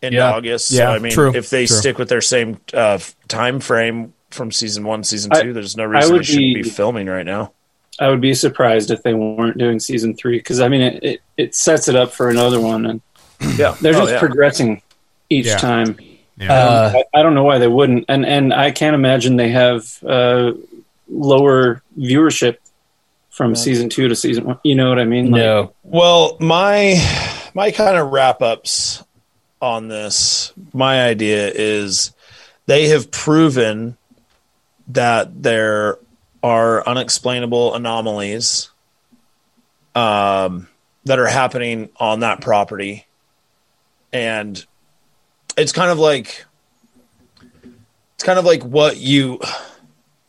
Speaker 3: in
Speaker 9: Yeah.
Speaker 3: August.
Speaker 7: Yeah,
Speaker 3: so I mean,
Speaker 7: true,
Speaker 3: if they
Speaker 7: true.
Speaker 3: stick with their same uh, time frame from season one, season
Speaker 8: I-
Speaker 3: two, there's no reason
Speaker 8: would
Speaker 3: they shouldn't be
Speaker 8: be-
Speaker 3: filming right now.
Speaker 8: I would be surprised if they weren't doing season three because I mean it, it, it sets it up for another one and
Speaker 3: Yeah,
Speaker 8: they're
Speaker 3: Oh,
Speaker 8: just
Speaker 3: yeah.
Speaker 8: progressing each
Speaker 7: Yeah.
Speaker 8: time.
Speaker 7: Yeah.
Speaker 9: Uh,
Speaker 8: I, I don't know why they wouldn't, and and I can't imagine they have uh, lower viewership from season two to season one. You know what I mean? Like,
Speaker 9: no,
Speaker 3: Well, my my kind of wrap ups on this, my idea is they have proven that there are unexplainable anomalies um, that are happening on that property, and it's kind of like it's kind of like what you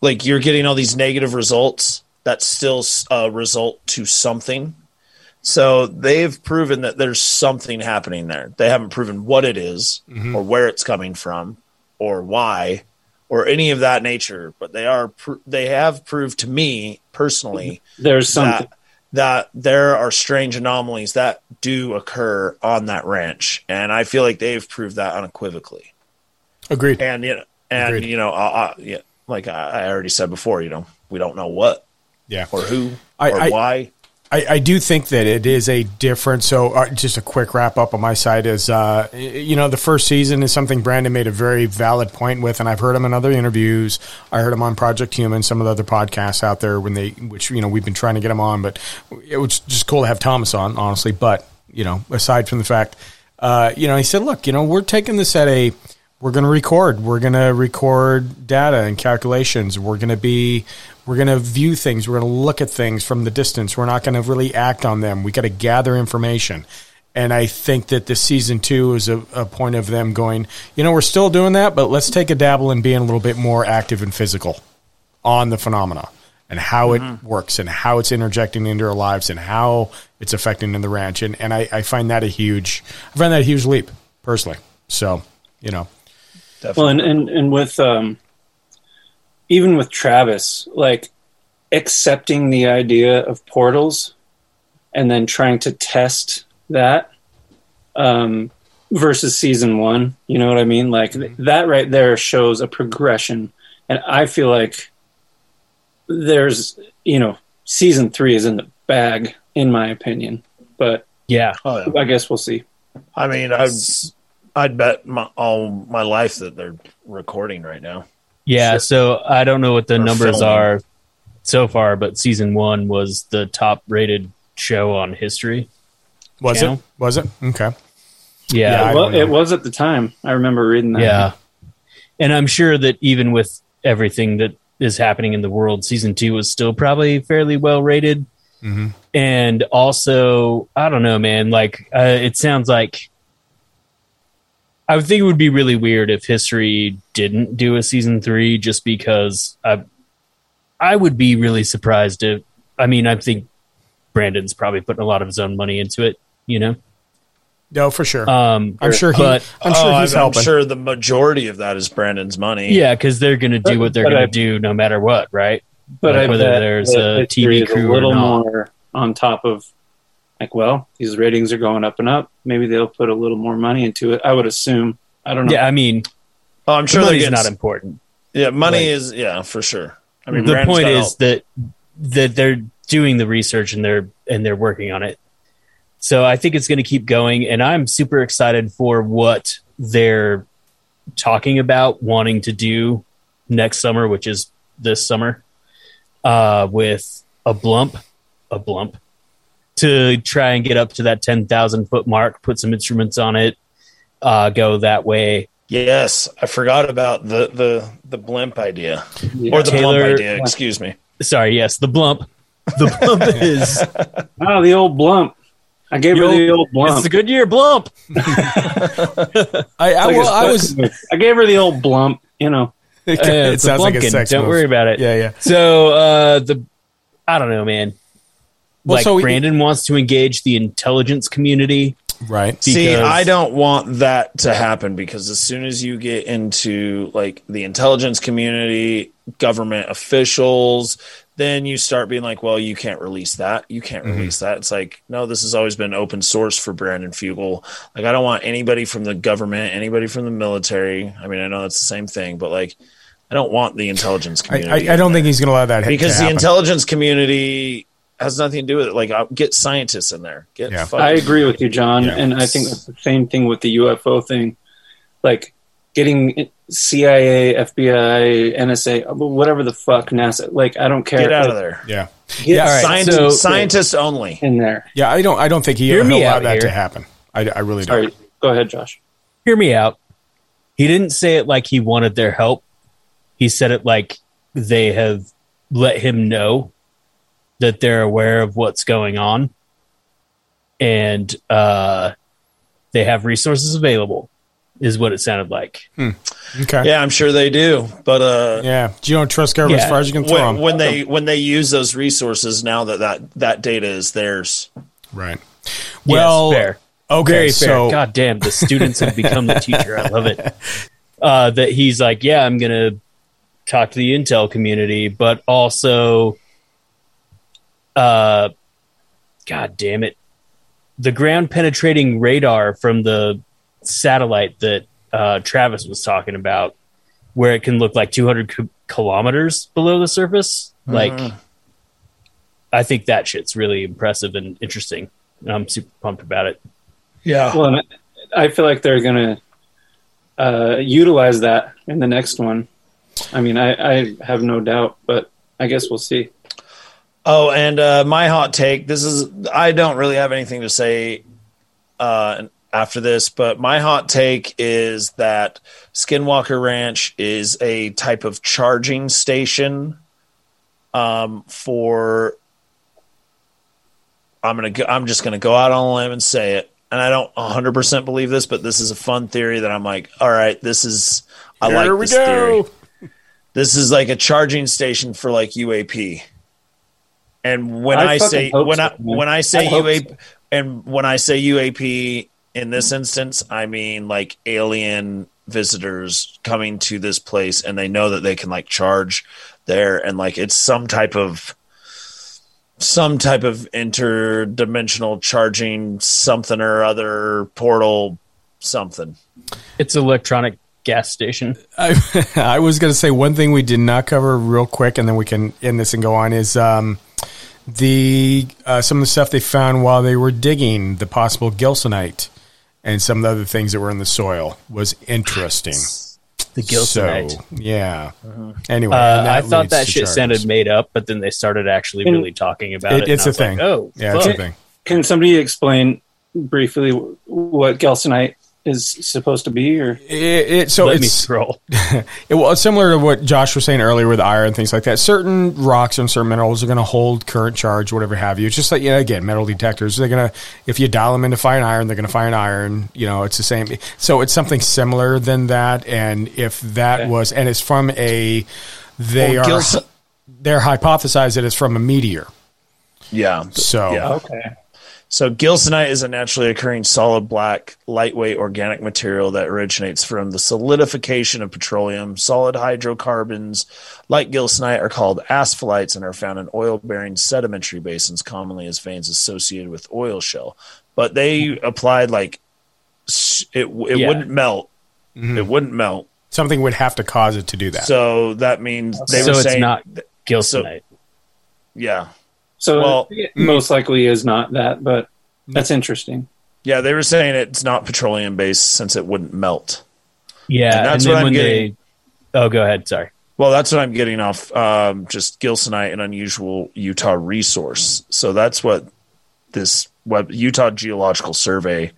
Speaker 3: like you're getting all these negative results that still uh, result to something. So they've proven that there's something happening there. They haven't proven what it is or where it's coming from or why or any of that nature, but they are they have proved to me personally
Speaker 8: There's something.
Speaker 3: that that there are strange anomalies that do occur on that ranch, and I feel like they've proved that unequivocally.
Speaker 7: Agreed.
Speaker 3: And you know, and
Speaker 7: Agreed.
Speaker 3: you know, uh, uh, yeah, like I, I already said before, you know, we don't know what,
Speaker 7: Yeah.
Speaker 3: or who,
Speaker 7: I-
Speaker 3: or
Speaker 7: I-
Speaker 3: why.
Speaker 7: I, I do think that it is a different. So, uh, just a quick wrap up on my side is, uh, you know, the first season is something Brandon made a very valid point with, and I've heard him in other interviews. I heard him on Project Human, some of the other podcasts out there when they, which you know, we've been trying to get him on, but it was just cool to have Thomas on, honestly. But you know, aside from the fact, uh, you know, he said, look, you know, we're taking this at a we're going to record. We're going to record data and calculations. We're going to be, we're going to view things. We're going to look at things from the distance. We're not going to really act on them. We got to gather information. And I think that this season two is a, a point of them going, you know, we're still doing that, but let's take a dabble in being a little bit more active and physical on the phenomena and how it works and how it's interjecting into our lives and how it's affecting in the ranch. And, and I, I find that a huge, I find that a huge leap personally. So, you know,
Speaker 8: Well, and, and and with um, even with Travis, like accepting the idea of portals and then trying to test that um, versus season one. You know what I mean? Like th- that right there shows a progression, and I feel like there's you know season three is in the bag in my opinion, but
Speaker 9: yeah,
Speaker 8: I guess we'll see.
Speaker 3: I mean, I'd I'd bet my, all my life that they're recording right now.
Speaker 9: Yeah, so I don't know what the
Speaker 3: Or
Speaker 9: numbers
Speaker 3: filming.
Speaker 9: are so far, but season one was the top rated show on history.
Speaker 7: Was
Speaker 9: channel.
Speaker 7: it? Was it? Okay.
Speaker 9: Yeah,
Speaker 8: it, was, it was at the time. I remember reading that.
Speaker 9: Yeah. And I'm sure that even with everything that is happening in the world, season two was still probably fairly well rated.
Speaker 7: Mm-hmm.
Speaker 9: And also, I don't know, man. Like, uh, it sounds like I would think it would be really weird if history didn't do a season three, just because I, I would be really surprised if. I mean, I think Brandon's probably putting a lot of his own money into it. You know.
Speaker 7: No, for sure.
Speaker 9: Um,
Speaker 7: I'm sure he.
Speaker 9: but-
Speaker 7: I'm sure
Speaker 3: Oh,
Speaker 7: he's
Speaker 3: I'm,
Speaker 7: helping.
Speaker 3: sure the majority of that is Brandon's money.
Speaker 9: Yeah, because they're going to do
Speaker 8: But-
Speaker 9: what they're
Speaker 8: but
Speaker 9: going
Speaker 8: I-
Speaker 9: to do no matter what, right?
Speaker 8: But
Speaker 9: Like
Speaker 8: I
Speaker 9: whether
Speaker 8: bet
Speaker 9: there's a TV crew
Speaker 8: a little
Speaker 9: or not.
Speaker 8: more on top of like, well, these ratings are going up and up. Maybe they'll put a little more money into it. I would assume. I don't know.
Speaker 9: Yeah, I mean,
Speaker 3: Oh, I'm sure
Speaker 9: money's not important.
Speaker 3: Yeah, money
Speaker 9: Like-
Speaker 3: is yeah for sure. I mean,
Speaker 9: the point is
Speaker 3: help.
Speaker 9: that that they're doing the research and they're and they're working on it. So I think it's going to keep going, and I'm super excited for what they're talking about wanting to do next summer, which is this summer, uh, with a blump, a blump, to try and get up to that ten thousand foot mark, put some instruments on it, uh, go that way.
Speaker 3: Yes, I forgot about the the the blimp idea
Speaker 8: Yeah.
Speaker 3: or the
Speaker 9: Taylor-
Speaker 3: blump idea. Excuse me.
Speaker 9: Sorry, yes, the blump. The blump is
Speaker 8: Oh, the old blump. I gave her the old blump.
Speaker 9: It's a good year blump.
Speaker 7: I, I,
Speaker 8: Like
Speaker 7: well,
Speaker 8: a
Speaker 7: I was.
Speaker 8: I gave her the old blump. You know.
Speaker 7: It,
Speaker 9: Uh, it's a
Speaker 7: sounds like a
Speaker 9: blumpkin.
Speaker 7: sex
Speaker 9: Don't
Speaker 7: move.
Speaker 9: worry about it.
Speaker 7: Yeah, yeah.
Speaker 9: So uh, the I don't know, man.
Speaker 7: Well,
Speaker 9: like
Speaker 7: so we-
Speaker 9: Brandon wants to engage the intelligence community.
Speaker 7: Right.
Speaker 3: See, I don't want that to happen because as soon as you get into like the intelligence community, government officials, then you start being like, well, you can't release that. You can't
Speaker 7: Mm-hmm.
Speaker 3: release that. It's like, no, this has always been open source for Brandon Fugal. Like, I don't want anybody from the government, anybody from the military. I mean, I know that's the same thing, but like, I don't want the intelligence community.
Speaker 7: I, I don't think he's going to allow that
Speaker 3: because the intelligence community has nothing to do with it. Like, I'll get scientists in there. Get
Speaker 7: Yeah.
Speaker 3: fucking-
Speaker 8: I agree with you, John,
Speaker 3: Yeah.
Speaker 8: and I think that's the same thing with the UFO thing. Like getting CIA, FBI, NSA, whatever the fuck NASA. Like I don't care.
Speaker 3: Get out
Speaker 8: Like,
Speaker 3: of there.
Speaker 7: Yeah.
Speaker 8: Get
Speaker 9: Yeah, all right,
Speaker 3: Scientists,
Speaker 9: so-
Speaker 3: scientists only.
Speaker 8: in there.
Speaker 7: Yeah, I don't. I don't think he
Speaker 9: Hear
Speaker 7: will
Speaker 9: me
Speaker 7: allow that
Speaker 9: here.
Speaker 7: to happen. I, I really don't.
Speaker 8: Go ahead, Josh.
Speaker 9: Hear me out. He didn't say it like he wanted their help. He said it like they have let him know that they're aware of what's going on and uh, they have resources available, is what it sounded like.
Speaker 7: Okay.
Speaker 3: Yeah, I'm sure they do. But uh,
Speaker 7: Yeah. Do you don't trust government
Speaker 9: Yeah.
Speaker 7: as far as you can throw
Speaker 3: when,
Speaker 7: them.
Speaker 3: when they when they use those resources now that that, that data is theirs.
Speaker 7: right. Well,
Speaker 9: yes, fair.
Speaker 7: okay.
Speaker 9: Very fair.
Speaker 7: so
Speaker 9: God damn, the students have become the teacher. I love it. Uh, that he's like, yeah, I'm gonna talk to the Intel community, but also, uh, God damn it, the ground penetrating radar from the satellite that uh, Travis was talking about, where it can look like 200 ki- kilometers below the surface. Like,
Speaker 3: Mhm.
Speaker 9: I think that shit's really impressive and interesting. And I'm super pumped about it.
Speaker 3: Yeah.
Speaker 8: Well, I I feel like they're going to uh, utilize that in the next one. I mean, I, I have no doubt, but I guess we'll see.
Speaker 3: Oh, and uh, my hot take. This is I don't really have anything to say uh, after this, but my hot take is that Skinwalker Ranch is a type of charging station um, for. I'm gonna. Go, I'm just gonna go out on a limb and say it, and I don't 100 percent believe this, but this is a fun theory that I'm like, all right, this is. I
Speaker 7: Here
Speaker 3: like
Speaker 7: we
Speaker 3: this
Speaker 7: go.
Speaker 3: theory. This is like a charging station for like UAP. And when
Speaker 8: I
Speaker 3: I, say when
Speaker 8: so,
Speaker 3: I when I say
Speaker 8: I hope
Speaker 3: UAP and when I say UAP in this instance, I mean like alien visitors coming to this place and they know that they can like charge there and like it's some type of some type of interdimensional charging something or other portal something.
Speaker 9: It's electronic gas station.
Speaker 7: I, I was going to say one thing we did not cover real quick, and then we can end this and go on. Is um, the uh, some of the stuff they found while they were digging the possible gilsonite and some of the other things that were in the soil was interesting.
Speaker 9: The gilsonite.
Speaker 7: So, yeah. Anyway,
Speaker 9: Uh, I thought that shit
Speaker 7: charges.
Speaker 9: sounded made up, but then they started actually
Speaker 8: And-
Speaker 9: really talking about
Speaker 7: It-
Speaker 9: it.
Speaker 7: it's
Speaker 9: a I
Speaker 7: a
Speaker 9: was like,
Speaker 7: thing.
Speaker 9: oh,
Speaker 7: Yeah, it's a thing.
Speaker 8: Can somebody explain briefly what gilsonite is supposed to be? Or
Speaker 7: It, it, so
Speaker 9: Let me
Speaker 7: it's
Speaker 9: scroll.
Speaker 7: it was similar to what Josh was saying earlier with iron and things like that. Certain rocks and certain minerals are going to hold current charge, whatever have you. It's just like, you know, again, metal detectors. They're going to, if you dial them into find iron, they're going to find iron. You know, it's the same. So it's something similar than that. And if that was, and it's from a, they
Speaker 3: Well,
Speaker 7: are,
Speaker 3: Gils-
Speaker 7: they're hypothesized that it's from a meteor.
Speaker 3: Yeah.
Speaker 7: So
Speaker 3: Yeah.
Speaker 8: okay,
Speaker 3: So gilsonite is a naturally occurring solid black, lightweight organic material that originates from the solidification of petroleum. Solid hydrocarbons like gilsonite are called asphaltites and are found in oil-bearing sedimentary basins, commonly as veins associated with oil shale. But they applied like it. It
Speaker 9: Yeah.
Speaker 3: wouldn't melt.
Speaker 7: Mhm.
Speaker 3: It wouldn't melt.
Speaker 7: something would have to cause it to do that.
Speaker 3: So that means they
Speaker 9: so
Speaker 3: were
Speaker 9: it's
Speaker 3: saying,
Speaker 9: not gilsonite.
Speaker 3: yeah,
Speaker 8: so
Speaker 3: Well-
Speaker 8: it most likely is not that, but that's interesting.
Speaker 3: yeah. They were saying it's not petroleum based since it wouldn't melt.
Speaker 9: yeah,
Speaker 3: And that's
Speaker 9: then
Speaker 3: what I'm getting.
Speaker 9: They, oh, go ahead. Sorry.
Speaker 3: Well, that's what I'm getting off. Um, just gilsonite, an unusual Utah resource. So that's what this web Utah Geological Survey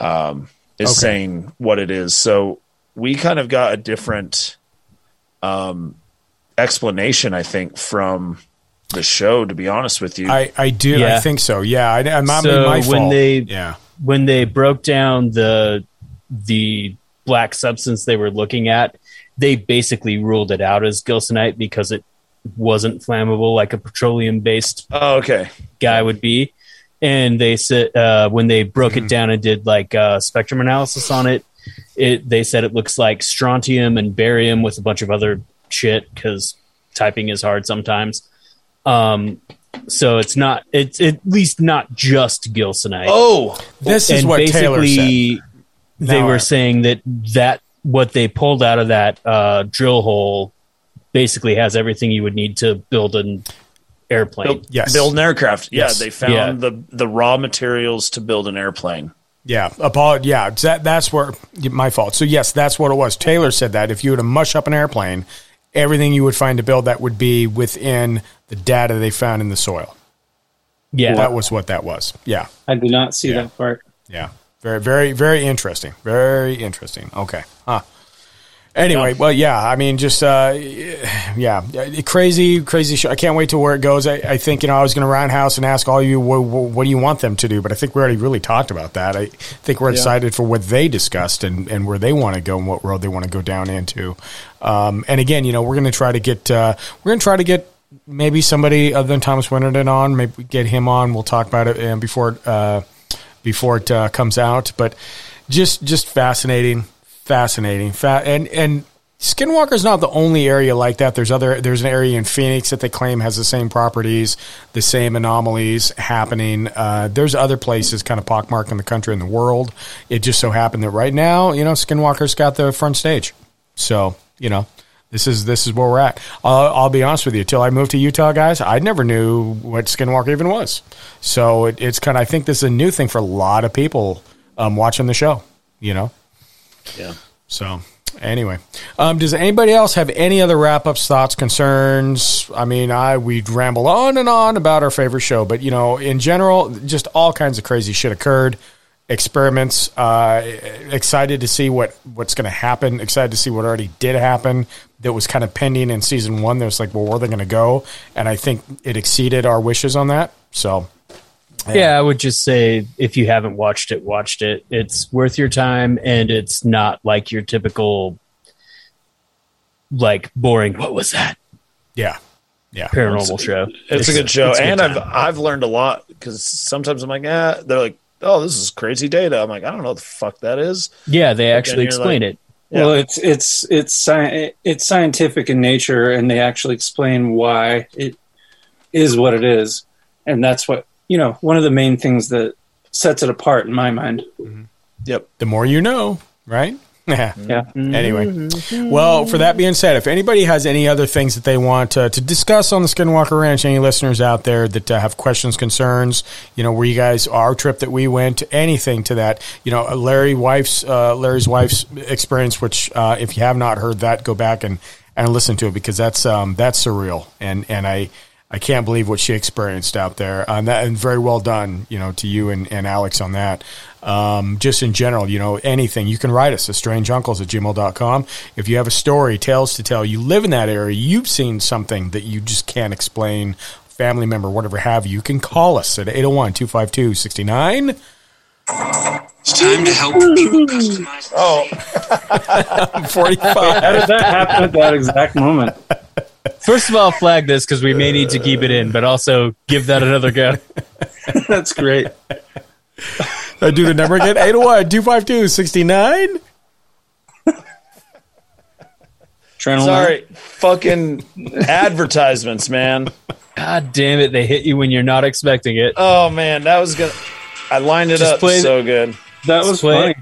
Speaker 3: um, is
Speaker 7: Okay.
Speaker 3: saying what it is. So we kind of got a different um, explanation, I think, from the show. To be honest with you,
Speaker 7: I, I do. I think so. Yeah. I, I'm not
Speaker 9: So
Speaker 7: my
Speaker 9: when they-
Speaker 7: yeah.
Speaker 9: when they broke down the the black substance they were looking at, they basically ruled it out as gilsonite because it wasn't flammable like a petroleum based
Speaker 3: oh, okay,
Speaker 9: guy would be. And they said uh, when they broke
Speaker 7: Mm-hmm.
Speaker 9: it down and did like uh, spectrum analysis on it, it they said it looks like strontium and barium with a bunch of other shit because typing is hard sometimes. Um, so it's not it's at least not just gilsonite.
Speaker 3: oh,
Speaker 7: This is
Speaker 9: And
Speaker 7: what Taylor said.
Speaker 9: They
Speaker 7: Now I-
Speaker 9: were saying that that what they pulled out of that uh, drill hole basically has everything you would need to build an airplane.
Speaker 3: build,
Speaker 7: Yes.
Speaker 3: build an aircraft. Yeah,
Speaker 7: Yes.
Speaker 3: they found
Speaker 9: Yeah.
Speaker 3: the the raw materials to build an airplane.
Speaker 7: Yeah, apol- yeah, that, that's where my fault. So yes, that's what it was. Taylor said that if you were to mush up an airplane, everything you would find to build that would be within the data they found in the soil.
Speaker 9: yeah,
Speaker 7: That was what that was. Yeah,
Speaker 8: I did not see
Speaker 7: Yeah.
Speaker 8: that part.
Speaker 7: yeah, very, very, very interesting. Very interesting. Okay, huh. Anyway, well, yeah, I mean, just uh, yeah, crazy, crazy show. I can't wait to where it goes. I, I think you know I was going to roundhouse and ask all you what, what do you want them to do, but I think we already really talked about that. I think we're excited for what they discussed and, and where they want to go and what road they want to go down into. Um, and again, you know, we're going to try to get uh, we're going to try to get maybe somebody other than Thomas Winterton on. Maybe get him on. We'll talk about it uh, before it, uh, before it uh, comes out. But just just fascinating, fascinating, fa- and and Skinwalker's not the only area like that. There's other. There's an area in Phoenix that they claim has the same properties, the same anomalies happening. Uh, there's other places, kind of pockmarked in the country and the world. It just so happened that right now, you know, Skinwalker's got the front stage. So you know, this is this is where we're at. Uh, I'll be honest with you. Till I moved to Utah, guys, I never knew what Skinwalker even was. So it, it's kind of. I think this is a new thing for a lot of people um, watching the show. You know.
Speaker 3: Yeah.
Speaker 7: So anyway, um, does anybody else have any other wrap ups, thoughts, concerns? I mean, I we ramble on and on about our favorite show, but you know, in general, just all kinds of crazy shit occurred. Experiments. Uh, excited to see what what's going to happen. Excited to see what already did happen. That was kind of pending in season one. There's like, well, where are they going to go? And I think it exceeded our wishes on that. So
Speaker 9: Yeah, I would just say if you haven't watched it, watched it. It's worth your time, and it's not like your typical, like boring. What was that?
Speaker 7: Yeah, yeah,
Speaker 9: paranormal show.
Speaker 3: It's, a good show,
Speaker 9: it's a good
Speaker 3: and I've. I've learned a lot because sometimes I'm like, ah, they're like, oh, this is crazy data. I'm like, I don't know what the fuck that is.
Speaker 9: yeah, they
Speaker 3: But
Speaker 9: actually explain
Speaker 3: like-
Speaker 9: it.
Speaker 8: Well, it's it's it's sci- it's scientific in nature, and they actually explain why it is what it is, and that's what you know. One of the main things that sets it apart, in my mind. Mm-hmm.
Speaker 3: Yep.
Speaker 7: The more you know, right? Yeah.
Speaker 8: Yeah.
Speaker 7: Anyway, well, for that being said, if anybody has any other things that they want uh, to discuss on the Skinwalker Ranch, any listeners out there that uh, have questions, concerns, you know, where you guys, our trip that we went, anything to that, you know, Larry wife's, uh, Larry's wife's experience, which uh, if you have not heard that, go back and, and listen to it because that's um, that's surreal, and and I. I can't believe what she experienced out there. Um, that, and very well done, you know, to you and, and Alex on that. Um, just in general, you know, anything, you can write us at strangeuncles at gmail.com. If you have a story, tales to tell, you live in that area, you've seen something that you just can't explain, family member, whatever have you, you can call us at 801 252 69.
Speaker 14: It's time to help people customize.
Speaker 3: Oh,
Speaker 7: 45.
Speaker 8: How did that happen at that exact moment?
Speaker 9: First of all, flag this because we may need to keep it in, but also give that another go.
Speaker 8: That's great.
Speaker 7: I do the number again 801 252 69.
Speaker 3: Sorry, fucking advertisements, man.
Speaker 9: God damn it, they hit you when you're not expecting it.
Speaker 3: Oh man, that was good. I lined it
Speaker 9: Just
Speaker 3: up
Speaker 9: play-
Speaker 3: so good.
Speaker 8: That
Speaker 9: was play-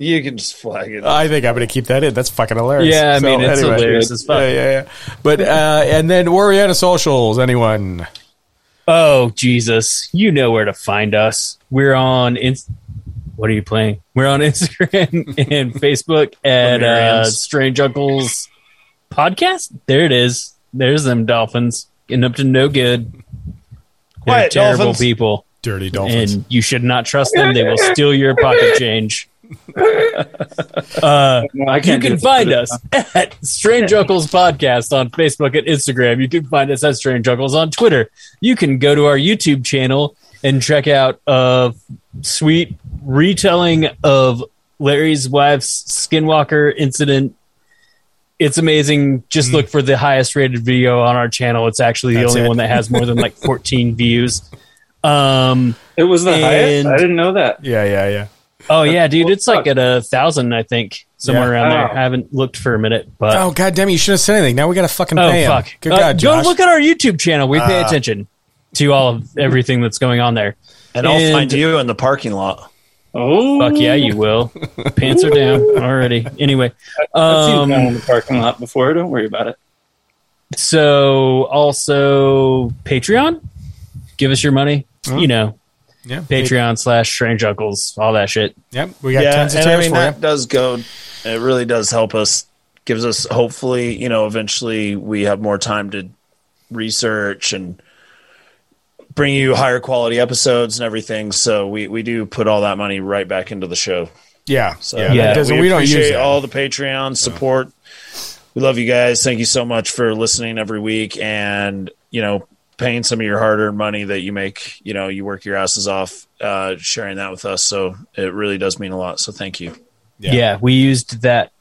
Speaker 3: You can just flag it.
Speaker 7: I think I'm going to keep that in. That's fucking hilarious.
Speaker 9: Yeah, I mean, it's hilarious as fuck.
Speaker 7: Yeah, yeah, yeah. But, uh, and then Warrior Socials, anyone?
Speaker 9: Oh, Jesus. You know where to find us. We're on. Inst- what are you playing? We're on Instagram and Facebook at uh, Strange Uncles Podcast. There it is. There's them dolphins getting up to no good. They're
Speaker 3: Quiet,
Speaker 9: terrible
Speaker 3: dolphins.
Speaker 9: people.
Speaker 7: Dirty dolphins.
Speaker 9: And you should not trust them. They will steal your pocket change. Uh,
Speaker 8: I
Speaker 9: you
Speaker 8: can't
Speaker 9: can find
Speaker 8: it.
Speaker 9: us at Strange Uncles Podcast on Facebook and Instagram. You can find us at Strange Uncles on Twitter. You can go to our YouTube channel and check out a sweet retelling of Larry's wife's Skinwalker incident. It's amazing. Just look for the highest rated video on our channel. It's actually the
Speaker 7: That's
Speaker 9: only
Speaker 7: it.
Speaker 9: one that has more than like 14 views. Um,
Speaker 8: It was the highest. I didn't know that.
Speaker 7: Yeah, yeah, yeah.
Speaker 9: Oh yeah, dude, it's like at a thousand, I think, somewhere
Speaker 7: Yeah.
Speaker 9: around there.
Speaker 8: Wow.
Speaker 9: I haven't looked for a minute, but
Speaker 7: Oh, god damn it. You shouldn't have said anything. Now we got to fucking
Speaker 9: Oh
Speaker 7: pay him.
Speaker 9: fuck!
Speaker 7: Good
Speaker 9: Uh,
Speaker 7: God,
Speaker 9: go look at our YouTube channel. We pay
Speaker 7: Uh,
Speaker 9: attention to all of everything that's going on there.
Speaker 3: And I'll find you in the parking lot.
Speaker 8: Oh,
Speaker 9: Fuck yeah, you will. Pants are down already. Anyway,
Speaker 8: I've seen
Speaker 9: um,
Speaker 8: down in the parking lot before. Don't worry about it.
Speaker 9: so also Patreon. Give us your money. You know,
Speaker 7: Yeah.
Speaker 9: Patreon slash Strange Uncles, all that shit.
Speaker 7: Yep. We got
Speaker 3: yeah,
Speaker 7: tons of
Speaker 3: and I mean
Speaker 7: for
Speaker 3: that
Speaker 7: you.
Speaker 3: does go. It really does help us. Gives us hopefully, you know, eventually we have more time to research and bring you higher quality episodes and everything. So we we do put all that money right back into the show.
Speaker 7: Yeah.
Speaker 3: So
Speaker 7: yeah.
Speaker 9: Yeah.
Speaker 7: Doesn't, we,
Speaker 3: we,
Speaker 7: don't use
Speaker 3: appreciate
Speaker 7: that.
Speaker 3: all the Patreon support. We love you guys. Thank you so much for listening every week and, you know, paying some of your hard earned money that you make. You know, you work your asses off, uh, sharing that with us. So it really does mean a lot. So thank you.
Speaker 7: Yeah.
Speaker 9: Yeah. we used that.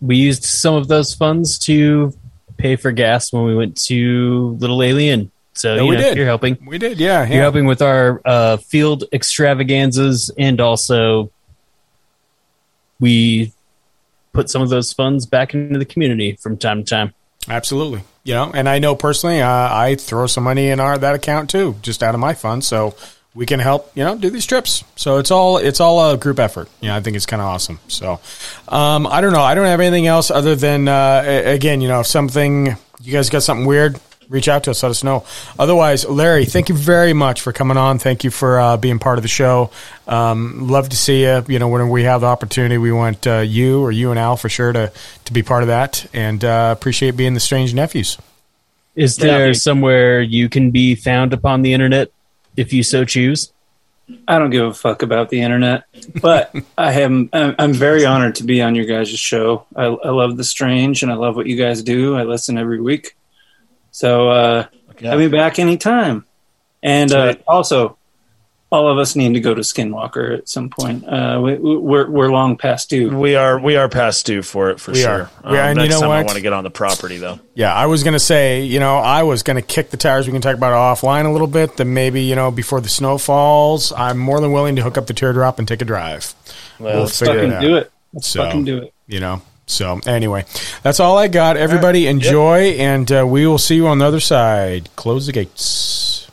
Speaker 9: We used some of those funds to pay for gas when we went to Little Alien. So
Speaker 7: Yeah,
Speaker 9: you
Speaker 7: we
Speaker 9: know,
Speaker 7: did.
Speaker 9: you're helping.
Speaker 7: We did. Yeah.
Speaker 9: You're helping with our uh, field extravaganzas, and also we put some of those funds back into the community from time to time.
Speaker 7: Absolutely. You know, and I know personally, uh, I throw some money in our that account too, just out of my funds, so we can help. You know, do these trips. So it's all it's all a group effort. You know, I think it's kind of awesome. So um, I don't know. I don't have anything else other than uh, again, you know, if something you guys got something weird. Reach out to us, let us know. Otherwise, Larry, thank you very much for coming on. Thank you for uh, being part of the show. Um, love to see you. You know, when we have the opportunity, we want uh, you or you and Al for sure to to be part of that, and uh, appreciate being the strange nephews.
Speaker 9: Is there somewhere you can be found upon the internet if you so choose?
Speaker 8: I don't give a fuck about the internet, but I am I'm I'm very honored to be on your guys' show. I, I love the strange and I love what you guys do. I listen every week, so I'll be back anytime. And uh, also, all of us need to go to Skinwalker at some point. Uh, we, we're we're long past due.
Speaker 3: We are we are past due for it for
Speaker 7: We
Speaker 3: sure.
Speaker 7: are. Yeah,
Speaker 3: Um,
Speaker 7: and you know
Speaker 3: time I want to get on the property though.
Speaker 7: Yeah, I was gonna say, you know, I was gonna kick the tires. We can talk about it offline a little bit. Then maybe, you know, before the snow falls, I'm more than willing to hook up the teardrop and take a drive.
Speaker 8: Well, let's fucking do it. Let's
Speaker 7: So,
Speaker 8: fucking do it.
Speaker 7: You know. So anyway, that's all I got. Everybody enjoy, and uh, we will see you on the other side. Close the gates.